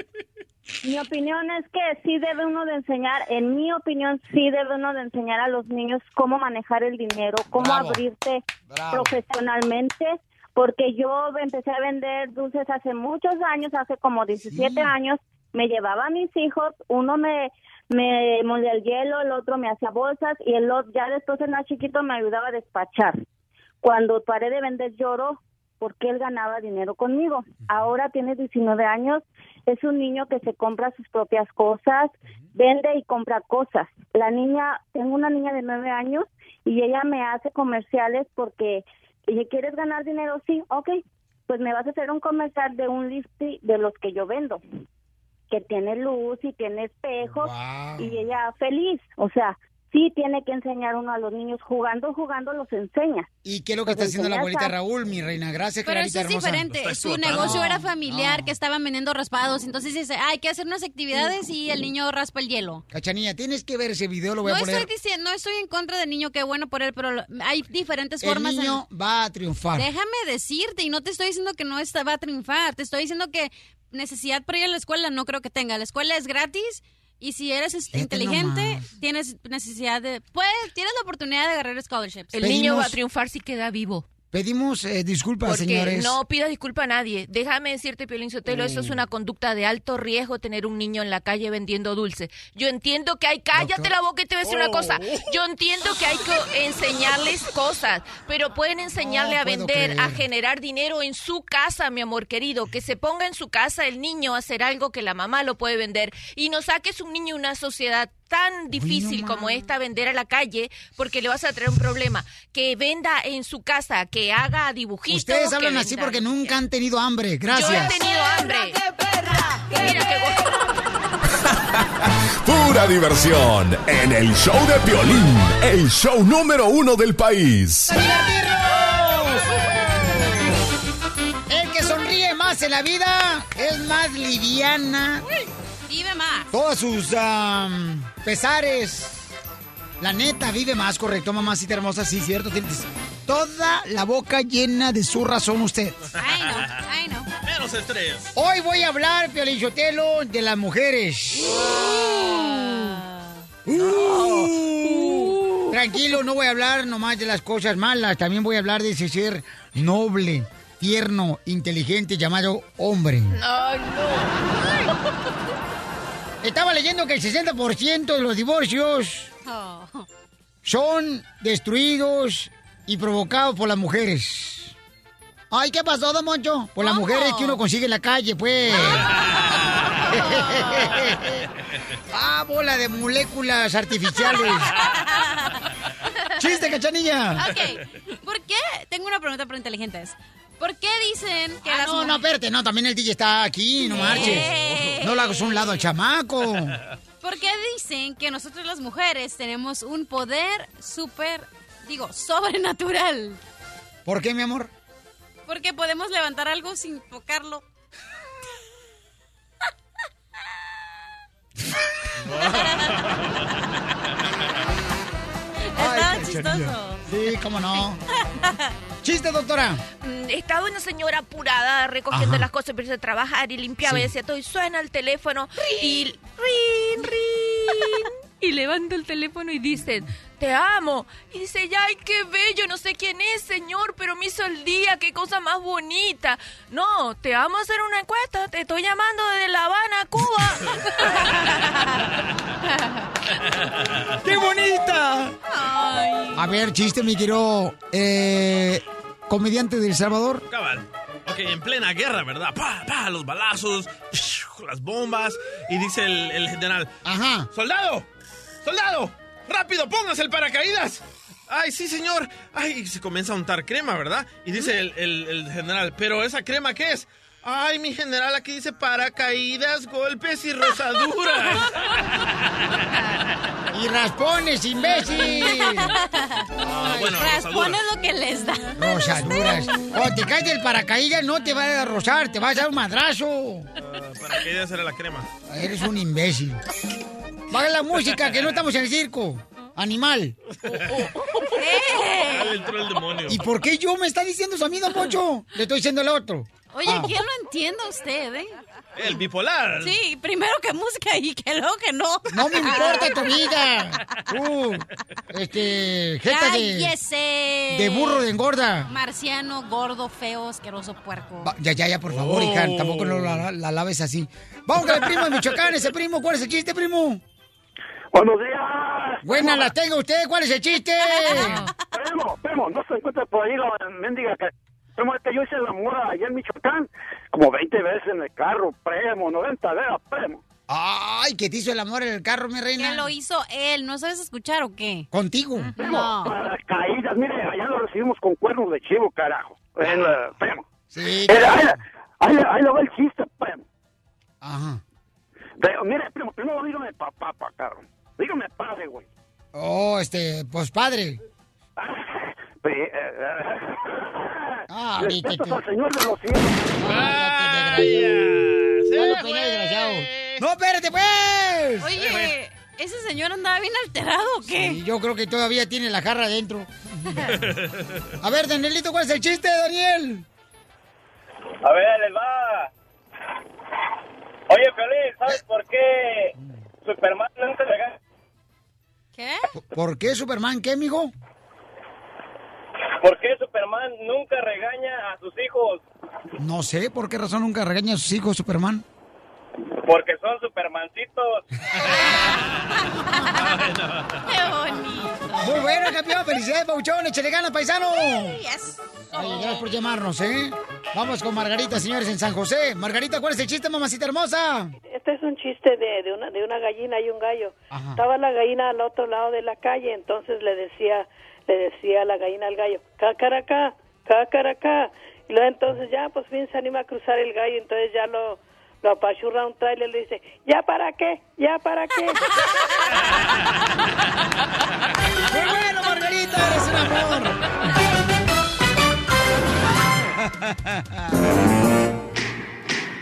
mi opinión es que sí debe uno de enseñar, en mi opinión, sí debe uno de enseñar a los niños cómo manejar el dinero, cómo Bravo. abrirte Bravo. profesionalmente, porque yo empecé a vender dulces hace muchos años, hace como 17 años, me llevaba a mis hijos, uno me me molía el hielo, el otro me hacía bolsas y el otro ya después el más chiquito me ayudaba a despachar. Cuando paré de vender lloró porque él ganaba dinero conmigo. Ahora tiene 19 años, es un niño que se compra sus propias cosas, vende y compra cosas. La niña, tengo una niña de 9 años y ella me hace comerciales porque, ¿y ¿quieres ganar dinero? Sí, ok, pues me vas a hacer un comercial de un lipstick de los que yo vendo que tiene luz y tiene espejos y ella feliz, o sea, sí tiene que enseñar uno a los niños jugando, jugando los enseña. ¿Y qué es lo que está haciendo la abuelita Raúl, mi reina? Gracias, Pero eso es hermosa. diferente. Su negocio era familiar, que estaban vendiendo raspados. Entonces dice, "Ah, hay que hacer unas actividades y el niño raspa el hielo. Cachanilla, tienes que ver ese video, lo voy No a poner. estoy diciendo, no estoy en contra del niño, qué bueno por él, pero hay diferentes El formas. en- niño va a triunfar. Déjame decirte, y no te estoy diciendo que no está, va a triunfar, te estoy diciendo que necesidad para ir a la escuela no creo que tenga. La escuela es gratis y si eres inteligente, tienes necesidad de... Pues, tienes la oportunidad de agarrar scholarships. El niño va a triunfar si queda vivo. Pedimos eh, disculpas, Porque señores. no pidas disculpa a nadie. Déjame decirte, Piolín Sotelo, eso es Mm. una conducta de alto riesgo tener un niño en la calle vendiendo dulce. Yo entiendo que hay, cállate Doctor. la boca y te voy a decir una Oh. cosa. Yo entiendo que hay que enseñarles cosas, pero pueden enseñarle No a vender, a generar dinero en su casa, mi amor querido. Que se ponga en su casa el niño a hacer algo que la mamá lo puede vender. Y no saques un niño de una sociedad tan difícil como esta vender a la calle porque le vas a traer un problema. Que venda en su casa, que haga dibujitos. Ustedes hablan así porque nunca han tenido hambre. Gracias. Yo he tenido hambre. Mira qué Pura diversión en el show de Piolín, el show número uno del país. El que sonríe más en la vida es más liviana. Vive más. Todas sus am, pesares. La neta, vive más, correcto, mamacita hermosa, sí, cierto. Tienes toda la boca llena de su razón usted. Ay, no, ay, no. Menos estrés. Hoy voy a hablar, Piolichotelo, de las mujeres. Uh. Tranquilo, no voy a hablar nomás de las cosas malas, también voy a hablar de ese ser noble, tierno, inteligente llamado hombre. Ay, no. Estaba leyendo que el 60% de los divorcios Oh. son destruidos y provocados por las mujeres. Ay, ¿qué pasó, don Moncho? Por las mujeres que uno consigue en la calle, pues. ah, bola de moléculas artificiales. Chiste, cachanilla. Ok, ¿por qué? Tengo una pregunta para inteligentes. ¿Por qué dicen que Ah, las no, no, espérate, no, también el DJ está aquí, no marches. No lo hagas a un lado al chamaco. ¿Por qué dicen que nosotros las mujeres tenemos un poder súper, digo, sobrenatural? ¿Por qué, mi amor? Porque podemos levantar algo sin tocarlo. Estaba chistoso. Sí, cómo no. Chiste, doctora. Mm, Estaba una señora apurada recogiendo Ajá. las cosas para irse a trabajar y limpiaba Sí. y decía todo y suena el teléfono y rin, rin, y levanta el teléfono y dice te amo y dice ay qué bello no sé quién es señor pero me hizo el día qué cosa más bonita no te amo a hacer una encuesta te estoy llamando desde La Habana Cuba ¡Qué bonita! A ver, chiste, mi querido eh, comediante de El Salvador. Cabal. Ok, en plena guerra, ¿verdad? Pa, pa, los balazos, las bombas. Y dice el, el general: Ajá. ¡Soldado! ¡Soldado! ¡Rápido, póngase el paracaídas! ¡Ay, sí, señor! ¡Ay! y Se comienza a untar crema, ¿verdad? Y dice el, el- el general: ¿Pero esa crema qué es? ¡Ay, mi general! Aquí dice paracaídas, golpes y rosaduras. Y raspones, imbécil. Ah, bueno, Raspones lo que les da. Rosaduras. Cuando te caes del paracaídas no te va a rozar, te va a dar un madrazo. Paracaídas era la crema. Eres un imbécil. Baja la música, que no estamos en el circo. Animal. Ya le entró el demonio. ¿Y por qué yo me está diciendo eso a mí, don Poncho? Le estoy diciendo al otro. Oye, Ah. ¿quién lo entiende usted, eh? El bipolar. Sí, primero que música y que luego que no. No me importa tu vida. Tú, este, jeta de, ¡Cállese! de burro de engorda. Marciano, gordo, feo, asqueroso, puerco. Va, Ya, ya, ya, por favor, hija, Oh. tampoco no la, la laves así. Vamos con el primo de Michoacán, ese primo. ¿Cuál es el chiste, primo? Buenos días. Buenas las tenga usted. ¿Cuál es el chiste? Primo, primo, no se encuentra por ahí la mendiga que primo, este, yo hice el amor allá en Michoacán como 20 veces en el carro, primo, 90 veces, primo. Ay, que te hizo el amor en el carro, mi reina. ¿Qué lo hizo él? ¿No sabes escuchar o qué? ¿Contigo? No. Para las caídas, mire, allá lo recibimos con cuernos de chivo, carajo. El, eh, primo. Sí. Ahí, ahí, ahí le va el chiste, primo. Ajá. Pero, mire, primo, primero dígame papá, pa, cabrón. Dígame padre, güey. Oh, este, pues padre. Eh, eh, Ah, respetos ahorita al señor de los cielos. Pues, desgraciado. ¡No, espérate, pues! Oye, ¿ese señor andaba bien alterado o qué? Sí, yo creo que todavía tiene la jarra adentro. A ver, Danielito, ¿cuál es el chiste, Daniel? A ver, les va. Oye, Piolín, ¿sabes por qué Superman nunca regaña? ¿Qué? ¿Por qué Superman qué, mijo? ¿Por qué Superman nunca regaña a sus hijos? No sé por qué razón nunca regaña a sus hijos, Superman. Porque son Supermancitos. ¡Qué bonito! Muy buena, campeón. Felicidades, Pauchón. Échale ganas, paisano. Yes. Gracias por llamarnos, ¿eh? Vamos con Margarita, señores, en San José. Margarita, ¿cuál es el chiste, mamacita hermosa? Este es un chiste de, de, una, de una gallina y un gallo. Estaba la gallina al otro lado de la calle, entonces le decía le decía la gallina al gallo, cacaracá, cacaracá. Y luego entonces ya, pues fin se anima a cruzar el gallo, entonces ya lo, lo apachurra un trailer y le dice, ¿ya para qué? ¿Ya para qué? ¡Muy bueno, Margarita! ¡Eres un amor!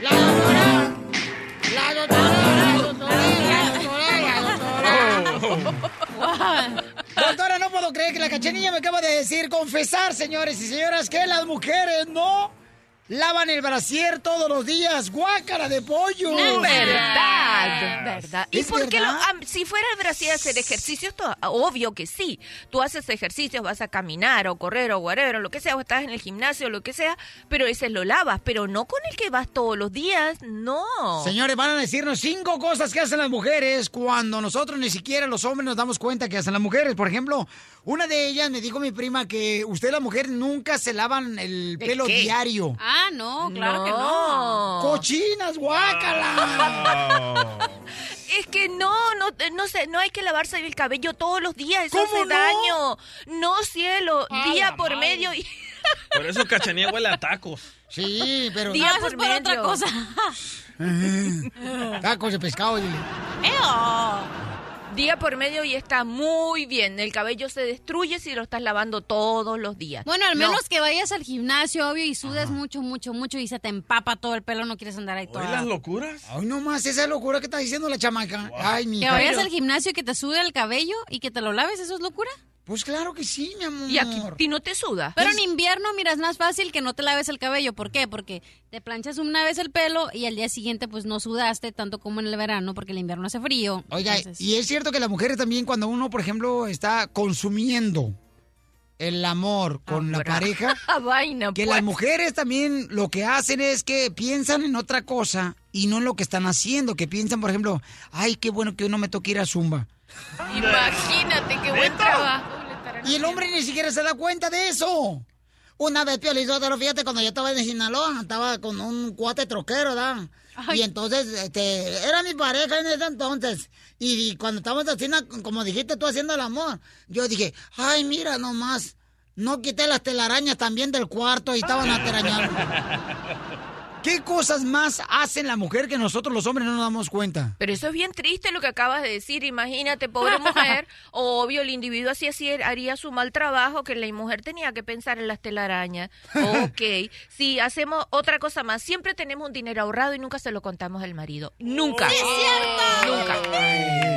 La doctora, la doctora, la doctora, la doctora, la doctora. Doctora, no puedo creer que la cachanilla me acaba de decir, confesar, señores y señoras, que las mujeres no lavan el brasier todos los días. ¡Guácara de pollo! Verdad, verdad. ¿Y ¿Es por qué lo- ah, si fuera el Brasil a hacer ejercicios, to- obvio que sí. Tú haces ejercicios, vas a caminar o correr o whatever, o lo que sea, o estás en el gimnasio o lo que sea, pero ese lo lavas, pero no con el que vas todos los días, no. Señores, van a decirnos cinco cosas que hacen las mujeres cuando nosotros ni siquiera los hombres nos damos cuenta que hacen las mujeres. Por ejemplo, una de ellas me dijo mi prima que usted las mujeres nunca se lavan el ¿De pelo qué? diario. Ah, no, claro que No. no. ¡Cochinas, guácala! Es que no, no, eh, no sé, no hay que lavarse el cabello todos los días, eso ¿Cómo hace no? daño. No, cielo, día por madre. medio y Por eso Cachanía huele a tacos. Sí, pero... día por es por otra medio. cosa. Tacos de pescado. ¡Eo! Día por medio y está muy bien. El cabello se destruye si lo estás lavando todos los días. Bueno, al No. menos que vayas al gimnasio, obvio, y sudes mucho, mucho, mucho y se te empapa todo el pelo, no quieres andar ahí ¿Oye toda... las locuras? Ay, no más, esa locura que está diciendo la chamaca. Ay, mi Que vayas al gimnasio y que te sude el cabello y que te lo laves, ¿eso es locura? Pues claro que sí, mi amor. Y aquí ti no te suda. Pero en invierno, mira, es más fácil que no te laves el cabello. ¿Por qué? Porque te planchas una vez el pelo y al día siguiente pues no sudaste tanto como en el verano porque el invierno hace frío. Oiga, Entonces- y es cierto que las mujeres también, cuando uno, por ejemplo, está consumiendo el amor con la pareja, Ah, vaina, que pues. las mujeres también lo que hacen es que piensan en otra cosa y no en lo que están haciendo, que piensan, por ejemplo, ay, qué bueno que uno me toque ir a Zumba. Imagínate qué buen trabajo. Y el hombre ni siquiera se da cuenta de eso. Una vez, Piolizotero, fíjate, cuando yo estaba en Sinaloa, estaba con un cuate troquero, ¿verdad? Y entonces, este, era mi pareja en ese entonces. Y, cuando estábamos haciendo, como dijiste tú, haciendo el amor, yo dije, ay, mira nomás, no quité las telarañas también del cuarto y estaban aterañando. ¿Qué cosas más hacen la mujer que nosotros los hombres no nos damos cuenta? Pero eso es bien triste lo que acabas de decir. Imagínate, pobre mujer. Obvio, el individuo así, así haría su mal trabajo, que la mujer tenía que pensar en las telarañas. Ok. Si hacemos otra cosa más, siempre tenemos un dinero ahorrado y nunca se lo contamos al marido. Nunca. ¡Sí es cierto! Nunca.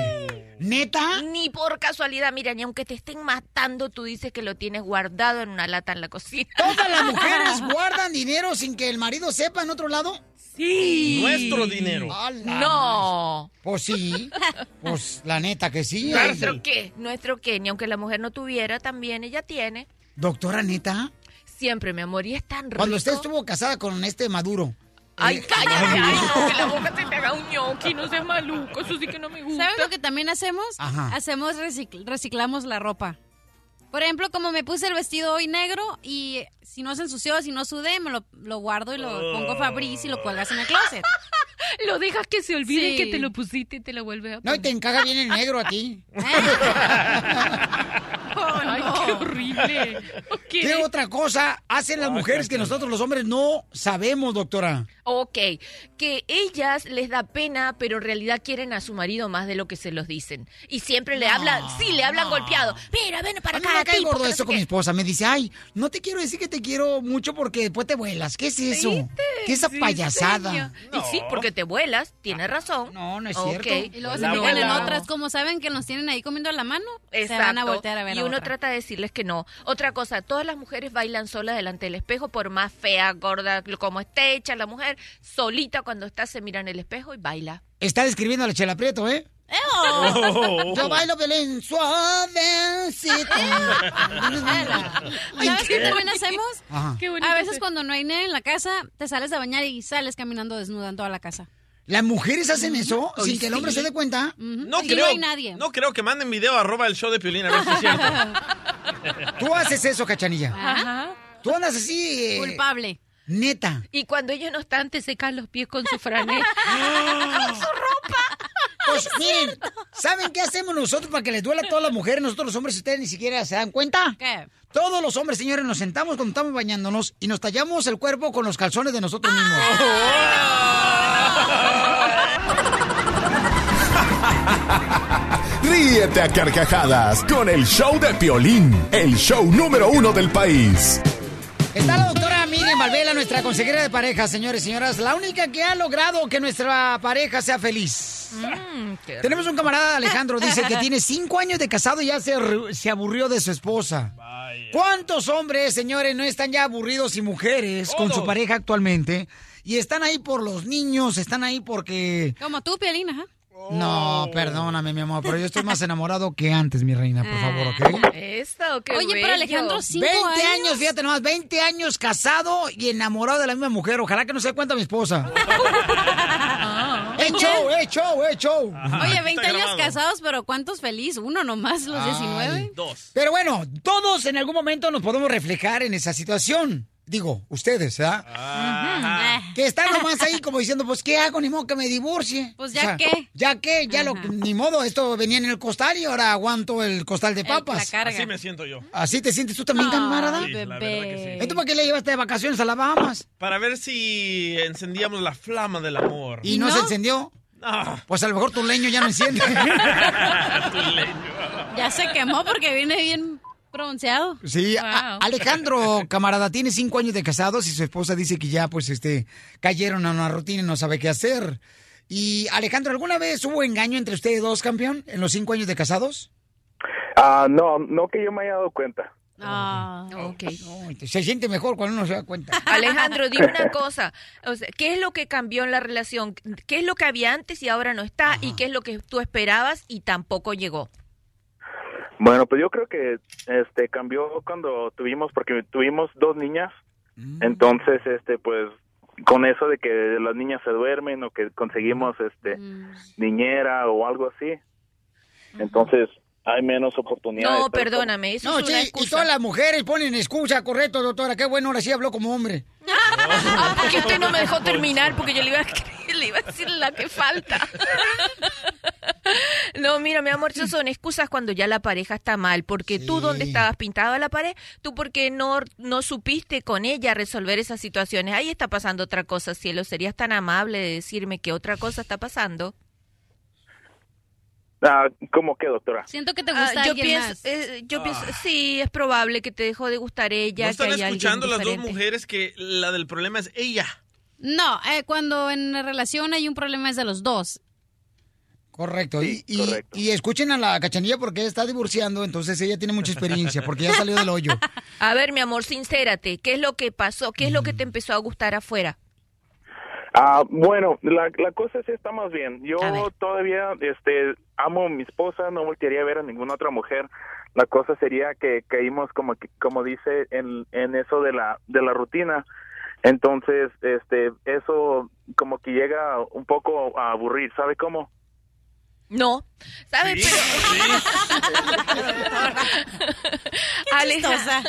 ¿Neta? Ni por casualidad, mira, ni aunque te estén matando, tú dices que lo tienes guardado en una lata en la cocina. ¿Todas las mujeres guardan dinero sin que el marido sepa en otro lado? Sí. Nuestro dinero. No. más. Pues sí. Pues la neta que sí. ¿Nuestro qué? ¿Nuestro qué? Ni aunque la mujer no tuviera, también ella tiene. Doctora, neta. Siempre, mi amor, y es tan rico. Cuando usted estuvo casada con este Maduro. Ay, eh, cállate, ay, no, que la boca se te haga un ñoqui, no seas maluco, eso sí que no me gusta. ¿Sabes lo que también hacemos? Ajá. Hacemos recicl- reciclamos la ropa. Por ejemplo, como me puse el vestido hoy negro y si no se ensució, si no sudé, me lo, lo guardo y lo pongo Fabriz y lo cuelgas en el closet. Lo dejas que se olvide Sí. que te lo pusiste y te lo vuelves a No, y te encaja bien el negro a ti. Ay, qué horrible. ¿Qué otra cosa hacen las mujeres que nosotros los hombres no sabemos, doctora? Ok, que ellas les da pena, pero en realidad quieren a su marido más de lo que se los dicen. Y siempre le hablan, sí, le hablan golpeado. Mira, ven para A mí acá, me cae tipo, gordo que no sé con qué". mi esposa. Me dice, ay, no te quiero decir que te quiero mucho porque después te vuelas. ¿Qué es eso? ¿Qué es esa Sí, payasada? Y sí, porque te vuelas, tienes razón. No, no es Ok. cierto. Y luego se No. fijan en otras, como saben que nos tienen ahí comiendo la mano, se van a voltear a ver y a uno otra. trata de decirles que no. Otra cosa, todas las mujeres bailan solas delante del espejo, por más fea, gorda, como esté hecha la mujer, solita cuando está se mira en el espejo y baila. Está describiendo a la Chela Prieto, ¿eh? Oh. Yo bailo Belén suavecito. ¿Sabes qué también hacemos? Ajá. Qué bonito A veces cuando no hay nadie en la casa, te sales a bañar y sales caminando desnuda en toda la casa. ¿Las mujeres hacen eso sin que el hombre sí. se dé cuenta? No creo, no hay nadie. no creo que manden video arroba el show de Piolín a ver si es cierto. Tú haces eso, cachanilla. Ajá. Tú andas así. eh, Culpable. Neta. Y cuando ellos no están, te secan los pies con su franela. ¡Con su ropa! Pues miren, ¿saben qué hacemos nosotros para que les duela a todas las mujeres? Nosotros los hombres, ustedes ni siquiera se dan cuenta. ¿Qué? Todos los hombres, señores, nos sentamos cuando estamos bañándonos y nos tallamos el cuerpo con los calzones de nosotros mismos. Ríete a carcajadas con el show de Piolín, el show número uno del país. Está la doctora Miriam Valvela, nuestra consejera de pareja, señores y señoras. La única que ha logrado que nuestra pareja sea feliz. Tenemos un camarada, Alejandro, dice que tiene cinco años de casado y ya se, se aburrió de su esposa. ¿Cuántos hombres, señores, no están ya aburridos y mujeres con su pareja actualmente? Y están ahí por los niños, están ahí porque... Como tú, Piolín, ajá. No, perdóname, mi amor, pero yo estoy más enamorado que antes, mi reina, por favor, ¿ok? Eso, qué Oye, pero bello. Alejandro, cinco 20 años. años, fíjate nomás, 20 años casado y enamorado de la misma mujer. Ojalá que no se dé cuenta mi esposa. ¡Eh, show, eh, show, eh, show! Oye, 20 años casados, pero ¿cuántos feliz? Uno nomás, los 19. Dos. Pero bueno, todos en algún momento nos podemos reflejar en esa situación. Digo, ustedes, ¿verdad? Que están nomás ahí como diciendo, pues, ¿qué hago? Ni modo que me divorcie. Pues, ¿ya qué? Ya qué, ya lo, ni modo, esto venía en el costal y ahora aguanto el costal de papas. Así me siento yo. ¿Así te sientes tú también, camarada? Sí, la verdad que sí. ¿Entonces para qué le llevaste de vacaciones a las Bahamas? Para ver si encendíamos la flama del amor. ¿Y no, se encendió? Ah. Pues a lo mejor tu leño ya no enciende. Ya se quemó porque viene bien bronceado. Sí, Alejandro, camarada, tiene cinco años de casados y su esposa dice que ya, pues, este, cayeron a una rutina y no sabe qué hacer. Y, Alejandro, ¿alguna vez hubo engaño entre ustedes dos, campeón, en los cinco años de casados? Ah, no, no que yo me haya dado cuenta. Ah, ok. Se siente mejor cuando uno se da cuenta. Alejandro, dime una cosa. O sea, ¿Qué es lo que cambió en la relación? ¿Qué es lo que había antes y ahora no está? ¿Y qué es lo que tú esperabas y tampoco llegó? Bueno, pues yo creo que este cambió cuando tuvimos, porque tuvimos dos niñas, entonces, este, pues, con eso de que las niñas se duermen o que conseguimos, este, niñera o algo así, entonces hay menos oportunidades. No, perdóname, eso No, es una sí, y excusa. todas las mujeres ponen excusa, correcto, doctora. Qué bueno, ahora sí habló como hombre. Ah, porque usted no me dejó terminar porque yo le iba a, le iba a decir la que falta. No, mira, mi amor, eso son excusas cuando ya la pareja está mal, porque tú donde estabas pintado a la pared, tú porque no, no supiste con ella resolver esas situaciones. Ahí está pasando otra cosa, cielo. ¿Serías tan amable de decirme que otra cosa está pasando? Ah, ¿Cómo que, doctora? Siento que te Ah, gusta yo alguien pienso, más. eh, yo pienso, sí, es probable que te dejó de gustar ella. ¿No están que escuchando las dos mujeres que la del problema es ella? No, eh, cuando en la relación hay un problema es de los dos. Correcto. y, y, y escuchen a la cachanilla porque ella está divorciando, entonces ella tiene mucha experiencia porque ya salió del hoyo. A ver, mi amor, sincérate, ¿qué es lo que pasó? ¿Qué es lo que te empezó a gustar afuera? Ah, bueno, la, la cosa sí está más bien. Yo todavía, este, amo a mi esposa, no voltearía a ver a ninguna otra mujer. La cosa sería que caímos como que- como dice en, en eso de la de la rutina. Entonces, este, eso como que llega un poco a aburrir, ¿sabe cómo? No, ¿sabes? Pero... Aleja-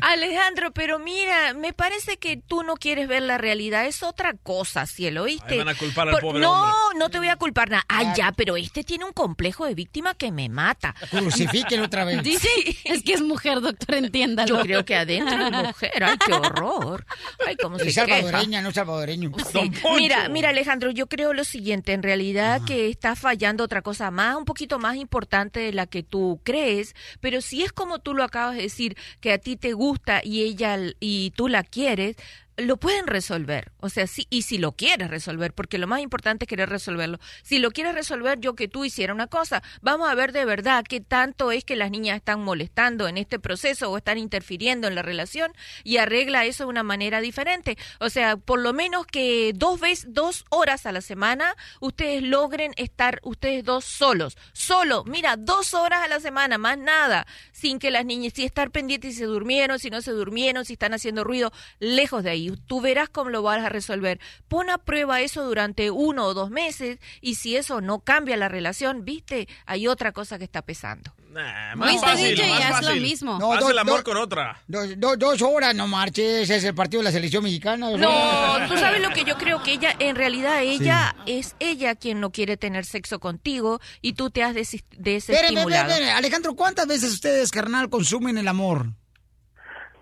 Alejandro, pero mira, me parece que tú no quieres ver la realidad. Es otra cosa, cielo, ¿oíste? Ahí van a culpar al Por- pobre no, hombre. no te voy a culpar nada. Ay, ya, pero este tiene un complejo de víctima que me mata. Crucifíquelo otra vez. Dice, es que es mujer, doctor, entiéndalo. Yo creo que adentro es mujer. Ay, qué horror. Ay, cómo se salvadoreña, no salvadoreño. Sí. Mira, mira Alejandro, yo creo lo siguiente, en realidad que está fallando otra cosa más, un poquito más importante de la que tú crees, pero si es como tú lo acabas de decir, que a ti te gusta y ella y tú la quieres, lo pueden resolver, o sea, sí, y si lo quieres resolver, porque lo más importante es querer resolverlo. Si lo quieres resolver, yo que tú hiciera una cosa, vamos a ver de verdad qué tanto es que las niñas están molestando en este proceso o están interfiriendo en la relación y arregla eso de una manera diferente. O sea, por lo menos que dos veces, dos horas a la semana, ustedes logren estar ustedes dos solos, solo, mira, dos horas a la semana, más nada, sin que las niñas, si estar pendientes si se durmieron, si no se durmieron, si están haciendo ruido, lejos de ahí. Tú verás cómo lo vas a resolver. Pon a prueba eso durante uno o dos meses y si eso no cambia la relación, viste, hay otra cosa que está pesando. Nah, más fácil, DJ, más haz lo fácil. mismo. No, Haz do- el amor do- con otra. Dos, dos- dos horas, no marches, es el partido de la selección mexicana. No, horas. tú sabes lo que yo creo que ella, en realidad ella es ella quien no quiere tener sexo contigo y tú te has desis- Espérame, desestimulado. espérame, Alejandro, ¿cuántas veces ustedes, carnal, consumen el amor?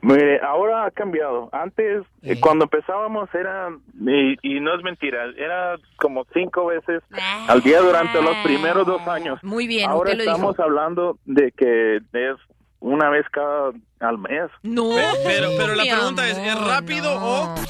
Mire, ahora ha cambiado. Antes, eh, cuando empezábamos, era, y, y no es mentira, era como cinco veces al día durante los primeros dos años. Muy bien, Ahora usted lo estamos dijo. hablando de que es una vez cada al mes. No, Pe- pero, pero la pregunta es, ¿es rápido o...?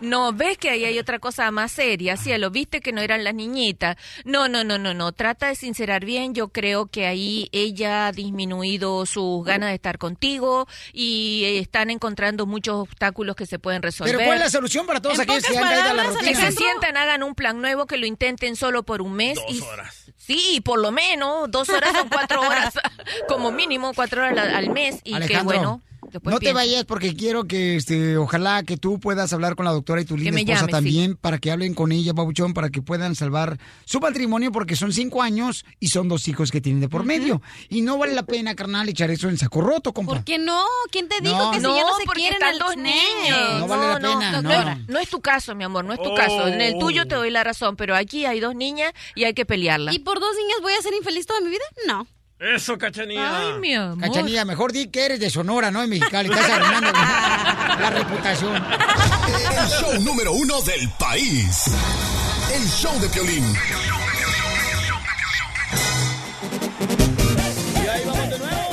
No, ves que ahí hay otra cosa más seria, cielo, viste que no eran las niñitas. No, no, no, no, no, trata de sincerar bien, yo creo que ahí ella ha disminuido sus ganas de estar contigo y están encontrando muchos obstáculos que se pueden resolver. Pero ¿cuál es la solución para todos En aquellos que han caído a la rutina? Que se sientan, hagan un plan nuevo, que lo intenten solo por un mes. Dos y, horas. Sí, por lo menos, dos horas son cuatro horas, como mínimo cuatro horas al- mes. Y que Alejandro, bueno, después no te vayas porque quiero que, este, ojalá que tú puedas hablar con la doctora y tu linda esposa llame, también para que hablen con ella, Pabuchón, para que puedan salvar su patrimonio porque son cinco años y son dos hijos que tienen de por medio. Y no vale la pena, carnal, echar eso en saco roto, compa. ¿Por qué no? ¿Quién te dijo No. que si No, ya no se quieren dos No. niños. No vale la pena, no, no. es- no es tu caso, mi amor, no es tu Oh. caso. En el tuyo te doy la razón, pero aquí hay dos niñas y hay que pelearla. ¿Y por dos niñas voy a ser infeliz toda mi vida? No. Eso, cachanilla. Ay, mi amor. Cachanilla, mejor di que eres de Sonora, ¿no? En Mexicali. Estás arruinando la, la reputación. El show número uno del país. El show de Piolín.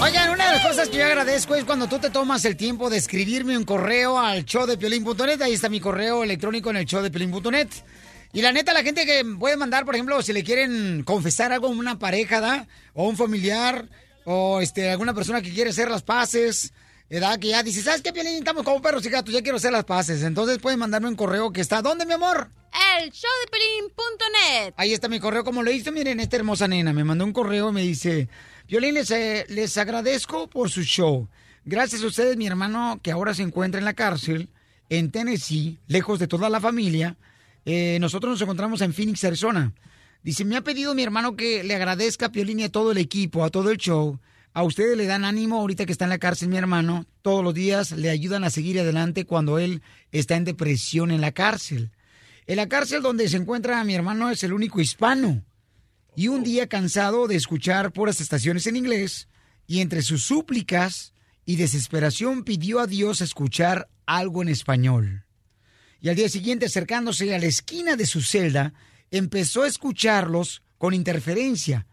Oigan, una de las cosas que yo agradezco es cuando tú te tomas el tiempo de escribirme un correo al showdepiolín.net. Ahí está mi correo electrónico en el showdepiolín.net. Y la neta, la gente que puede mandar, por ejemplo, si le quieren confesar algo a una pareja, ¿da? O un familiar, o este, alguna persona que quiere hacer las paces, ¿verdad? Que ya dice, ¿sabes qué, Piolín? Estamos como perros y gatos, ya quiero hacer las paces. Entonces pueden mandarme un correo que está, ¿dónde, mi amor? El showdepelín.net. Ahí está mi correo, como lo hizo, miren, esta hermosa nena me mandó un correo y me dice, Violín, les, eh, les agradezco por su show. Gracias a ustedes, mi hermano, que ahora se encuentra en la cárcel, en Tennessee, lejos de toda la familia. Eh, nosotros nos encontramos en Phoenix, Arizona. Dice, me ha pedido mi hermano que le agradezca a Piolín y a todo el equipo, a todo el show. A ustedes le dan ánimo ahorita que está en la cárcel, mi hermano. Todos los días le ayudan a seguir adelante cuando él está en depresión en la cárcel. En la cárcel donde se encuentra mi hermano es el único hispano. Y un día cansado de escuchar puras estaciones en inglés, y entre sus súplicas y desesperación pidió a Dios escuchar algo en español. Y al día siguiente, acercándose a la esquina de su celda, empezó a escucharlos con interferencia.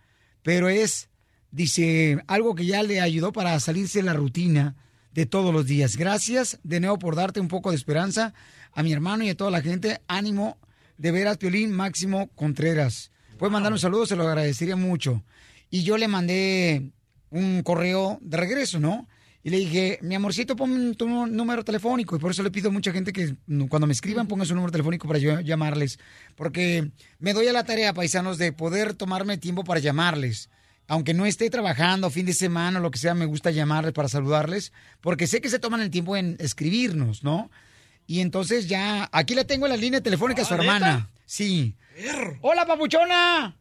Pero es, dice, algo que ya le ayudó para salirse de la rutina de todos los días. Gracias de nuevo por darte un poco de esperanza a mi hermano y a toda la gente. Ánimo, de veras, Piolín Máximo Contreras. Puedes mandar un saludo, se lo agradecería mucho. Y yo le mandé un correo de regreso, ¿no? Y le dije, mi amorcito, pon tu número telefónico. Y por eso le pido a mucha gente que cuando me escriban pongan su número telefónico para yo llamarles. Porque me doy a la tarea, paisanos, de poder tomarme tiempo para llamarles. Aunque no esté trabajando fin de semana o lo que sea, me gusta llamarles para saludarles. Porque sé que se toman el tiempo en escribirnos, ¿no? Y entonces ya, aquí la tengo en la línea telefónica a su ¿Ah, hermana. Sí. Hola, papuchona.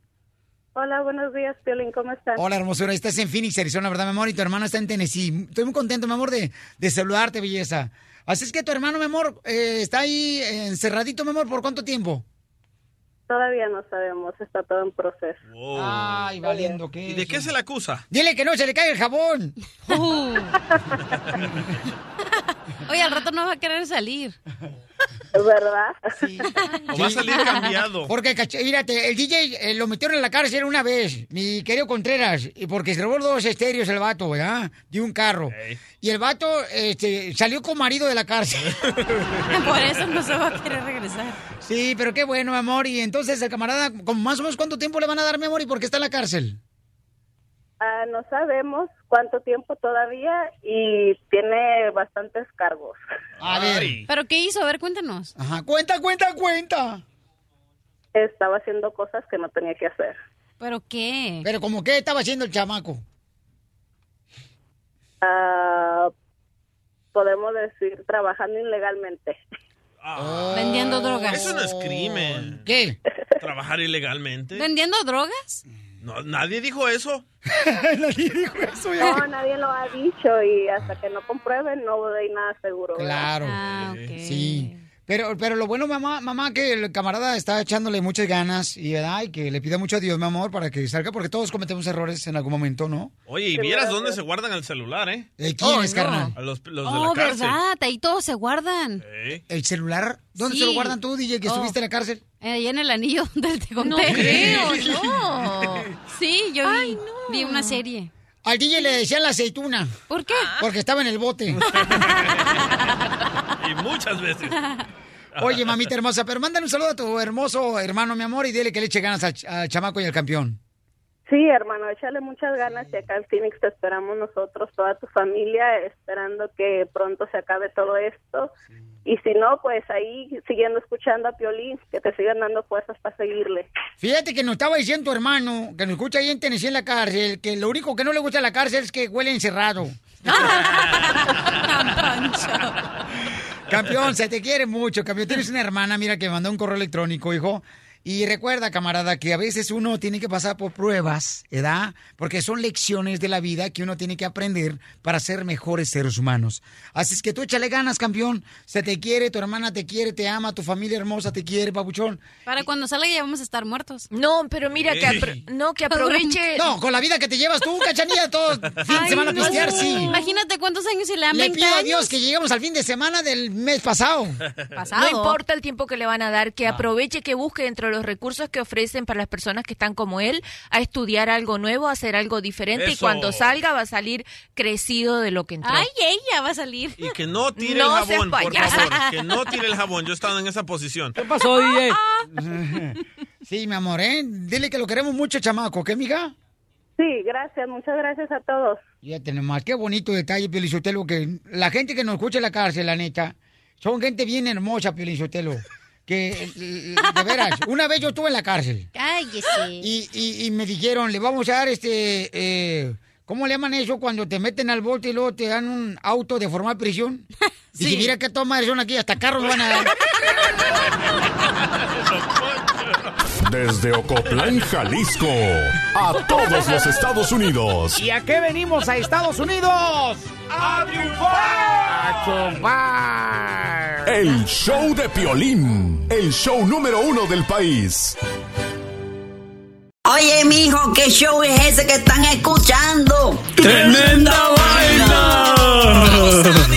Hola, buenos días, Piolín, ¿cómo estás? Hola, hermosura. Estás en Phoenix, Arizona, ¿verdad, mi amor? Y tu hermano está en Tennessee. Estoy muy contento, mi amor, de, de saludarte, belleza. Así es que tu hermano, mi amor, eh, está ahí encerradito, mi amor, ¿por cuánto tiempo? Todavía no sabemos, está todo en proceso. Ay, valiendo qué. ¿Y de qué se le acusa? Dile que no se le cae el jabón. Oye, al rato no va a querer salir. ¿Verdad? O va a salir cambiado. Porque, caché, mírate, el DJ eh, lo metieron en la cárcel una vez, mi querido Contreras, y porque se robó dos estéreos el vato, ¿verdad? De un carro. Y el vato este, salió con marido de la cárcel. Por eso no se va a querer regresar. Sí, pero qué bueno, mi amor. Y entonces el camarada, ¿con más o menos cuánto tiempo le van a dar, mi amor? ¿Y por qué está en la cárcel? Ah, no sabemos cuánto tiempo todavía y tiene bastantes cargos. A ver. ¿Pero qué hizo? A ver, cuéntanos. Ajá, cuenta, cuenta, cuenta. Estaba haciendo cosas que no tenía que hacer. ¿Pero qué? Pero como qué estaba haciendo el chamaco. Ah, podemos decir trabajando ilegalmente. Vendiendo drogas. Eso no es crimen. ¿Qué? ¿Trabajar ilegalmente? ¿Vendiendo drogas? No, nadie dijo eso. nadie dijo eso. No, nadie lo ha dicho y hasta que no comprueben no doy nada seguro. ¿verdad? Claro. Sí. Pero, pero lo bueno, mamá, mamá, que el camarada está echándole muchas ganas y, ¿verdad? y que le pida mucho a Dios, mi amor, para que salga, porque todos cometemos errores en algún momento, ¿no? Oye, y vieras dónde se guardan el celular, ¿eh? ¿De quién es, carnal? A los, los Oh, de la cárcel. ¿verdad? Ahí todos se guardan. ¿El celular? ¿Dónde Sí. se lo guardan tú, DJ, que Oh. estuviste en la cárcel? Ahí en el anillo donde te conté. No creo, no. Sí, yo vi, vi una serie. Al DJ le decían la aceituna. ¿Por qué? Porque estaba en el bote. Y muchas veces. Oye, mamita hermosa, pero mándale un saludo a tu hermoso hermano, mi amor, y dile que le eche ganas al, ch- al chamaco y al campeón. Sí, hermano, échale muchas ganas y acá en Phoenix te esperamos nosotros, toda tu familia, esperando que pronto se acabe todo esto. Y si no, pues ahí siguiendo escuchando a Piolín, que te sigan dando fuerzas para seguirle. Fíjate que nos estaba diciendo tu hermano, que nos escucha ahí en Tennessee en la cárcel, que lo único que no le gusta de la cárcel es que huele encerrado. Campeón, se te quiere mucho, campeón. Tienes una hermana, mira, que me mandó un correo electrónico, hijo. Y recuerda, camarada, que a veces uno tiene que pasar por pruebas, ¿verdad? Porque son lecciones de la vida que uno tiene que aprender para ser mejores seres humanos. Así es que tú échale ganas, campeón. Se te quiere, tu hermana te quiere, te ama, tu familia hermosa te quiere, papuchón. Para cuando salga ya vamos a estar muertos. No, pero mira que apro- no que aproveche. No, con la vida que te llevas tú, cachanilla, todo fin de semana no. pistear, sí. Imagínate cuántos años se le han Le 20 pido a. Dios que lleguemos al fin de semana del mes pasado. No importa el tiempo que le van a dar, Ah. que aproveche, que busque dentro de los recursos que ofrecen para las personas que están como él, a estudiar algo nuevo, a hacer algo diferente y cuando salga va a salir crecido de lo que entró. Ay, ella va a salir. Y que no tire No el jabón, por payasa. favor. Que no tire el jabón. Yo he estado en esa posición. ¿Qué pasó, DJ? Sí, mi amor, ¿eh? Dile que lo queremos mucho, chamaco, ¿qué, mija? Sí, gracias, muchas gracias a todos. Fíjate nomás, qué bonito detalle, Pielizotelo, que la gente que nos escucha en la cárcel, la neta, son gente bien hermosa, Pielizotelo. Que, eh, de veras, una vez yo estuve en la cárcel. Cállese. Y, y, y me dijeron, le vamos a dar este, eh, ¿cómo le llaman eso cuando te meten al bote y luego te dan un auto de formal prisión? Dije, mira qué toma son aquí, hasta carros van a dar. Desde Ocotlán, Jalisco, a todos los Estados Unidos. ¿Y a qué venimos a Estados Unidos? ¡A triunfar! ¡A triunfar! El show de Piolín, el show número uno del país. Oye, mijo, ¿qué show es ese que están escuchando? ¡Tremenda vaina! Hola